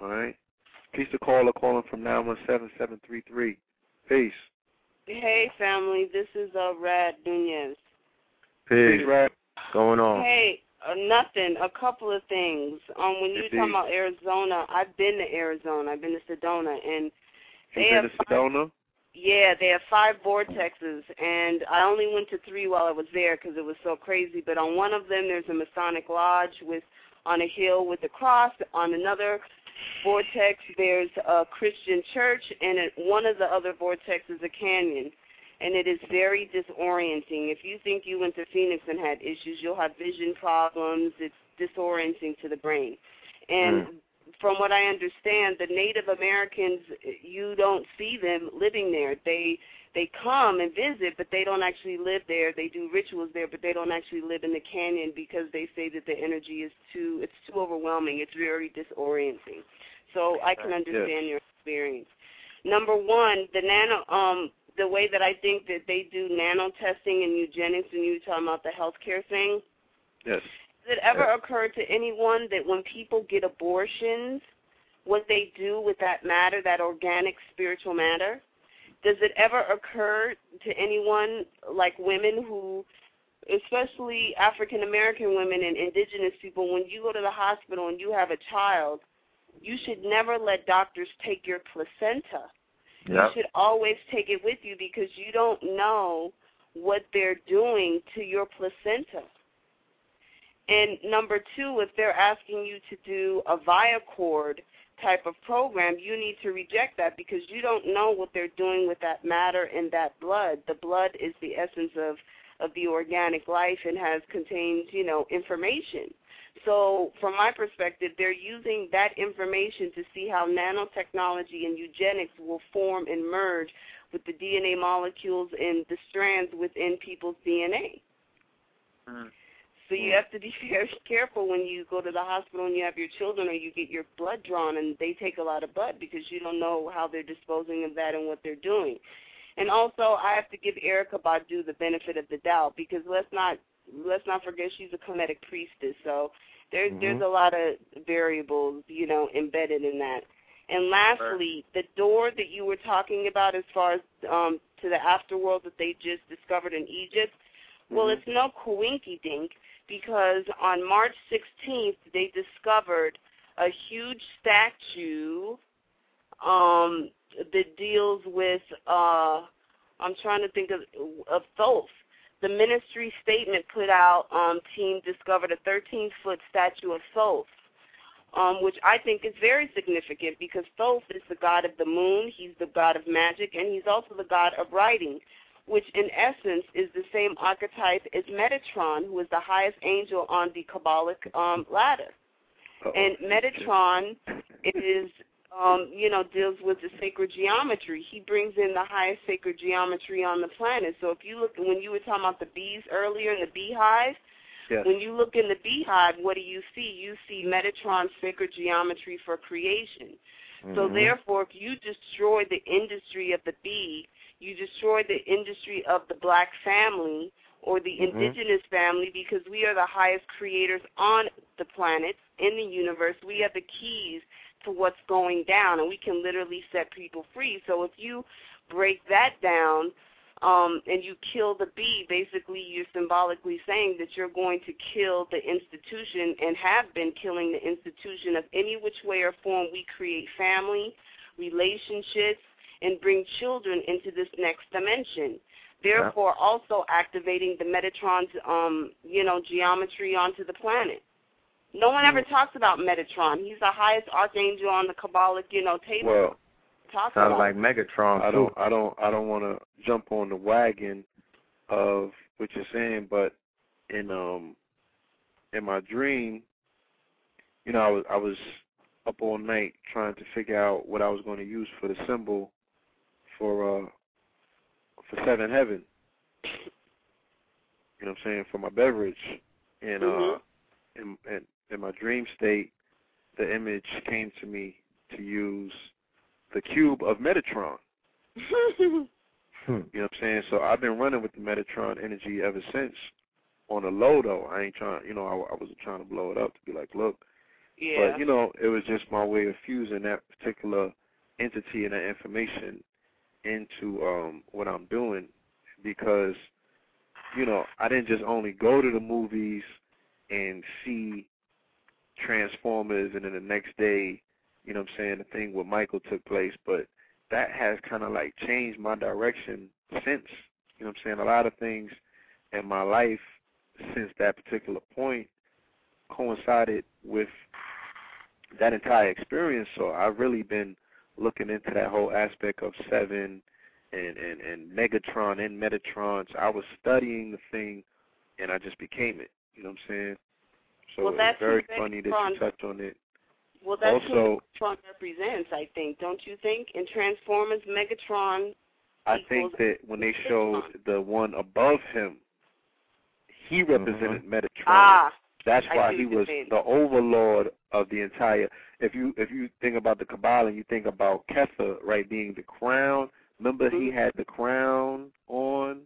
All right. Peace to call the caller calling from nine one seven seven three three. Peace. Hey, family. This is uh, Rad Nunez. Peace. Peace, Rad. Going on. Hey, Uh, nothing. A couple of things. Um, when you're talking about Arizona, I've been to Arizona. I've been to Sedona, and they you have been to Sedona? Yeah, they have five vortexes, and I only went to three while I was there because it was so crazy. But on one of them, there's a Masonic lodge with on a hill with a cross. On another vortex, there's a Christian church, and at one of the other vortexes, a canyon. And it is very disorienting. If you think you went to Phoenix and had issues, you'll have vision problems. It's disorienting to the brain. And Mm. From what I understand, the Native Americans, you don't see them living there. They they come and visit, but they don't actually live there. They do rituals there, but they don't actually live in the canyon because they say that the energy is too it's too overwhelming. It's very disorienting. So I can understand your experience. Number one, the nano um the way that I think that they do nano testing and eugenics and you were talking about the healthcare thing. Yes. Does it ever occur to anyone that when people get abortions, what they do with that matter, that organic spiritual matter, does it ever occur to anyone like women who, especially African American women and indigenous people, when you go to the hospital and you have a child, you should never let doctors take your placenta. You should always take it with you because you don't know what they're doing to your placenta. And number two, if they're asking you to do a Viacord type of program, you need to reject that because you don't know what they're doing with that matter and that blood. The blood is the essence of of the organic life and has contains, you know, information. So from my perspective, they're using that information to see how nanotechnology and eugenics will form and merge with the DNA molecules and the strands within people's DNA. Mm. So you have to be very careful when you go to the hospital and you have your children or you get your blood drawn and they take a lot of blood because you don't know how they're disposing of that and what they're doing. And also I have to give Erykah Badu the benefit of the doubt because let's not let's not forget she's a Kemetic priestess. So there Mhm. there's a lot of variables, you know, embedded in that. And lastly, the door that you were talking about as far as um to the afterworld that they just discovered in Egypt, well, Mhm. it's no coinky dink because on March 16th they discovered a huge statue um, that deals with uh, I'm trying to think of of Thoth. The ministry statement put out um, team discovered a 13 foot statue of Thoth. Um, which I think is very significant because Thoth is the god of the moon, he's the god of magic, and he's also the god of writing which in essence is the same archetype as Metatron, who is the highest angel on the Kabbalic um, ladder. Uh-oh. And Metatron is, um, you know, deals with the sacred geometry. He brings in the highest sacred geometry on the planet. So if you look, when you were talking about the bees earlier in the beehive, Yes. when you look in the beehive, what do you see? You see Metatron's sacred geometry for creation. So Mhm. therefore, if you destroy the industry of the bee, you destroy the industry of the black family or the Mhm. indigenous family because we are the highest creators on the planet, in the universe. We have the keys to what's going down, and we can literally set people free. So if you break that down um, and you kill the bee, basically you're symbolically saying that you're going to kill the institution and have been killing the institution of any which way or form we create family, relationships, and bring children into this next dimension. Therefore, also activating the Metatron's, um, you know, geometry onto the planet. No one ever talks about Metatron. He's the highest archangel on the Kabbalic, you know, table. Well, Talk Sounds about like Megatron I don't I don't I don't want to jump on the wagon of what you're saying, but in um in my dream, you know, I was I was up all night trying to figure out what I was going to use for the symbol for uh for seven heaven. You know what I'm saying for my beverage, and uh Mhm. in, in in my dream state, the image came to me to use the cube of Metatron. Hmm. You know what I'm saying? So I've been running with the Metatron energy ever since. On a low though, I ain't trying. You know, I, I wasn't trying to blow it up to be like, look. yeah. But you know, it was just my way of fusing that particular entity and that information into um what I'm doing because you know I didn't just only go to the movies and see Transformers, and then the next day, you know what I'm saying, the thing with Michael took place. But that has kind of like changed my direction since. You know what I'm saying? A lot of things in my life since that particular point coincided with that entire experience. So I've really been looking into that whole aspect of Seven and and and Megatron and Metatron. So I was studying the thing, and I just became it. You know what I'm saying? So well, that's it's very funny that you touched on it. Well, that's also, who Megatron represents, I think. Don't you think? In Transformers, Megatron. I think that when they showed the one above him, he represented mm-hmm. Metatron. Ah, that's why he was the overlord of the entire. If you if you think about the Kabbalah, and you think about Kether, right, being the crown. Remember, mm-hmm. he had the crown on,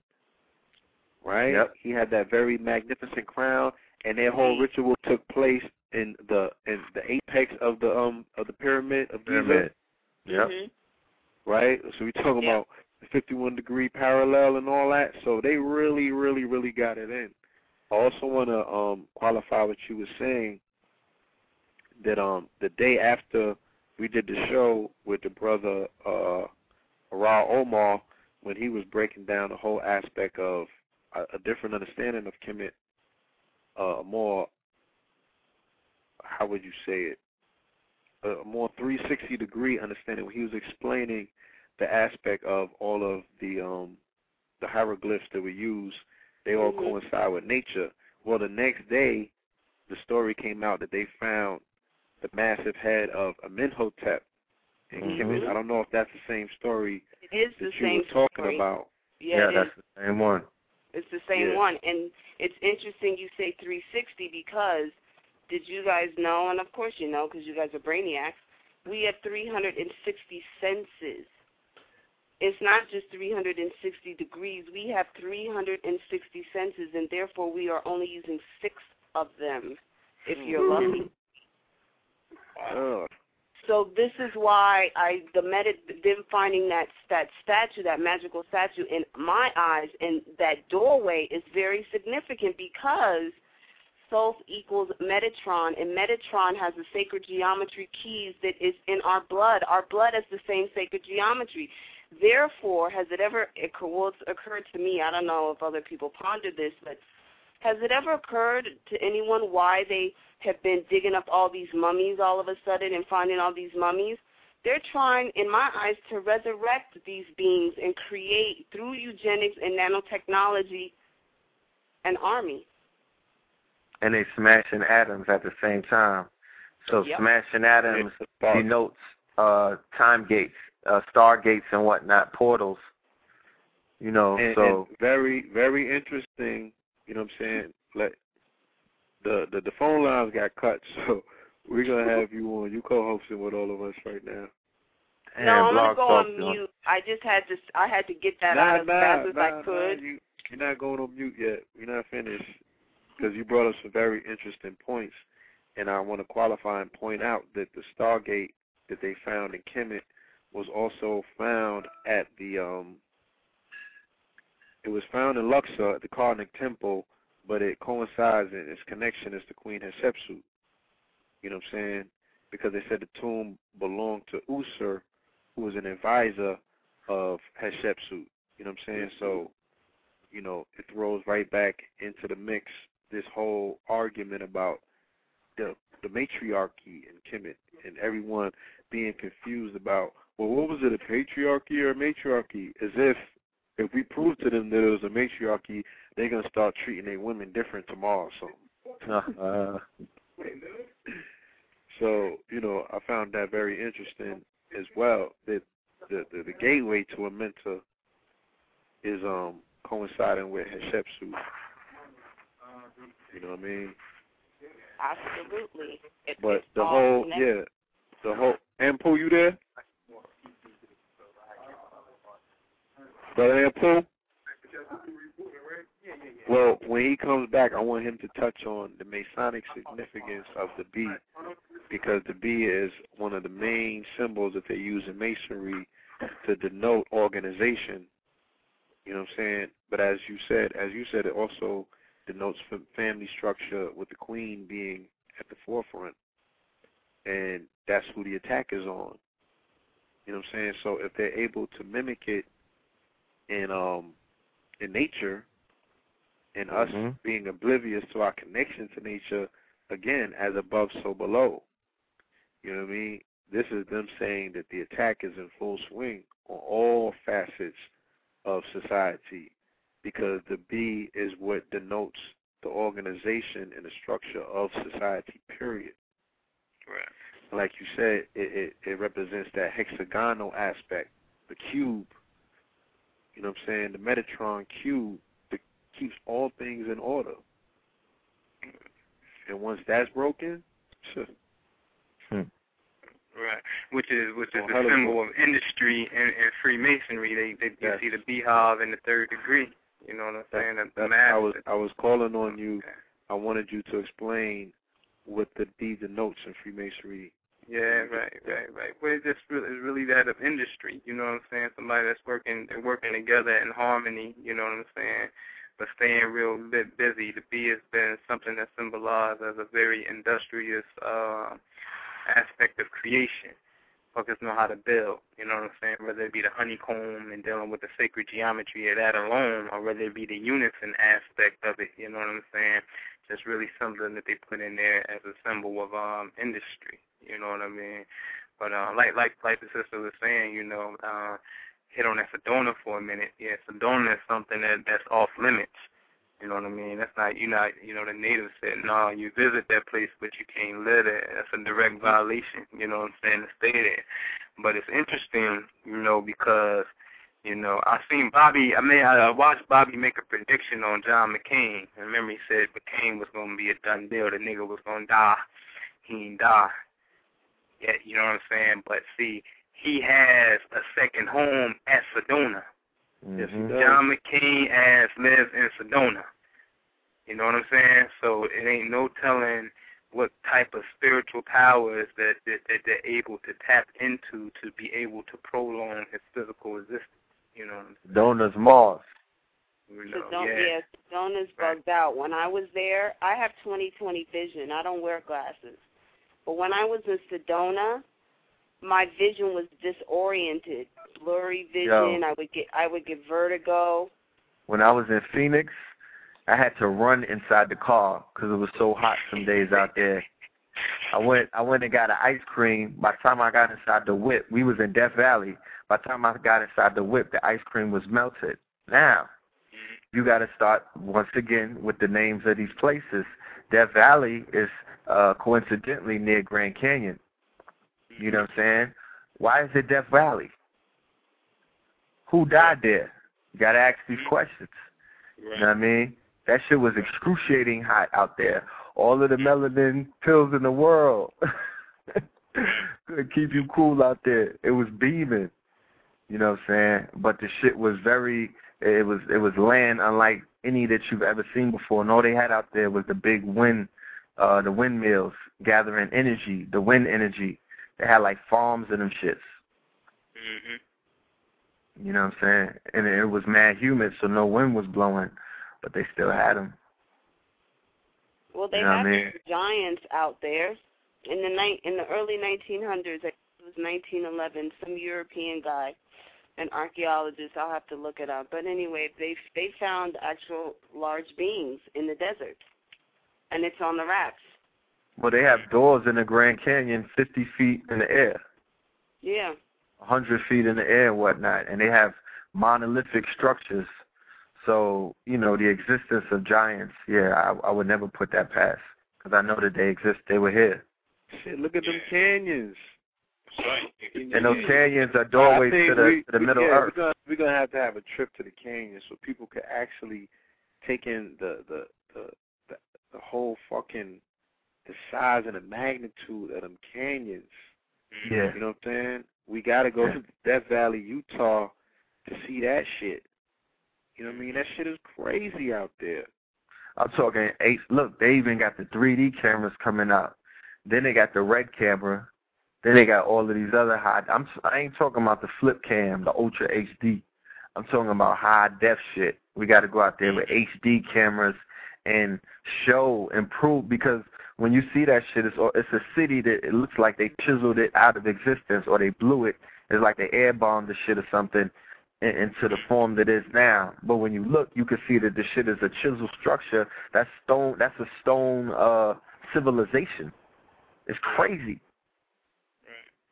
right? Yep. He had that very magnificent crown, and their whole Mm-hmm. ritual took place in the in the apex of the um of the pyramid of Giza, Pyramid. Yep. Mhm. right? So we're talking Yeah. about the 51 degree parallel and all that. So they really, really, really got it in. I also want to um, qualify what you were saying that um, the day after we did the show with the brother uh, Ra Omar, when he was breaking down the whole aspect of a, a different understanding of Kemet, uh, more, how would you say it, a more 360 degree understanding when he was explaining the aspect of all of the um, the hieroglyphs that we use they all Mhm. coincide with nature. Well, the next day, the story came out that they found the massive head of Amenhotep in. Kemet. Mm-hmm. I don't know if that's the same story It is the that you same were talking story. about. Yeah, it that's is. the same one. It's the same Yeah. one, and it's interesting you say 360 because did you guys know? And of course you know because you guys are brainiacs. We have 360 senses. It's not just 360 degrees. We have 360 senses, and therefore we are only using six of them. If you're hmm. lucky. So this is why I the meta them finding that that statue, that magical statue, in my eyes, and that doorway is very significant because Thoth equals Metatron, and Metatron has the sacred geometry keys that is in our blood. Our blood has the same sacred geometry. Therefore, has it ever occurred to me? I don't know if other people pondered this, but has it ever occurred to anyone why they have been digging up all these mummies all of a sudden and finding all these mummies? They're trying, in my eyes, to resurrect these beings and create, through eugenics and nanotechnology, an army. And they're smashing atoms at the same time. So Yep. smashing atoms It's a spark. denotes uh time gates, uh stargates and whatnot, portals. You know, and, so and very, very interesting. You know what I'm saying? Like the the the phone lines got cut, so we're gonna have you on. You co-hosting with all of us right now. and no, I'm blog gonna go talk on doing- mute. I just had to. I had to get that nah, out as nah, fast as nah, I could. Nah, you, you're not going on mute yet. You're not finished because you brought up some very interesting points, and I want to qualify and point out that the Stargate that they found in Kemet was also found at the um. It was found in Luxor at the Karnak Temple, but it coincides in its connection is to Queen Hatshepsut. You know what I'm saying? Because they said the tomb belonged to Usur, who was an advisor of Hatshepsut. You know what I'm saying? So, you know, it throws right back into the mix this whole argument about the the matriarchy in Kemet and everyone being confused about, well, what was it, a patriarchy or a matriarchy? As if if we prove to them that it was a matriarchy, they're gonna start treating their women different tomorrow. So, uh, so you know, I found that very interesting as well. That the the, the gateway to Amenta is um coinciding with Hatshepsut. You know what I mean? Absolutely. It, But it's the whole connected. yeah, the whole Anpu, you there? Brother Anpu? Well, when he comes back, I want him to touch on the Masonic significance of the bee, because the bee is one of the main symbols that they use in Masonry to denote organization. You know what I'm saying? But as you said, as you said, it also denotes family structure with the queen being at the forefront, and that's who the attack is on. You know what I'm saying? So if they're able to mimic it in um in nature, and us Mhm. being oblivious to our connection to nature, again, as above, so below. You know what I mean? This is them saying that the attack is in full swing on all facets of society because the bee is what denotes the organization and the structure of society, period. Right. Like you said, it, it, it represents that hexagonal aspect, the cube. You know what I'm saying? The Metatron cube that keeps all things in order. And once that's broken, hmm. Right, which is which is Oh, the hell of a- symbol of industry and, and Freemasonry. They they you Yes. see the beehive in the third degree. You know what I'm saying? The, the that's, master. I was I was calling on you. Okay. I wanted you to explain what the D denotes in Freemasonry. Yeah, right, right, right. But it's just really, it's really that of industry. You know what I'm saying? Somebody that's working, they're working together in harmony. You know what I'm saying? But staying real bit busy. The bee has been something that's symbolized as a very industrious uh, aspect of creation. Fuckers know how to build. You know what I'm saying? Whether it be the honeycomb and dealing with the sacred geometry of that alone, or whether it be the unison aspect of it. You know what I'm saying? Just really something that they put in there as a symbol of um industry. You know what I mean? But uh, like like like the sister was saying, you know, uh, hit on that Sedona for a minute. Yeah, Sedona is something that that's off limits. You know what I mean? That's not you not you know the natives said no, you visit that place but you can't live there. That's a direct violation. You know what I'm saying to stay there. But it's interesting, you know, because you know, I seen Bobby. I mean, I watched Bobby make a prediction on John McCain. I remember he said McCain was gonna be a done deal. The nigga was gonna die. He ain't die. Yeah, you know what I'm saying. But see, he has a second home at Sedona. Yes, he Mhm. John McCain ass lives in Sedona. You know what I'm saying? So it ain't no telling what type of spiritual powers that, that, that they're able to tap into to be able to prolong his physical existence. You know what I'm saying? Donor's Mars. You know, Sedona, yeah. yeah, Sedona's bugged out. When I was there, I have 20/20 vision. I don't wear glasses. But when I was in Sedona, my vision was disoriented, blurry vision. I would get I would get vertigo. When I was in Phoenix, I had to run inside the car because it was so hot some days out there. I went I went and got an ice cream. By the time I got inside the whip, we was in Death Valley. By the time I got inside the whip, the ice cream was melted. Now, you got to start once again with the names of these places. Death Valley is uh, coincidentally near Grand Canyon. You know what I'm saying? Why is it Death Valley? Who died there? You got to ask these questions. You know what I mean? That shit was excruciating hot out there. All of the melanin pills in the world could keep you cool out there. It was beaming. You know what I'm saying? But the shit was very it was it was land unlike any that you've ever seen before. And all they had out there was the big wind uh the windmills gathering energy, the wind energy. They had like farms and them shits. Mhm. You know what I'm saying? And it was mad humid, so no wind was blowing, but they still had them. Well, they You know had I mean? giants out there in the night in the early 1900s. It was 1911. Some European guy, an archaeologist. I'll have to look it up. But anyway, they they found actual large beings in the desert, and it's on the racks. Well, they have doors in the Grand Canyon 50 feet in the air, Yeah. 100 feet in the air and whatnot, and they have monolithic structures. So, you know, the existence of giants, yeah, I, I would never put that past because I know that they exist. They were here. Shit, look at them canyons. That's right. And those canyons are doorways to the, we, to the Middle yeah, Earth. We're gonna, we're gonna have to have a trip to the canyon so people could actually take in the the the the, the whole fucking the size and the magnitude of them canyons. Mm-hmm. Yeah. You know what I'm saying? We gotta go to Death Valley, Utah, to see that shit. You know what I mean? That shit is crazy out there. I'm talking eight. Look, they even got the 3D cameras coming out. Then they got the red camera. Then they got all of these other high. I'm. I ain't talking about the flip cam, the Ultra HD. I'm talking about high def shit. We got to go out there with HD cameras and show and prove because when you see that shit, it's it's a city that it looks like they chiseled it out of existence or they blew it. It's like they air bombed the shit or something into the form that is now. But when you look, you can see that the shit is a chisel structure. That's stone. That's a stone uh civilization. It's crazy.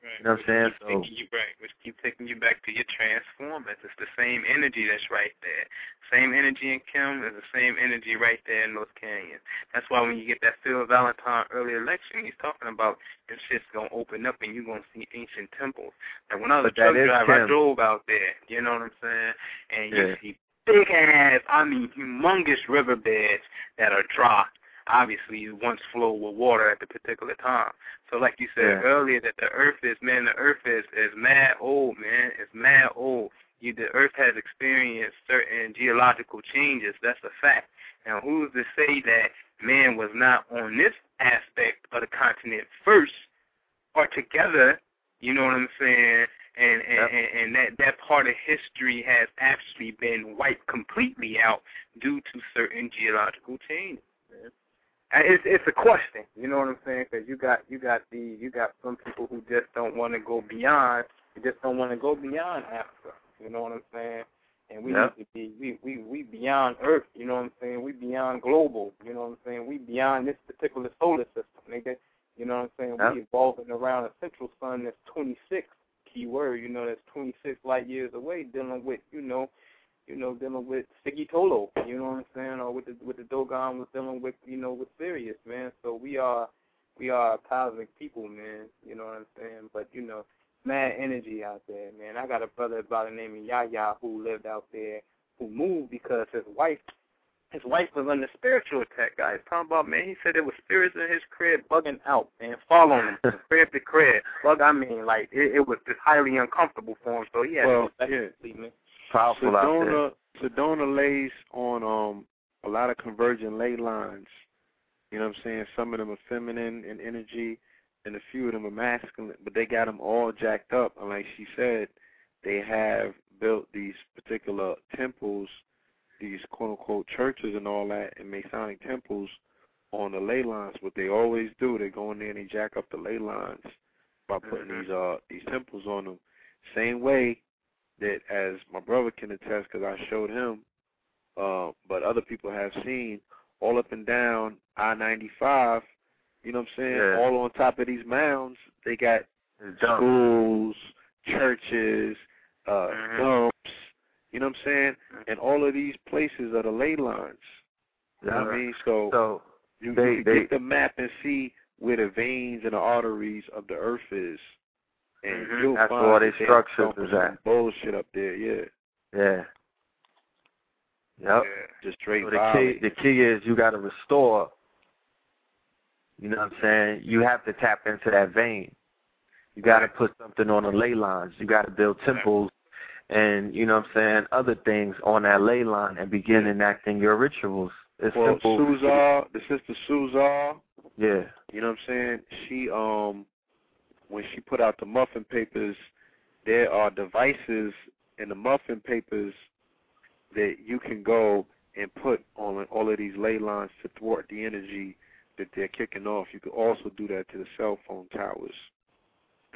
Right. You know what I'm saying? So, you back, which keep taking you back to your transformers. It's the same energy that's right there. Same energy in Kim is the same energy right there in North Canyon. That's why when you get that Phil Valentine early election, he's talking about this shit's gonna open up and you're gonna see ancient temples. Like when I was a truck driver, I drove out there. You know what I'm saying? And you yeah. see big ass, I mean humongous riverbeds that are dry obviously once flowed with water at the particular time. So like you said yeah. earlier that the earth is man, the earth is is mad old, man. It's mad old. You the earth has experienced certain geological changes. That's a fact. Now who's to say that man was not on this aspect of the continent first or together, you know what I'm saying? And and, yep. and, and that that part of history has actually been wiped completely out due to certain geological changes. It's it's a question, you know what I'm saying? Because you got you got the you got some people who just don't want to go beyond, they just don't want to go beyond Africa. You know what I'm saying? And we yep. need to be we we we beyond Earth. You know what I'm saying? We beyond global. You know what I'm saying? We beyond this particular solar system, nigga. You know what I'm saying? Yep. We evolving around a central sun that's 26. Key word, you know, that's 26 light years away, dealing with you know you know, dealing with Siggy Tolo, you know what I'm saying, or with the with the Dogon was dealing with, you know, with Sirius, man. So we are we are cosmic people, man, you know what I'm saying? But, you know, mad energy out there, man. I got a brother by the name of Yaya who lived out there who moved because his wife his wife was under spiritual attack, guys. Talking about man, he said there was spirits in his crib bugging out, man, following him crib to crib. Bug I mean, like it, it was just highly uncomfortable for him, so he had well, to sleep, man powerful Sedona, out there. Sedona lays on um a lot of convergent ley lines. You know what I'm saying? Some of them are feminine in energy, and a few of them are masculine. But they got them all jacked up. And like she said, they have built these particular temples, these quote unquote churches and all that, and Masonic temples on the ley lines. What they always do, they go in there and they jack up the ley lines by putting mm-hmm. these uh these temples on them. Same way that as my brother can attest because I showed him, uh, but other people have seen all up and down I-95, you know what I'm saying, yeah. all on top of these mounds, they got schools, churches, uh, mm-hmm. dumps, you know what I'm saying, and all of these places are the ley lines. You know what I mean? So, so you, they, you they, get the map and see where the veins and the arteries of the earth is. And Mhm. you'll That's where all they structures is at. Bullshit up there, yeah. yeah. Yep. Yeah. Just straight So the key, the key is you got to restore. You know what I'm saying? You have to tap into that vein. You got to put something on the ley lines. You got to build temples and, you know what I'm saying, other things on that ley line and begin enacting your rituals. It's well, simple. Suzar, the sister Suzar, Yeah. you know what I'm saying? She um when she put out the muffin papers, there are devices in the muffin papers that you can go and put on all of these ley lines to thwart the energy that they're kicking off. You could also do that to the cell phone towers.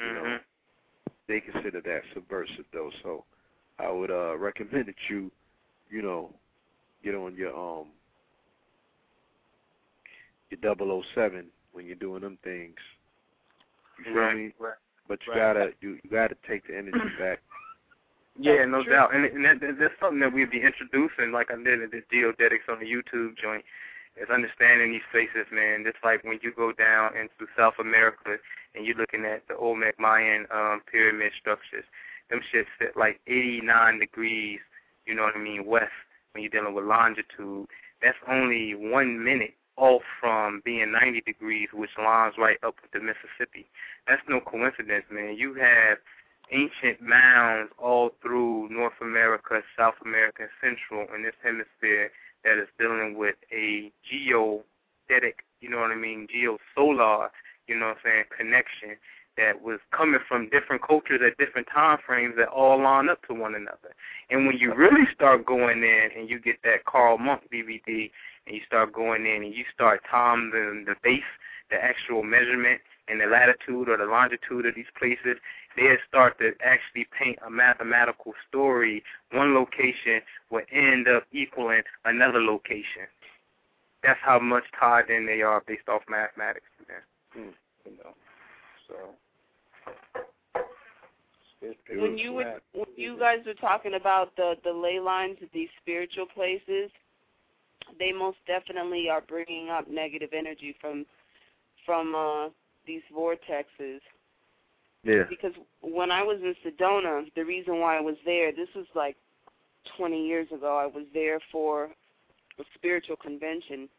You know, Mhm. they consider that subversive though. So I would uh recommend that you, you know, get on your um your 007 when you're doing them things. You feel Right, me? right. But you Right. gotta you, you gotta take the energy back. Yeah, no doubt. And, and that, that, that's something that we'd be introducing, like I did at the Geodetics on the YouTube joint, is understanding these places, man. Just like when you go down into South America and you're looking at the Olmec Mayan um, pyramid structures, them shit sit like 89 degrees, you know what I mean, west when you're dealing with longitude. That's only one minute off from being 90 degrees, which lines right up with the Mississippi. That's no coincidence, man. You have ancient mounds all through North America, South America, Central, in this hemisphere that is dealing with a geodetic, you know what I mean, geosolar, you know what I'm saying, connection that was coming from different cultures at different time frames that all line up to one another. And when you really start going in and you get that Carl Munck DVD and you start going in and you start timing the, the base, the actual measurement and the latitude or the longitude of these places, they start to actually paint a mathematical story. One location will end up equaling another location. That's how much tied in they are based off mathematics, man. Hmm. You know, so. When you were, when you guys were talking about the the ley lines of these spiritual places, they most definitely are bringing up negative energy from from uh these vortexes. Yeah. Because when I was in Sedona, the reason why I was there, this was like 20 years ago. I was there for a spiritual convention,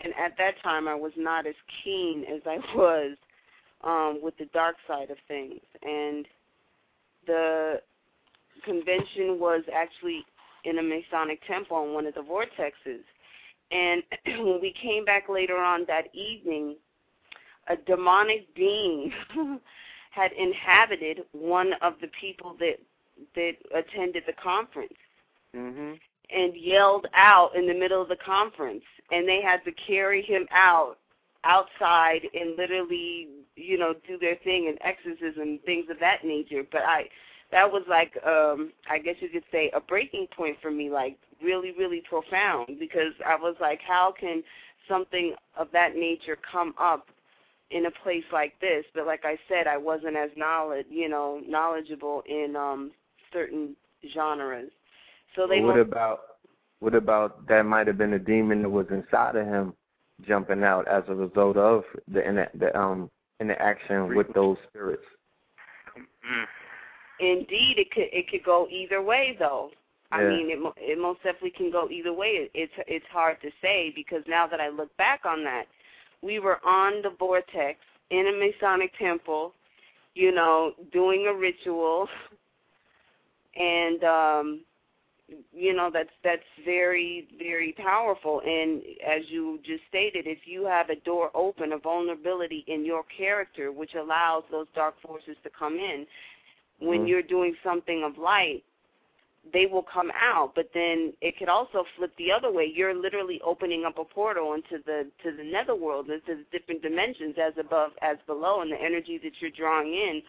and at that time I was not as keen as I was um, with the dark side of things. And the convention was actually in a Masonic temple in one of the vortexes. And when we came back later on that evening, a demonic being had inhabited one of the people that that attended the conference Mhm. and yelled out in the middle of the conference and they had to carry him out outside and literally you know do their thing and exorcism things of that nature but i that was like um i guess you could say a breaking point for me like really really profound because i was like how can something of that nature come up in a place like this? But like i said i wasn't as knowledge you know knowledgeable in um certain genres. So they what about what about that might have been a demon that was inside of him jumping out as a result of the inter- the um interaction with those spirits. Indeed, it could it could go either way though. I mean, it it most definitely can go either way. It, it's it's hard to say because now that I look back on that, we were on the vortex in a Masonic temple, you know, doing a ritual, and um, you know that's that's very very powerful. And as you just stated, if you have a door open, a vulnerability in your character, which allows those dark forces to come in, when Mhm. you're doing something of light, they will come out. But then it could also flip the other way. You're literally opening up a portal into the to the netherworld, into the different dimensions, as above as below, and the energy that you're drawing in,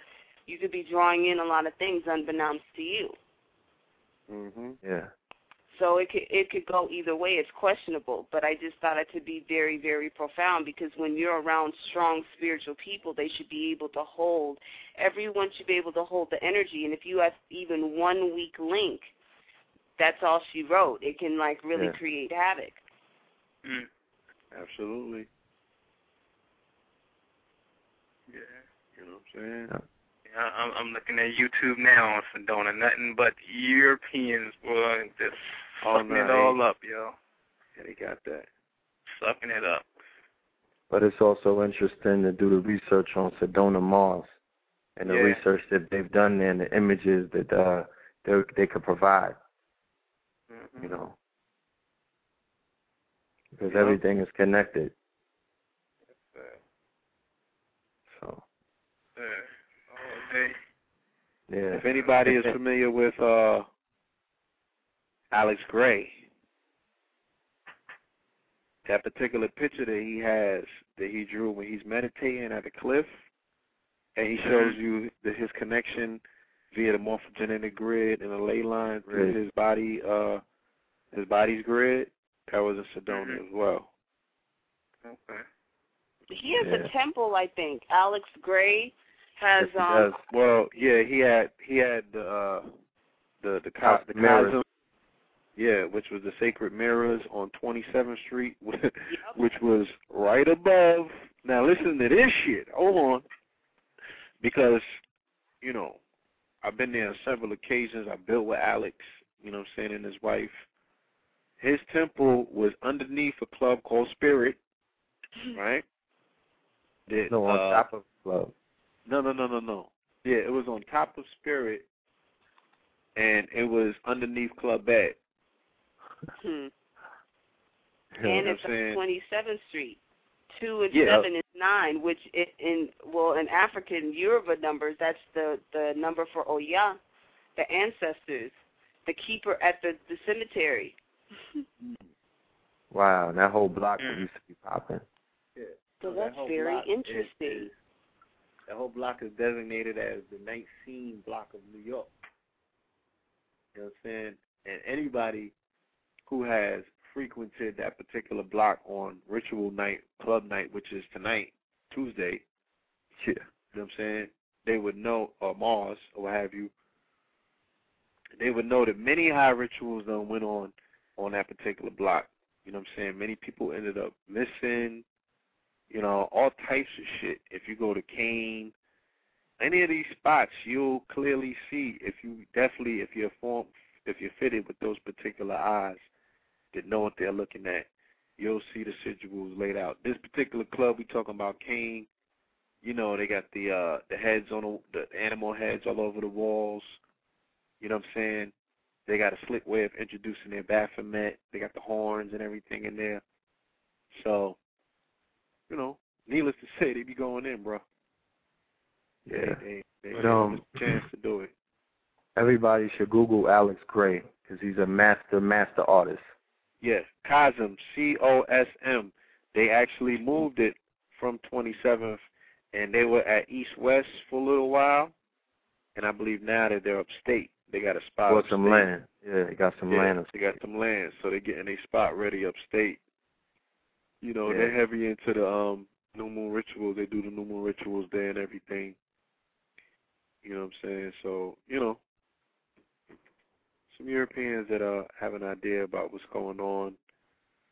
you could be drawing in a lot of things unbeknownst to you. Mhm. Yeah. So it could it could go either way. It's questionable, but I just thought it to be very very profound because when you're around strong spiritual people, they should be able to hold. Everyone should be able to hold the energy, and if you have even one weak link, that's all she wrote. It can like really Yeah. create havoc. Mm. Absolutely. Yeah. You know what I'm saying? Yeah. Yeah, I'm, I'm looking at YouTube now on Sedona. Nothing but Europeans, boy, just Sucking no, it all up, yo. Yeah, they got that. Sucking it up. But it's also interesting to do the research on Sedona Mars and the Yeah. research that they've done there and the images that uh they they could provide, Mm-hmm. you know. Because Yeah. everything is connected. So Yeah. All yeah. If anybody is familiar with uh Alex Grey, that particular picture that he has that he drew when he's meditating at a cliff, and he shows you the, his connection via the morphogenetic grid and the ley line through Right. his body, uh, his body's grid. That was in Sedona Mhm. as well. Okay. He has Yeah. a temple, I think. Alex Grey has Yes, um does. Well, yeah, he had he had the uh, the the, cos- Uh, the mirrors. cosm, yeah, which was the sacred mirrors on 27th Street, which was right above. Now listen to this shit. Hold on, because you know I've been there on several occasions. I built with Alex, you know, what I'm saying, and his wife. His temple was underneath a club called Spirit, right? That, No, on uh, top of club. no, no, no, no, no. Yeah, it was on top of Spirit, and it was underneath Club Bed. Hmm. Yeah. and it's what on? Twenty Seventh Street. Two and Yeah. seven is nine, which in well in African Yoruba numbers, that's the the number for Oya, the ancestors, the keeper at the the cemetery. wow, that whole block Mm. used to be popping. Yeah. So that that's whole very block is- interesting. is- the whole block is designated as the ninth scene block of New York. You know what I'm saying? And anybody who has frequented that particular block on ritual night, club night, which is tonight, Tuesday, Yeah. you know what I'm saying? They would know, or Mars, or what have you, they would know that many high rituals done went on on that particular block. You know what I'm saying? Many people ended up missing, you know, all types of shit. If you go to Cain, any of these spots, you'll clearly see if you definitely, if you're form, if you're fitted with those particular eyes that know what they're looking at, you'll see the sigils laid out. This particular club we talking about, Cain, you know, they got the uh the heads on the, the animal heads all over the walls. You know what I'm saying? They got a slick way of introducing their Baphomet. They got the horns and everything in there. So, you know, needless to say, they be going in, bro. Yeah. They, they, they But, um, a chance to do it. Everybody should Google Alex Grey because he's a master, master artist. Yes, Cosm, C O S M. They actually moved it from 27th, and they were at East West for a little while, and I believe now that they're upstate. They got a spot. Bought some land. Yeah, he got some yeah, land. They got some land, so they're getting a spot ready upstate. You know, Yeah. they're heavy into the um new moon rituals. They do the new moon rituals there and everything. You know what I'm saying? So, you know, some Europeans that uh have an idea about what's going on.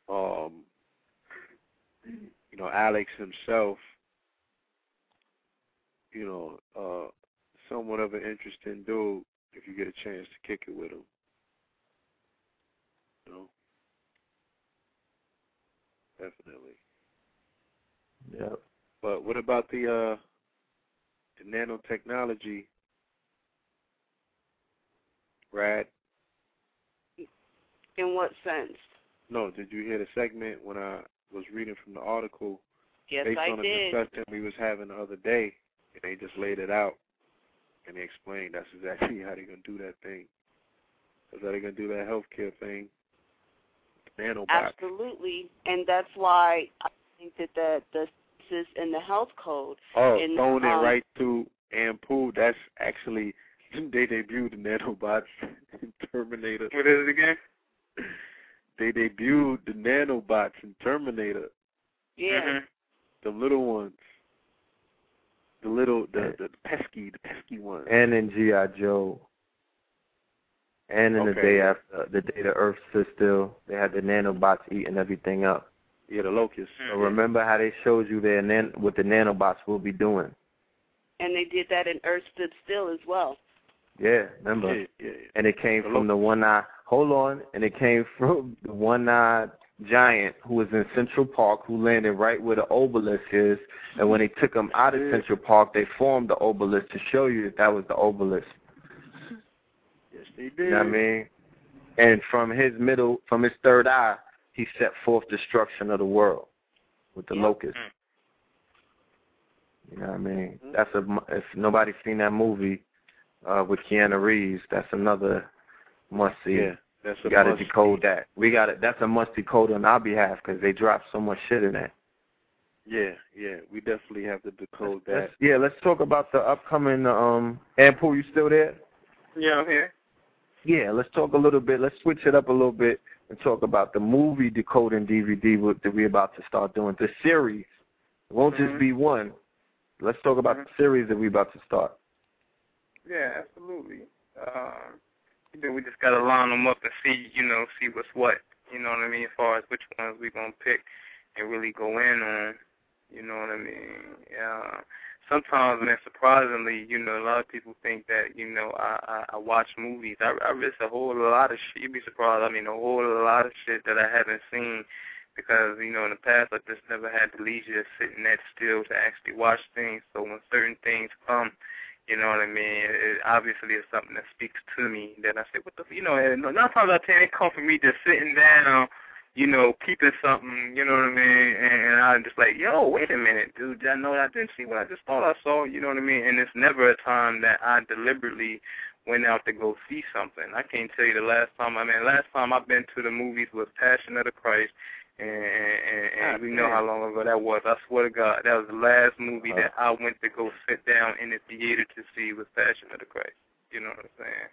Um you know, Alex himself, you know, uh somewhat of an interesting dude if you get a chance to kick it with him. You know? Definitely. Yep. But what about the uh the nanotechnology? Rad? In what sense? No, did you hear the segment when I was reading from the article Yes, based I on the did. discussion we was having the other day and they just laid it out and they explained that's exactly how they're gonna do that thing. That's how they're gonna do that healthcare thing. Nanobots. Absolutely, and that's why I think that the the census and the health code. Oh, and, throwing it um, right to Anpu. That's actually they debuted the nanobots in Terminator. What is it again? They debuted the nanobots in Terminator. Yeah, Mhm. The little ones. The little the the pesky the pesky ones. And in G.I. Joe. And in the day after, the day the Earth stood still, they had the nanobots eating everything up. Yeah, the locusts. So remember how they showed you their nan- what the nanobots will be doing. and they did that in Earth Stood Still as well. Yeah, remember? Yeah, yeah, yeah. And it came The from the one eye. Hold on, and it came from the one eyed giant who was in Central Park, who landed right where the obelisk is. And when they took him out of Central Park, they formed the obelisk to show you that that was the obelisk. Yes, they did. You know what I mean? And from his middle, from his third eye, he set forth destruction of the world with the Yep. locust. You know what I mean? That's a if nobody's seen that movie uh with Keanu Reeves, that's another must see. Yeah, that's a We got to must. decode that. We got to. That's a must decode on our behalf because they drop so much shit in that. Yeah, yeah. We definitely have to decode that. Let's- yeah, let's talk about the upcoming. Um, Anpu, you still there? Yeah, I'm here. Yeah, let's talk a little bit. Let's switch it up a little bit and talk about the movie decoding DVD with- that we're about to start doing. The series it won't Mhm. just be one. Let's talk about Mhm. the series that we're about to start. Yeah, absolutely. Um, know, we just gotta line them up and see, you know, see what's what. You know what I mean? As far as which ones we gonna pick and really go in on. You know what I mean? Yeah. Sometimes, man, surprisingly, you know, a lot of people think that, you know, I I, I watch movies. I I miss a whole lot of shit. You'd be surprised. I mean, a whole lot of shit that I haven't seen because you know in the past I just never had the leisure to sit in that still to actually watch things. So when certain things come, you know what I mean, it, obviously is something that speaks to me. Then I say, what the, you know, and nine times out of ten it comes from me just sitting down you know, peeping something, you know what I mean? And, and I'm just like, yo, wait a minute, dude, I know I didn't see what I just thought I saw, you know what I mean? And it's never a time that I deliberately went out to go see something. I can't tell you the last time. I mean, last time I've been to the movies was Passion of the Christ, and and, and we know how long ago that was. I swear to God, that was the last movie that I went to go sit down in the theater to see was Passion of the Christ. You know what I'm saying?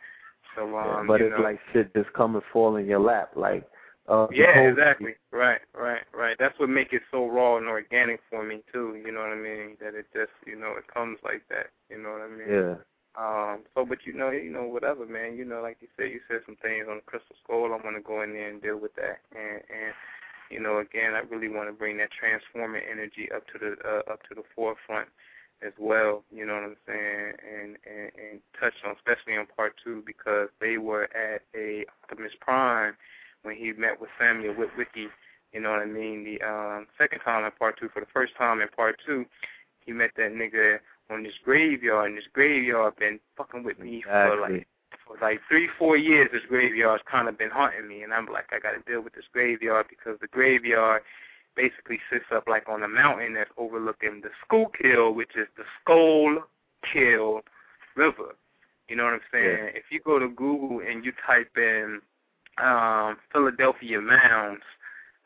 So um, but it's know, like shit just come and fall in your lap, like. Uh, yeah, exactly. Right, right, right. That's what make it so raw and organic for me too. You know what I mean? That it just, you know, it comes like that. You know what I mean? Yeah. Um, so, but you know, you know, whatever, man. You know, like you said, you said some things on the Crystal Skull. I'm gonna go in there and deal with that, and and you know, again, I really want to bring that transforming energy up to the uh, up to the forefront as well. You know what I'm saying? And and and touch on, especially on part two, because they were at a Optimus Prime when he met with Samuel Witwicky. You know what I mean? The um, second time in part two, for the first time in part two, he met that nigga on this graveyard, and this graveyard been fucking with me for like Exactly. For like three, four years. This graveyard's kind of been haunting me, and I'm like, I got to deal with this graveyard because the graveyard basically sits up like on a mountain that's overlooking the Schuylkill, which is the Skull Kill River. You know what I'm saying? If you go to Google and you type in um, Philadelphia mounds,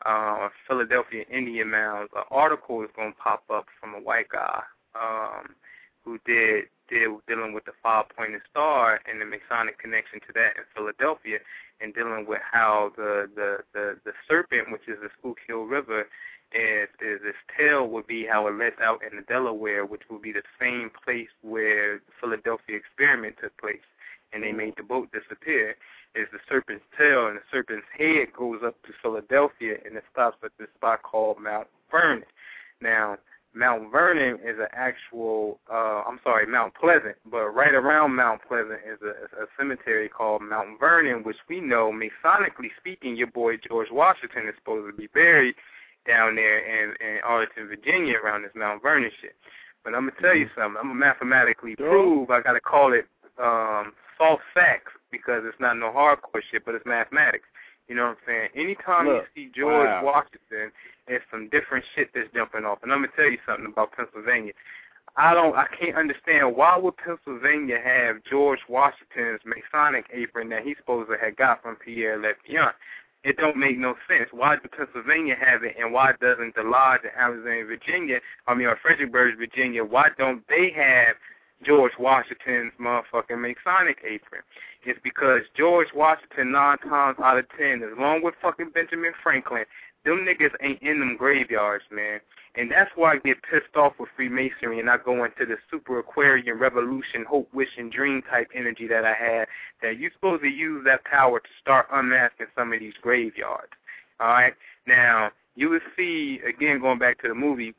uh, Philadelphia Indian mounds, an article is going to pop up from a white guy um, who did did dealing with the five pointed star and the Masonic connection to that in Philadelphia, and dealing with how the the the, the serpent, which is the Schuylkill River, is is its tail would be how it lets out in the Delaware, which would be the same place where the Philadelphia experiment took place, and they made the boat disappear. Is the serpent's tail, and the serpent's head goes up to Philadelphia, and it stops at this spot called Mount Vernon. Now, Mount Vernon is an actual, uh, I'm sorry, Mount Pleasant, but right around Mount Pleasant is a, a cemetery called Mount Vernon, which we know, Masonically speaking, your boy George Washington is supposed to be buried down there in, in Arlington, Virginia, around this Mount Vernon shit. But I'm gonna tell you something. I'm gonna mathematically prove. I gotta call it um, soft facts because it's not no hardcore shit, but it's mathematics. You know what I'm saying? Anytime Look, you see George wow. Washington, it's some different shit that's jumping off. And I'm gonna tell you something about Pennsylvania. I don't, I can't understand why would Pennsylvania have George Washington's Masonic apron that he's supposed to have got from Pierre Lepiant. It don't make no sense. Why does Pennsylvania have it, and why doesn't the Lodge in Alexandria, Virginia, I mean, or Fredericksburg, Virginia, why don't they have George Washington's motherfucking Masonic apron? It's because George Washington, nine times out of ten, along with fucking Benjamin Franklin, them niggas ain't in them graveyards, man. And that's why I get pissed off with Freemasonry and I go into the super Aquarian revolution, hope, wish, and dream type energy that I had. That you're supposed to use that power to start unmasking some of these graveyards. All right. Now you would see again going back to the movie.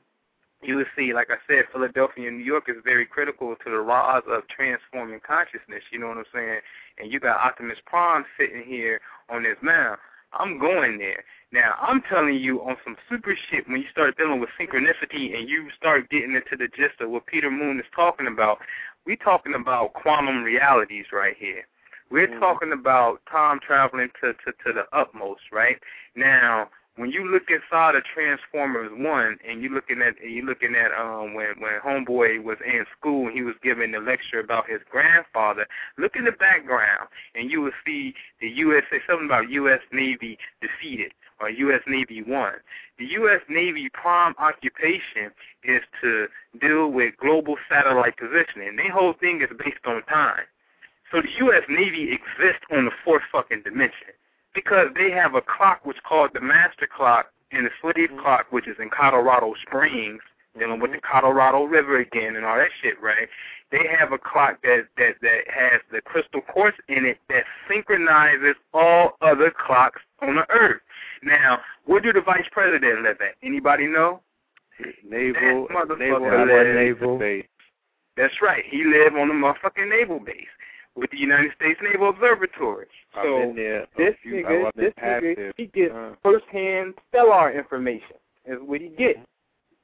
You would see, like I said, Philadelphia and New York is very critical to the rise of transforming consciousness. You know what I'm saying? And you got Optimus Prime sitting here on this mound. I'm going there. Now, I'm telling you on some super shit when you start dealing with synchronicity and you start getting into the gist of what Peter Moon is talking about, we're talking about quantum realities right here. We're Mhm. talking about time traveling to, to, to the utmost, right? Now, when you look inside of Transformers One and you looking at and you looking at um when when Homeboy was in school and he was giving the lecture about his grandfather, look in the background and you will see the US say something about US Navy defeated or US Navy won. The US Navy prime occupation is to deal with global satellite positioning. Their whole thing is based on time. So the US Navy exists on the fourth fucking dimension because they have a clock which called the master clock and the slave mm-hmm. clock which is in Colorado Springs, dealing with the mm-hmm. Colorado River again and all that shit, right? They have a clock that that that has the crystal quartz in it that synchronizes all other clocks on the earth. Now, where do the vice president live at? Anybody know? Naval, That motherfucker naval, naval base. That's right. He lived on the motherfucking naval base with the United States Naval Observatory. I've So been there. a this few- nigga, this nigga, it. he gets Uh, first-hand stellar information. Is what he gets.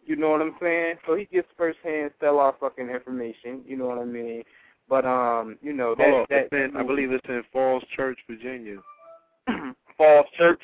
You know what I'm saying? So he gets first-hand stellar fucking information. You know what I mean? But um, you know that hold on, that, it's in- I believe it's in Falls Church, Virginia. Falls Church.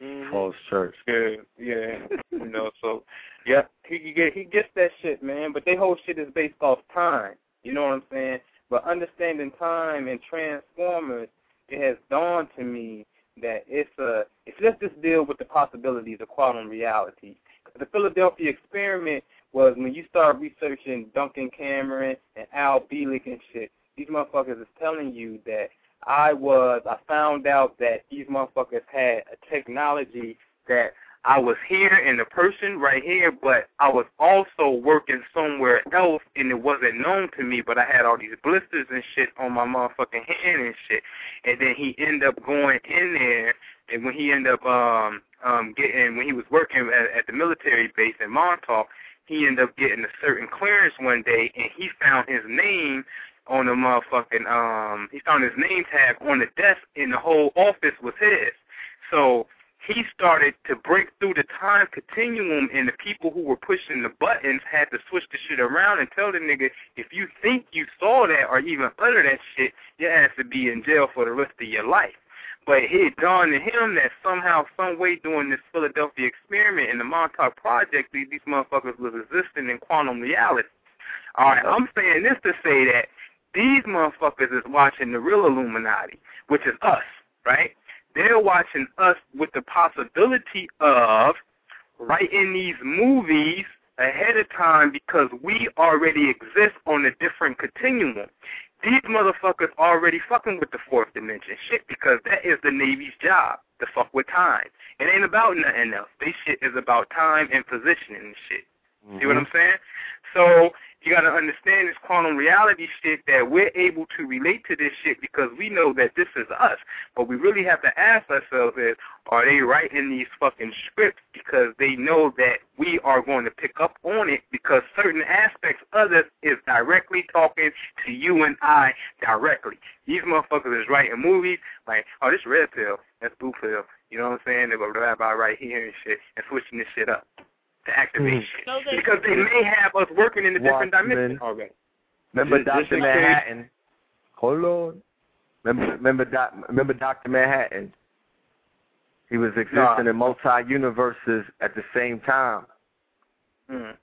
Mhm. Falls Church. Yeah, yeah. you know, so yeah, he he get he gets that shit, man. But they whole shit is based off time. You know what I'm saying? But understanding time and Transformers, it has dawned to me that it's a it's let's just deal with the possibilities of quantum reality. The Philadelphia experiment was when you start researching Duncan Cameron and Al Bielek and shit. These motherfuckers is telling you that I was I found out that these motherfuckers had a technology that I was here in the person right here, but I was also working somewhere else and it wasn't known to me, but I had all these blisters and shit on my motherfucking hand and shit. And then he ended up going in there and when he ended up um um getting when he was working at, at the military base in Montauk, he ended up getting a certain clearance one day and he found his name on the motherfucking um he found his name tag on the desk and the whole office was his. So he started to break through the time continuum and the people who were pushing the buttons had to switch the shit around and tell the nigga if you think you saw that or even utter that shit, your ass to be in jail for the rest of your life. But it dawned to him that somehow, some way, during this Philadelphia experiment and the Montauk Project, these, these motherfuckers was existing in quantum reality. All right, I'm saying this to say that these motherfuckers is watching the real Illuminati, which is us, right? They're watching us with the possibility of writing these movies ahead of time because we already exist on a different continuum. These motherfuckers already fucking with the fourth dimension shit because that is the Navy's job to fuck with time. It ain't about nothing else. This shit is about time and positioning and shit. Mm-hmm. See what I'm saying? So you got to understand this quantum reality shit that we're able to relate to this shit because we know that this is us. But we really have to ask ourselves is, are they writing these fucking scripts because they know that we are going to pick up on it because certain aspects of it is directly talking to you and I directly. These motherfuckers is writing movies like, oh, this red pill, that's blue pill. You know what I'm saying? They're rap about right here and shit and switching this shit up to activate Mm. No, they- Because they may have us working in a different dimension already. Remember Just- just Doctor in Manhattan? Hold on. Remember, remember, doc, remember Doctor Manhattan? He was existing Nah. in multi universes at the same time. Mm.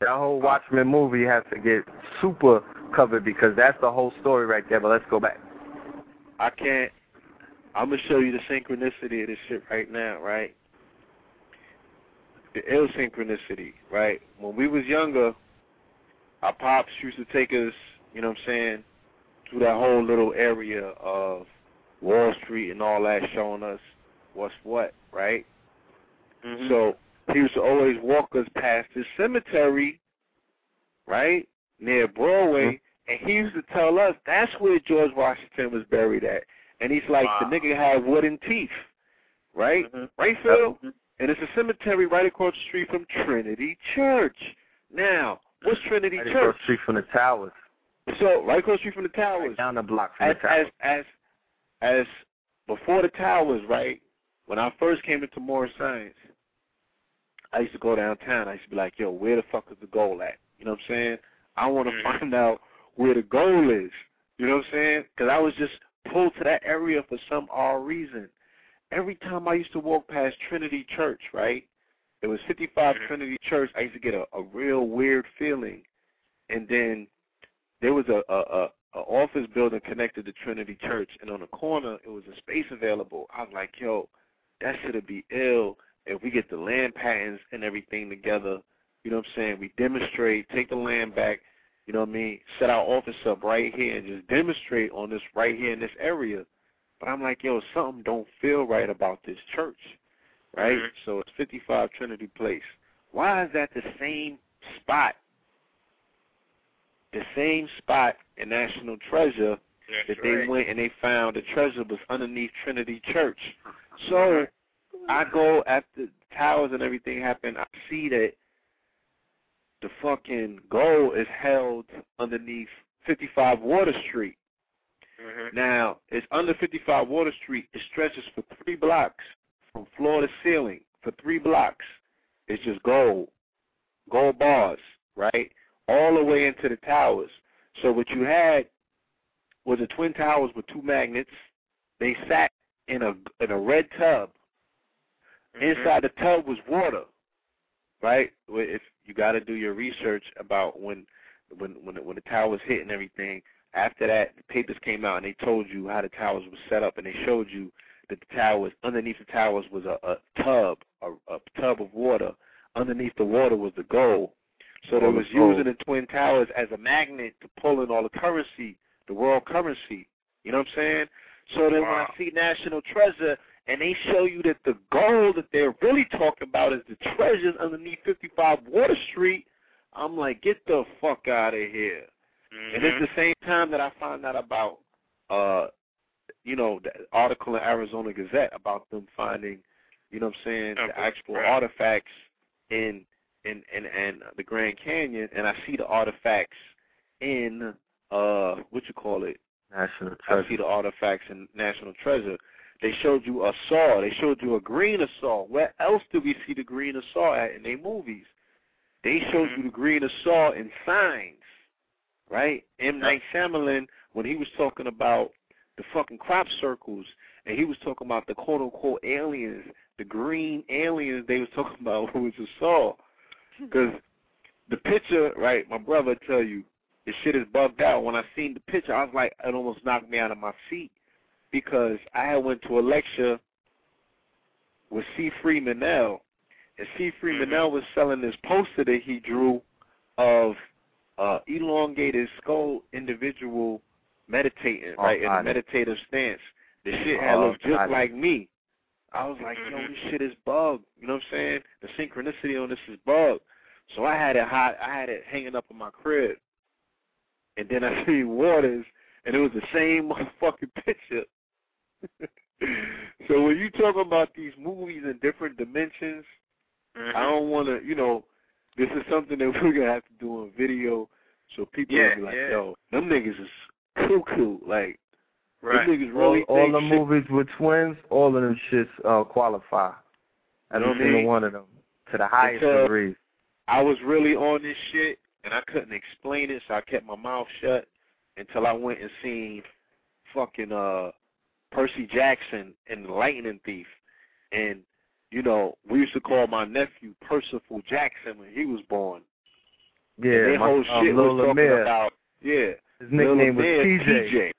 That whole Watchmen movie has to get super covered because that's the whole story right there. But let's go back. I can't. I'm gonna show you the synchronicity of this shit right now, right? The ill synchronicity, right? When we was younger, our pops used to take us, you know what I'm saying, through that whole little area of Wall Street and all that, showing us what's what, right? Mm-hmm. So he used to always walk us past this cemetery, right, near Broadway, and he used to tell us that's where George Washington was buried at. And he's like, the nigga had wooden teeth, right? Mhm. Right, Phil? Mhm. And it's a cemetery right across the street from Trinity Church. Now, what's Trinity Right across Church? the street from the towers. So, right across the street from the towers Right down the block from as the towers. as as as before the towers, right? When I first came into Moorish Science, I used to go downtown. I used to be like, "Yo, where the fuck is the goal at?" You know what I'm saying? I want to Mhm. find out where the goal is. You know what I'm saying? Because I was just pulled to that area for some odd reason. Every time I used to walk past Trinity Church, right? It was 55 Mhm. Trinity Church. I used to get a, a real weird feeling, and then there was a, a, a, a office building connected to Trinity Church, and on the corner it was a space available. I was like, yo, that should be ill if we get the land patents and everything together. You know what I'm saying? We demonstrate, take the land back. You know what I mean? Set our office up right here and just demonstrate on this right here in this area. But I'm like, yo, something don't feel right about this church, right? Mhm. So it's 55 Trinity Place. Why is that the same spot the same spot in National Treasure that they right. went and they found the treasure was underneath Trinity Church. So I go at the towers and everything happened. I see that the fucking gold is held underneath 55 Water Street. Mhm. Now it's under 55 Water Street. It stretches for three blocks from floor to ceiling. For three blocks, it's just gold, gold bars, right, all the way into the towers. So what you had was the twin towers with two magnets. They sat in a in a red tub, Mhm. Inside the tub was water, right? If you got to do your research about when when when the, when the towers hit and everything. After that, the papers came out and they told you how the towers were set up, and they showed you that the towers underneath the towers was a, a tub, a, a tub of water. Underneath the water was the gold. So they was using the twin towers as a magnet to pull in all the currency, the world currency. You know what I'm saying? So then when I see National Treasure and they show you that the gold that they're really talking about is the treasures underneath 55 Water Street, I'm like, get the fuck out of here. And it's Mhm. the same time that I found out about, uh, you know, the article in Arizona Gazette about them finding, you know what I'm saying, the actual right. artifacts in in in and the Grand Canyon, and I see the artifacts in uh, what you call it, National I Treasure. see the artifacts in National Treasure. They showed you a saw. They showed you a green saw. Where else do we see the green saw at in their movies? They showed you the green saw in Signs, right? M. Night Shyamalan, when he was talking about the fucking crop circles, and he was talking about the quote unquote aliens, the green aliens they was talking about who was a saw. Because the picture, right, my brother tell you, the shit is bugged out. When I seen the picture, I was like, it almost knocked me out of my seat because I had went to a lecture with C. Freeman L. And C. Freeman mm-hmm. L. was selling this poster that he drew of uh elongated skull individual meditating, Oh, right, in a meditative stance. The shit had Oh, looked just got it. like me. I was like, yo, this shit is bugged. You know what I'm saying? The synchronicity on this is bugged. So I had it hot. I had it hanging up in my crib, and then I see Waters, and it was the same motherfucking picture. so when you talk about these movies in different dimensions, Mhm. I don't want to, you know, this is something that we're gonna have to do on video, so people Yeah, will be like, yeah. yo, them niggas is cuckoo. Like, Right. them niggas all, really all think the shit- movies with twins, all of them shits uh, qualify. You know Every what I single one of them to the highest Until- degree. I was really on this shit, and I couldn't explain it, so I kept my mouth shut until I went and seen fucking uh Percy Jackson and the Lightning Thief, and you know we used to call my nephew Percival Jackson when he was born. and Yeah, their my, whole um, shit Lil was talking Lemire. about yeah. His nickname was PJ. PJ.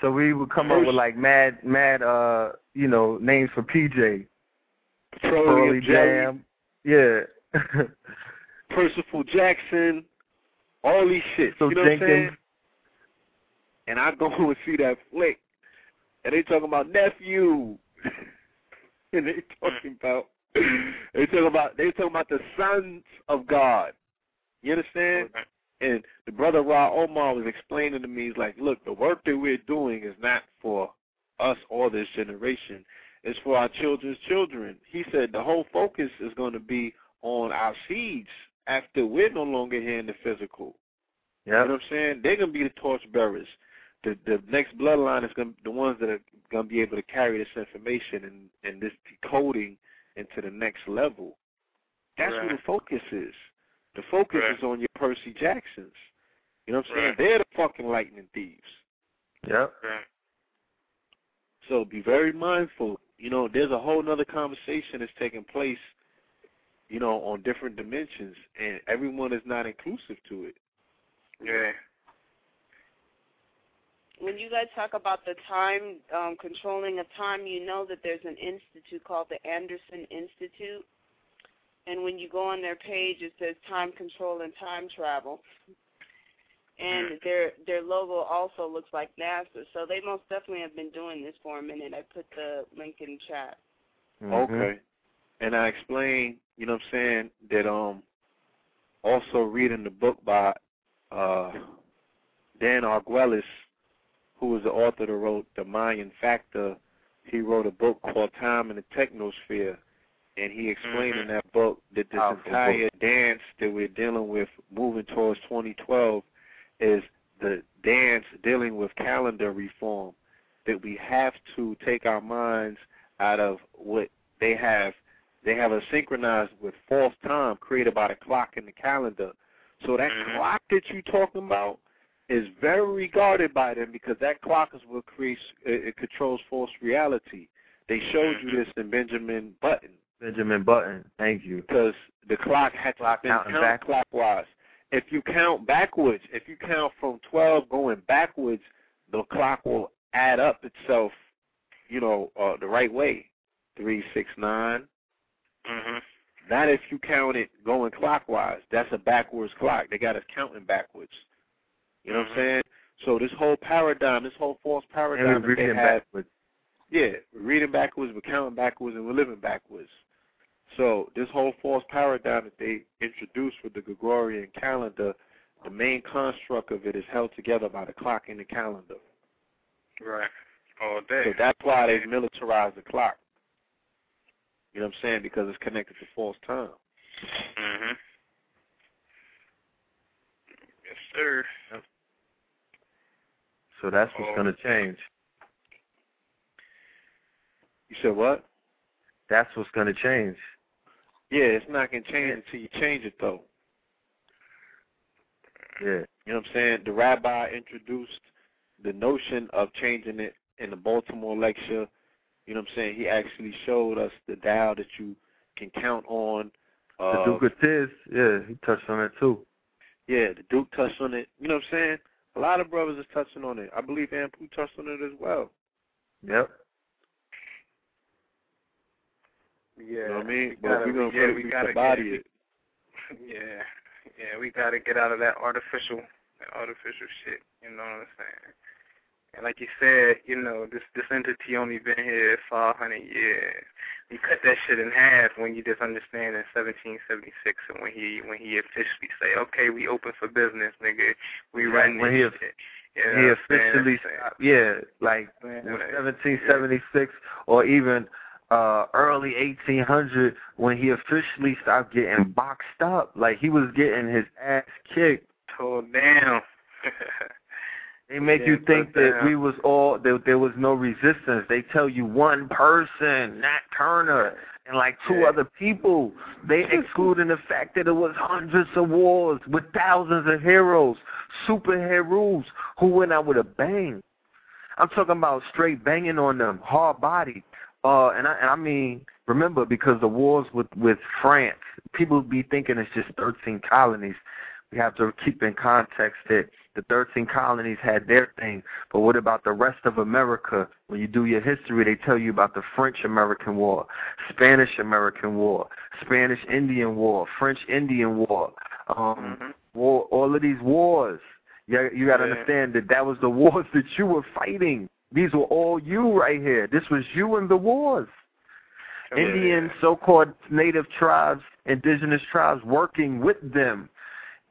So we would come up with like mad, mad, uh, you know, names for PJ. Pearly Jam. Yeah. Percival Jackson, all these shit. so you know what I'm saying? And I go and see that flick, and they talking about nephew, and they talking about they talking about they talking about the sons of God. You understand? And the brother Ra Omar was explaining to me, he's like, look, the work that we're doing is not for us or this generation. It's for our children's children. He said the whole focus is going to be on our seeds after we're no longer here in the physical. You know what I'm saying? They're gonna be the torch bearers. The the next bloodline is gonna the ones that are gonna be able to carry this information and and this decoding into the next level. That's Right. where the focus is. The focus Right. is on your Percy Jacksons. You know what I'm saying? Right. They're the fucking lightning thieves. Yep. Right. So be very mindful. You know, there's a whole nother conversation that's taking place, you know, on different dimensions and everyone is not inclusive to it. Yeah. When you guys talk about the time, um, controlling of time, you know that there's an institute called the Anderson Institute. And when you go on their page, it says time control and time travel. And their their logo also looks like NASA. So they most definitely have been doing this for a minute. I put the link in chat. Mhm. Okay. And I explained, you know what I'm saying, that um also reading the book by uh Dan Arguelles, who was the author that wrote The Mayan Factor, he wrote a book called Time in the Technosphere. And he explained in that book that this Powerful entire dance that we're dealing with moving towards 2012 is the dance dealing with calendar reform. That we have to take our minds out of what they have. They have us synchronized with false time created by the clock and the calendar. So that Mhm. clock that you're talking about is very regarded by them because that clock is what creates it, it controls false reality. They showed you this in Benjamin Button. Benjamin Button. Thank you. Because the clock had to be counterclockwise. If you count backwards, if you count from 12 going backwards, the clock will add up itself, you know, uh, the right way. Three, six, nine. Mhm. Not if you count it going clockwise. That's a backwards clock. They got us counting backwards. You know what I'm saying? So this whole paradigm, this whole false paradigm And that we're they reading have, backwards. yeah, we're reading backwards, we're counting backwards, and we're living backwards. So this whole false paradigm that they introduced with the Gregorian calendar, the main construct of it is held together by the clock and the calendar. Right. All day. So that's why they militarized the clock. You know what I'm saying? Because it's connected to false time. Mhm. Yes, sir. So that's what's Oh. going to change. You said what? That's what's going to change. Yeah, it's not gonna change until you change it though. Yeah. You know what I'm saying? The rabbi introduced the notion of changing it in the Baltimore lecture. You know what I'm saying? He actually showed us the dial that you can count on. The Uh, Duke of Tiz, yeah, he touched on that too. yeah, the Duke touched on it. You know what I'm saying? A lot of brothers is touching on it. I believe Anpu touched on it as well. Yep. Yeah. You know what I mean? We But gotta- we're gonna yeah, we gotta the body get, it. Yeah. Yeah, we gotta get out of that artificial that artificial shit, you know what I'm saying? And like you said, you know, this this entity only been here five hundred years. You cut that shit in half when you just understand in seventeen seventy six and when he when he officially say, Okay, we open for business, nigga. We Yeah, run this he- shit. You know he what I'm saying? officially, stopped, yeah, like saying? with Like, 1776 or even uh early 1800 when he officially stopped getting boxed up. Like he was getting his ass kicked. Tore down. They make Yeah, you think that down. we was all that there was no resistance. They tell you one person, Nat Turner, and like two Yeah. other people. They excluding the fact that it was hundreds of wars with thousands of heroes, superheroes who went out with a bang. I'm talking about straight banging on them, hard body. Uh, and I and I mean, remember because the wars with with France, people be thinking it's just 13 colonies. We have to keep in context that the 13 colonies had their thing, but what about the rest of America? When you do your history, they tell you about the French-American War, Spanish-American War, Spanish-Indian War, French-Indian War, um, Mhm. war, all of these wars. You, you got to Yeah. understand that that was the wars that you were fighting. These were all you right here. This was you in the wars. Indian so-called native tribes, indigenous tribes working with them,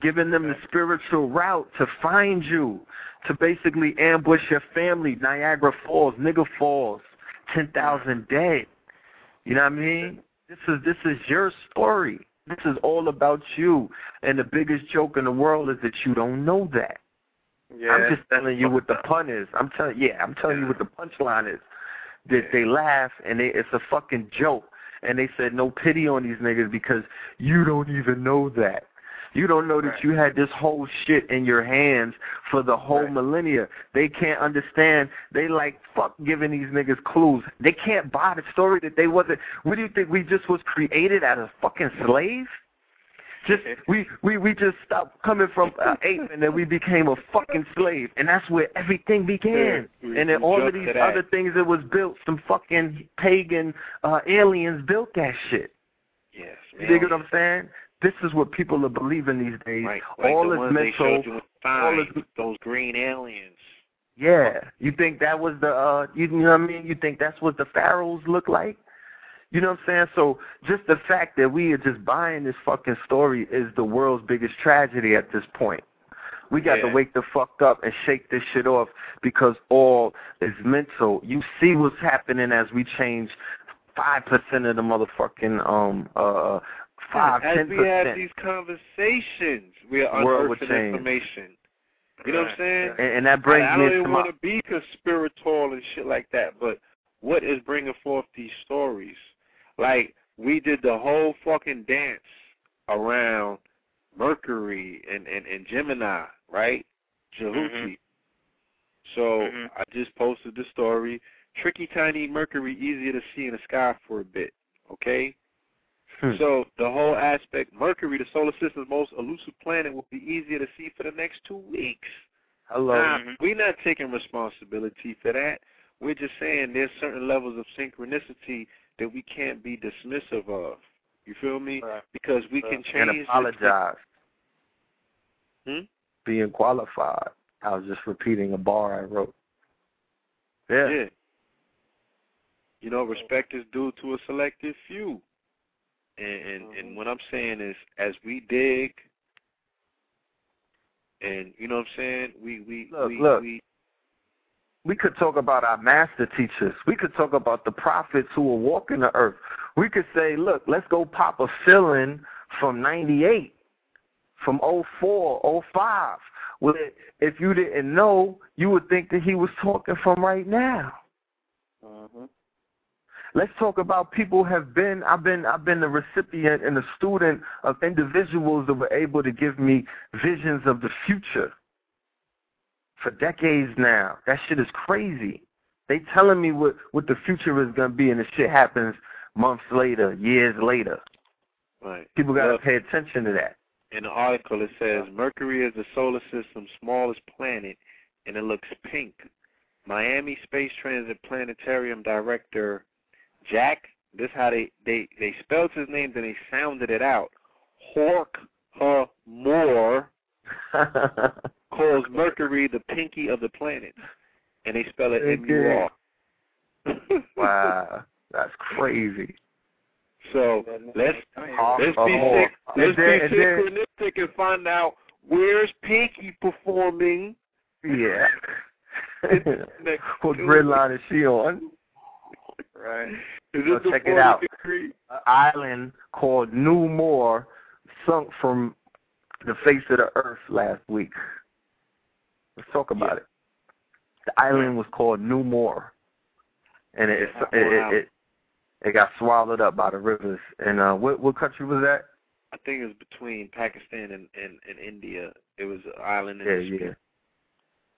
giving them the spiritual route to find you, to basically ambush your family, Niagara Falls, Nigger Falls, 10,000 dead. You know what I mean? This is this is your story. This is all about you. And the biggest joke in the world is that you don't know that. Yeah, I'm just telling you what the pun is. I'm telling yeah, I'm telling you what the punchline is. That they laugh and they, it's a fucking joke. And they said no pity on these niggas because you don't even know that. You don't know that Right. you had this whole shit in your hands for the whole Right. millennia. They can't understand. They like fuck giving these niggas clues. They can't buy the story that they wasn't. What do you think? We just was created as a fucking slave? Just we we we just stopped coming from uh, ape and then we became a fucking slave, and that's where everything began. Yeah, and then all of these other things that was built, some fucking pagan uh aliens built that shit. Yes. You dig what I'm saying? This is what people are believing these days. Right. Like all the is mental. showed you in all is- those green aliens. Yeah. You think that was the uh you know what I mean? You think that's what the pharaohs look like? You know what I'm saying? So just the fact that we are just buying this fucking story is the world's biggest tragedy at this point. We got to wake the fuck up and shake this shit off because all is mental. You see what's happening as we change five percent of the motherfucking um uh five As ten we have these conversations, we are World would unearthing change. information. You know what I'm saying? And, and that brings I, I me don't to even my want to be conspiratorial and shit like that, but what is bringing forth these stories? Like we did the whole fucking dance around Mercury and and, and Gemini, right? Jehuti. So Mhm. I just posted the story. Tricky tiny Mercury easier to see in the sky for a bit. Okay? Hmm. So the whole aspect, Mercury, the solar system's most elusive planet, will be easier to see for the next two weeks. Hello. Now, we're not taking responsibility for that. We're just saying there's certain levels of synchronicity that we can't be dismissive of. You feel me? Right. Because we can change. and apologize. Hmm? Being qualified. I was just repeating a bar I wrote. Yeah. yeah. You know, respect is due to a selective few. And and, Mm-hmm. and what I'm saying is, as we dig, and you know what I'm saying, we we Look, we, look. we We could talk about our master teachers. We could talk about the prophets who were walking the earth. We could say, look, let's go pop a fill-in from 98, from 04, 05, where if you didn't know, you would think that he was talking from right now. Mhm. Let's talk about people have been I've been I've been the recipient and the student of individuals that were able to give me visions of the future for decades now. That shit is crazy. They telling me what what the future is gonna be and the shit happens months later, years later. right. People gotta pay attention to that. in the article it says Mercury is the solar system's smallest planet, and it looks pink. Miami Space Transit Planetarium director Jack. This how they they they spelled his name, then they sounded it out. Hork Ha Moore calls Mercury the pinky of the planets, and they spell it M U R. wow. That's crazy. So let's let's be sick, let's be synchronistic and find out where's Pinky performing. Yeah. what grid line is she on? Right. Is So check it out. degree? An island called New Moor sunk from the face of the earth last week. Let's talk about it. The island was called New Moor, and it Yeah, it, wow. it, it it got swallowed up by the rivers. And uh, what what country was that? I think it was between Pakistan and, and, and India. It was an island in Yeah, the yeah.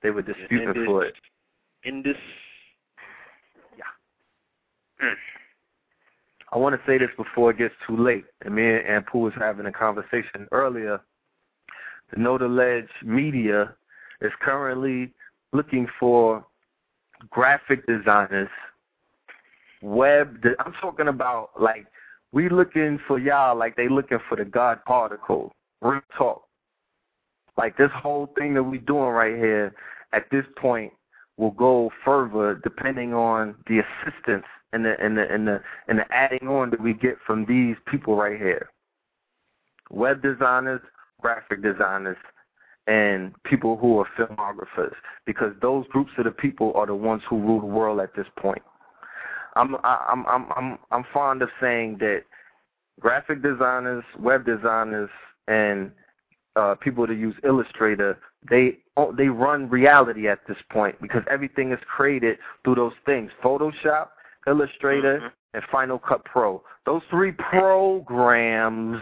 They were disputing for it. Indus. Mm. I want to say this before it gets too late. And me and Pooh was having a conversation earlier. The Know Ledge Media is currently looking for graphic designers, web. De- I'm talking about like we looking for y'all like they looking for the God particle. Real talk. Like this whole thing that we doing right here at this point will go further depending on the assistance and the and the and the and the adding on that we get from these people right here. Web designers, graphic designers, and people who are filmographers, because those groups of the people are the ones who rule the world at this point. I'm I'm I'm I'm I'm fond of saying that graphic designers, web designers, and uh, people to use Illustrator, they oh, they run reality at this point because everything is created through those things: Photoshop, Illustrator, Mhm. and Final Cut Pro. Those three programs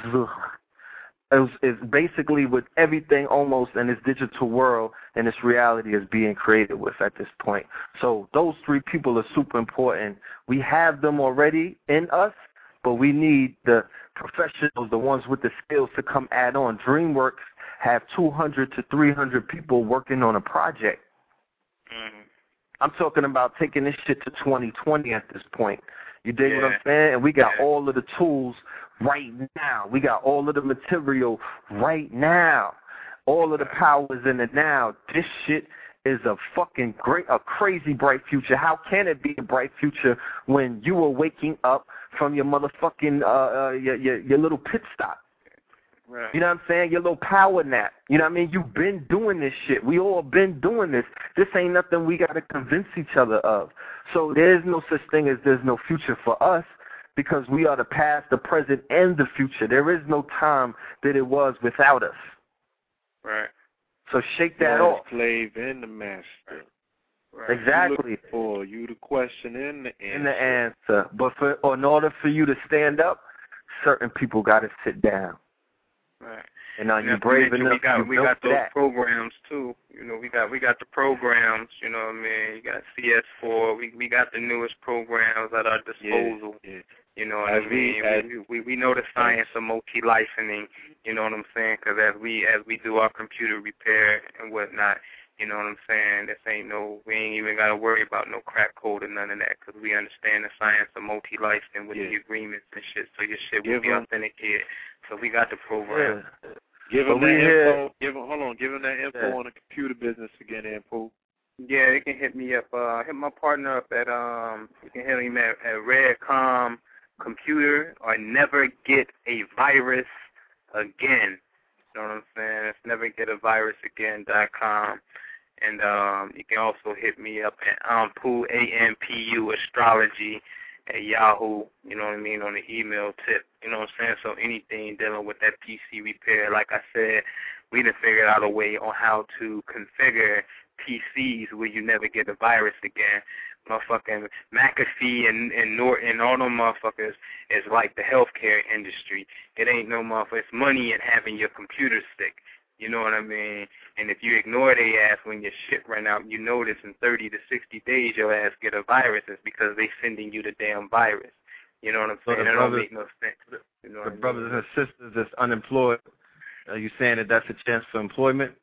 is, is basically with everything almost in this digital world and this reality is being created with at this point. So those three people are super important. We have them already in us, but we need the professionals, the ones with the skills to come add on. DreamWorks have 200 to 300 people working on a project. Mhm. I'm talking about taking this shit to 2020 at this point. You dig what I'm saying? And we got Yeah. all of the tools right now. We got all of the material right now. All of the power is in it now. This shit is a fucking great, a crazy bright future. How can it be a bright future when you are waking up from your motherfucking uh, uh your, your your little pit stop? Right. You know what I'm saying? Your little power nap. You know what I mean? You've been doing this shit. We all been doing this. This ain't nothing we got to convince each other of. So there's no such thing as there's no future for us because we are the past, the present, and the future. There is no time that it was without us. Right. So shake that off. slave and the master. Right. Exactly. You for you the question and the answer. In the answer. But for in order for you to stand up, certain people got to sit down. Right. And are you not to brave enough We got to we got those that? programs too. You know, we got we got the programs. You know what I mean? You got CS4. We we got the newest programs at our disposal. yeah. You know what As I mean? we, we we know the science of multi licensing. You know what I'm saying? We we know the science of multi licensing. You know what I'm saying? Because as we as we do our computer repair and whatnot, you know what I'm saying? This ain't no we ain't even got to worry about no crack code or none of that because we understand the science of multi licensing with the agreements and shit. So your shit Give will be 'em- authenticated. So we got the program. Give But him we that here- info. Give him. Hold on. Give him that info Yeah. on the computer business again, Anpu. Yeah, they can hit me up. Uh, hit my partner up at um. You can hit him at, at Redcom Computer or Never Get a Virus Again. You know what I'm saying? It's Never Get a Virus Again dot com. And um, you can also hit me up at Ampu A M P U Astrology at Yahoo. You know what I mean on the email tip. You know what I'm saying? So anything dealing with that PC repair, like I said, we done figured out a way on how to configure PCs where you never get a virus again. Motherfucking McAfee and and Norton, all them motherfuckers is like the healthcare industry. It ain't no motherfucker. It's money in having your computer sick. You know what I mean? And if you ignore their ass when your shit run out, you notice in 30 to 60 days your ass get a virus. It's because they sending you the damn virus. You know what I'm saying? the It don't make no sense. You know The I mean? brothers and sisters that's unemployed, are you saying that that's a chance for employment?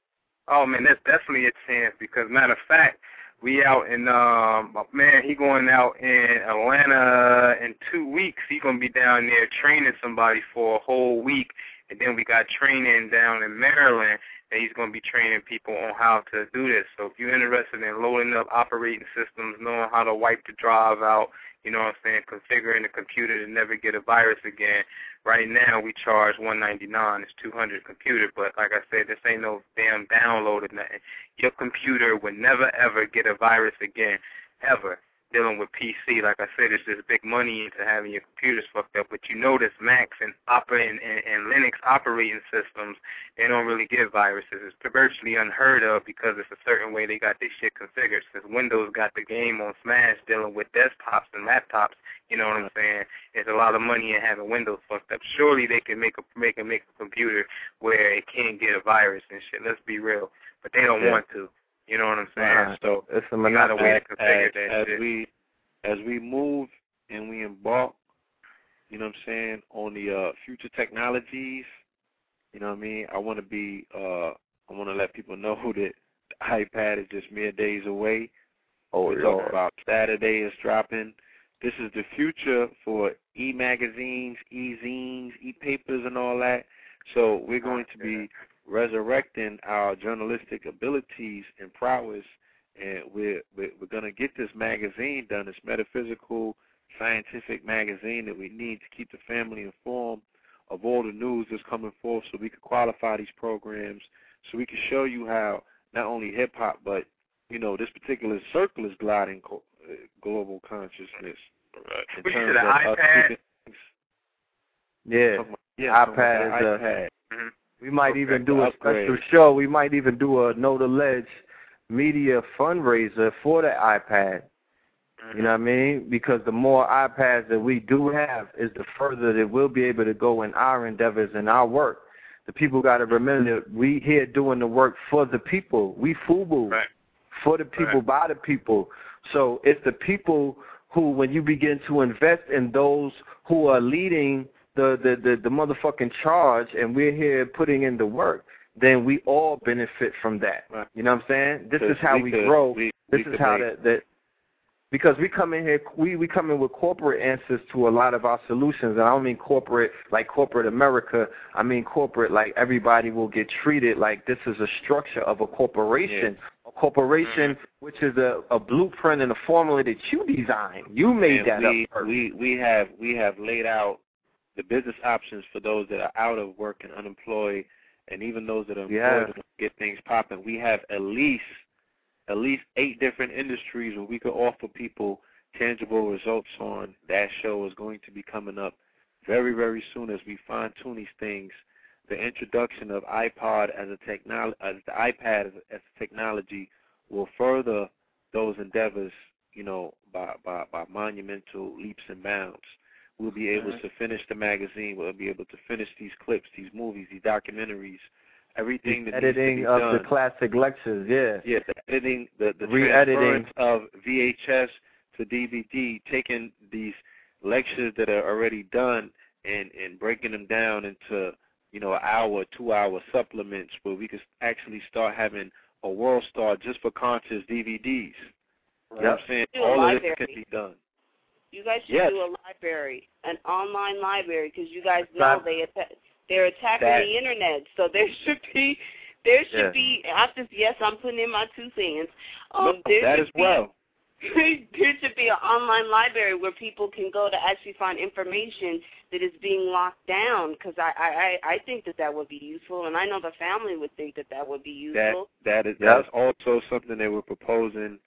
Oh man, that's definitely a chance because matter of fact, we out in um man, he going out in Atlanta in two weeks. He gonna be down there training somebody for a whole week and then we got training down in Maryland that he's gonna be training people on how to do this. So if you're interested in loading up operating systems, knowing how to wipe the drive out, you know what I'm saying, configuring the computer to never get a virus again, Right now we charge one ninety nine. It's two hundred computer, but like I said, this ain't no damn download or nothing. Your computer would never ever get a virus again, ever. Dealing with PC, like I said, it's just big money into having your computers fucked up. But you notice Macs and operating and, and Linux operating systems, they don't really get viruses. It's virtually unheard of because it's a certain way they got this shit configured. Since Windows got the game on Smash dealing with desktops and laptops, you know what I'm saying? There's a lot of money in having Windows fucked up. Surely they can make a make a make a computer where it can't get a virus and shit. Let's be real, but they don't Yeah. want to. You know what I'm saying? Right. So It's a we got a way to configure as, that as shit. we as we move and we embark, you know what I'm saying, on the uh, future technologies, you know what I mean. I want to be, uh, I want to let people know that the iPad is just mere days away. Oh, We're talking about Saturday is dropping. This is the future for e-magazines, e-zines, e-papers, and all that. So we're going to be resurrecting our journalistic abilities and prowess, and we're we're, we're going to get this magazine done. This metaphysical, scientific magazine that we need to keep the family informed of all the news that's coming forth, so we can qualify these programs, so we can show you how not only hip hop but you know, this particular circle is gliding co- uh, global consciousness. in What you terms of iPad? Yeah. yeah, talking about iPad that is a- iPad. We might Okay, even do a upgrade. special show. We might even do a No to Ledge media fundraiser for the iPad. You know mm-hmm. what I mean? Because the more iPads that we do have is the further that we'll be able to go in our endeavors and our work. The people got to mm-hmm. remember that we here doing the work for the people. We FUBU. Right. For the people, by the people. So it's the people who, when you begin to invest in those who are leading the, the, the, the motherfucking charge and we're here putting in the work, then we all benefit from that. Right. You know what I'm saying? This is how we, could- grow. we- this we is how that, that because we come in here we we come in with corporate answers to a lot of our solutions and I don't mean corporate like corporate America I mean corporate like everybody will get treated like this is a structure of a corporation a corporation mm-hmm. which is a, a blueprint and a formula that you designed you made and that we, up first. we we have we have laid out the business options for those that are out of work and unemployed, and even those that are employed Yeah. to get things popping. We have at least at least eight different industries where we could offer people tangible results on. That show is going to be coming up very very soon as we fine tune these things. The introduction of iPod as a technology, as the iPad as a, as a technology, will further those endeavors, you know, by, by, by monumental leaps and bounds. We'll be able to finish the magazine. We'll be able to finish these clips, these movies, these documentaries, everything that editing needs to be of done. the classic lectures yeah yeah, the editing, the the Re-editing. of VHS to DVD, taking these lectures that are already done and and breaking them down into you know an hour, two hour supplements where we could actually start having a world star just for conscious DVDs. You know what I'm saying? All of this can be done. You guys should Yes. do a library, an online library, because you guys know That- they atta- they're attacking That- the internet. So there should be, there should Yeah. be. I just yes, I'm putting in my two cents. Um, No, there that should as be- well. there should be an online library where people can go to actually find information that is being locked down. Because I, I, I I think that that would be useful, and I know the family would think that that would be That useful. that is Yep. that is also something that we're proposing.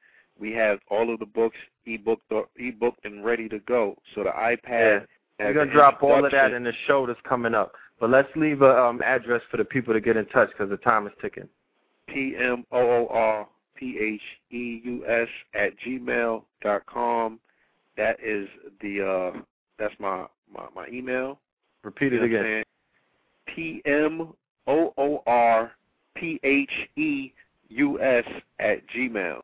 We have all of the books ebooked or ebooked and ready to go. So the iPad. We're gonna drop all of that in the show that's coming up. But let's leave a um, address for the people to get in touch because the time is ticking. P M O O R P H E U S at gmail dot com. That is the uh that's my my, my email. Repeat You it know again. P M O O R P H E U S at gmail.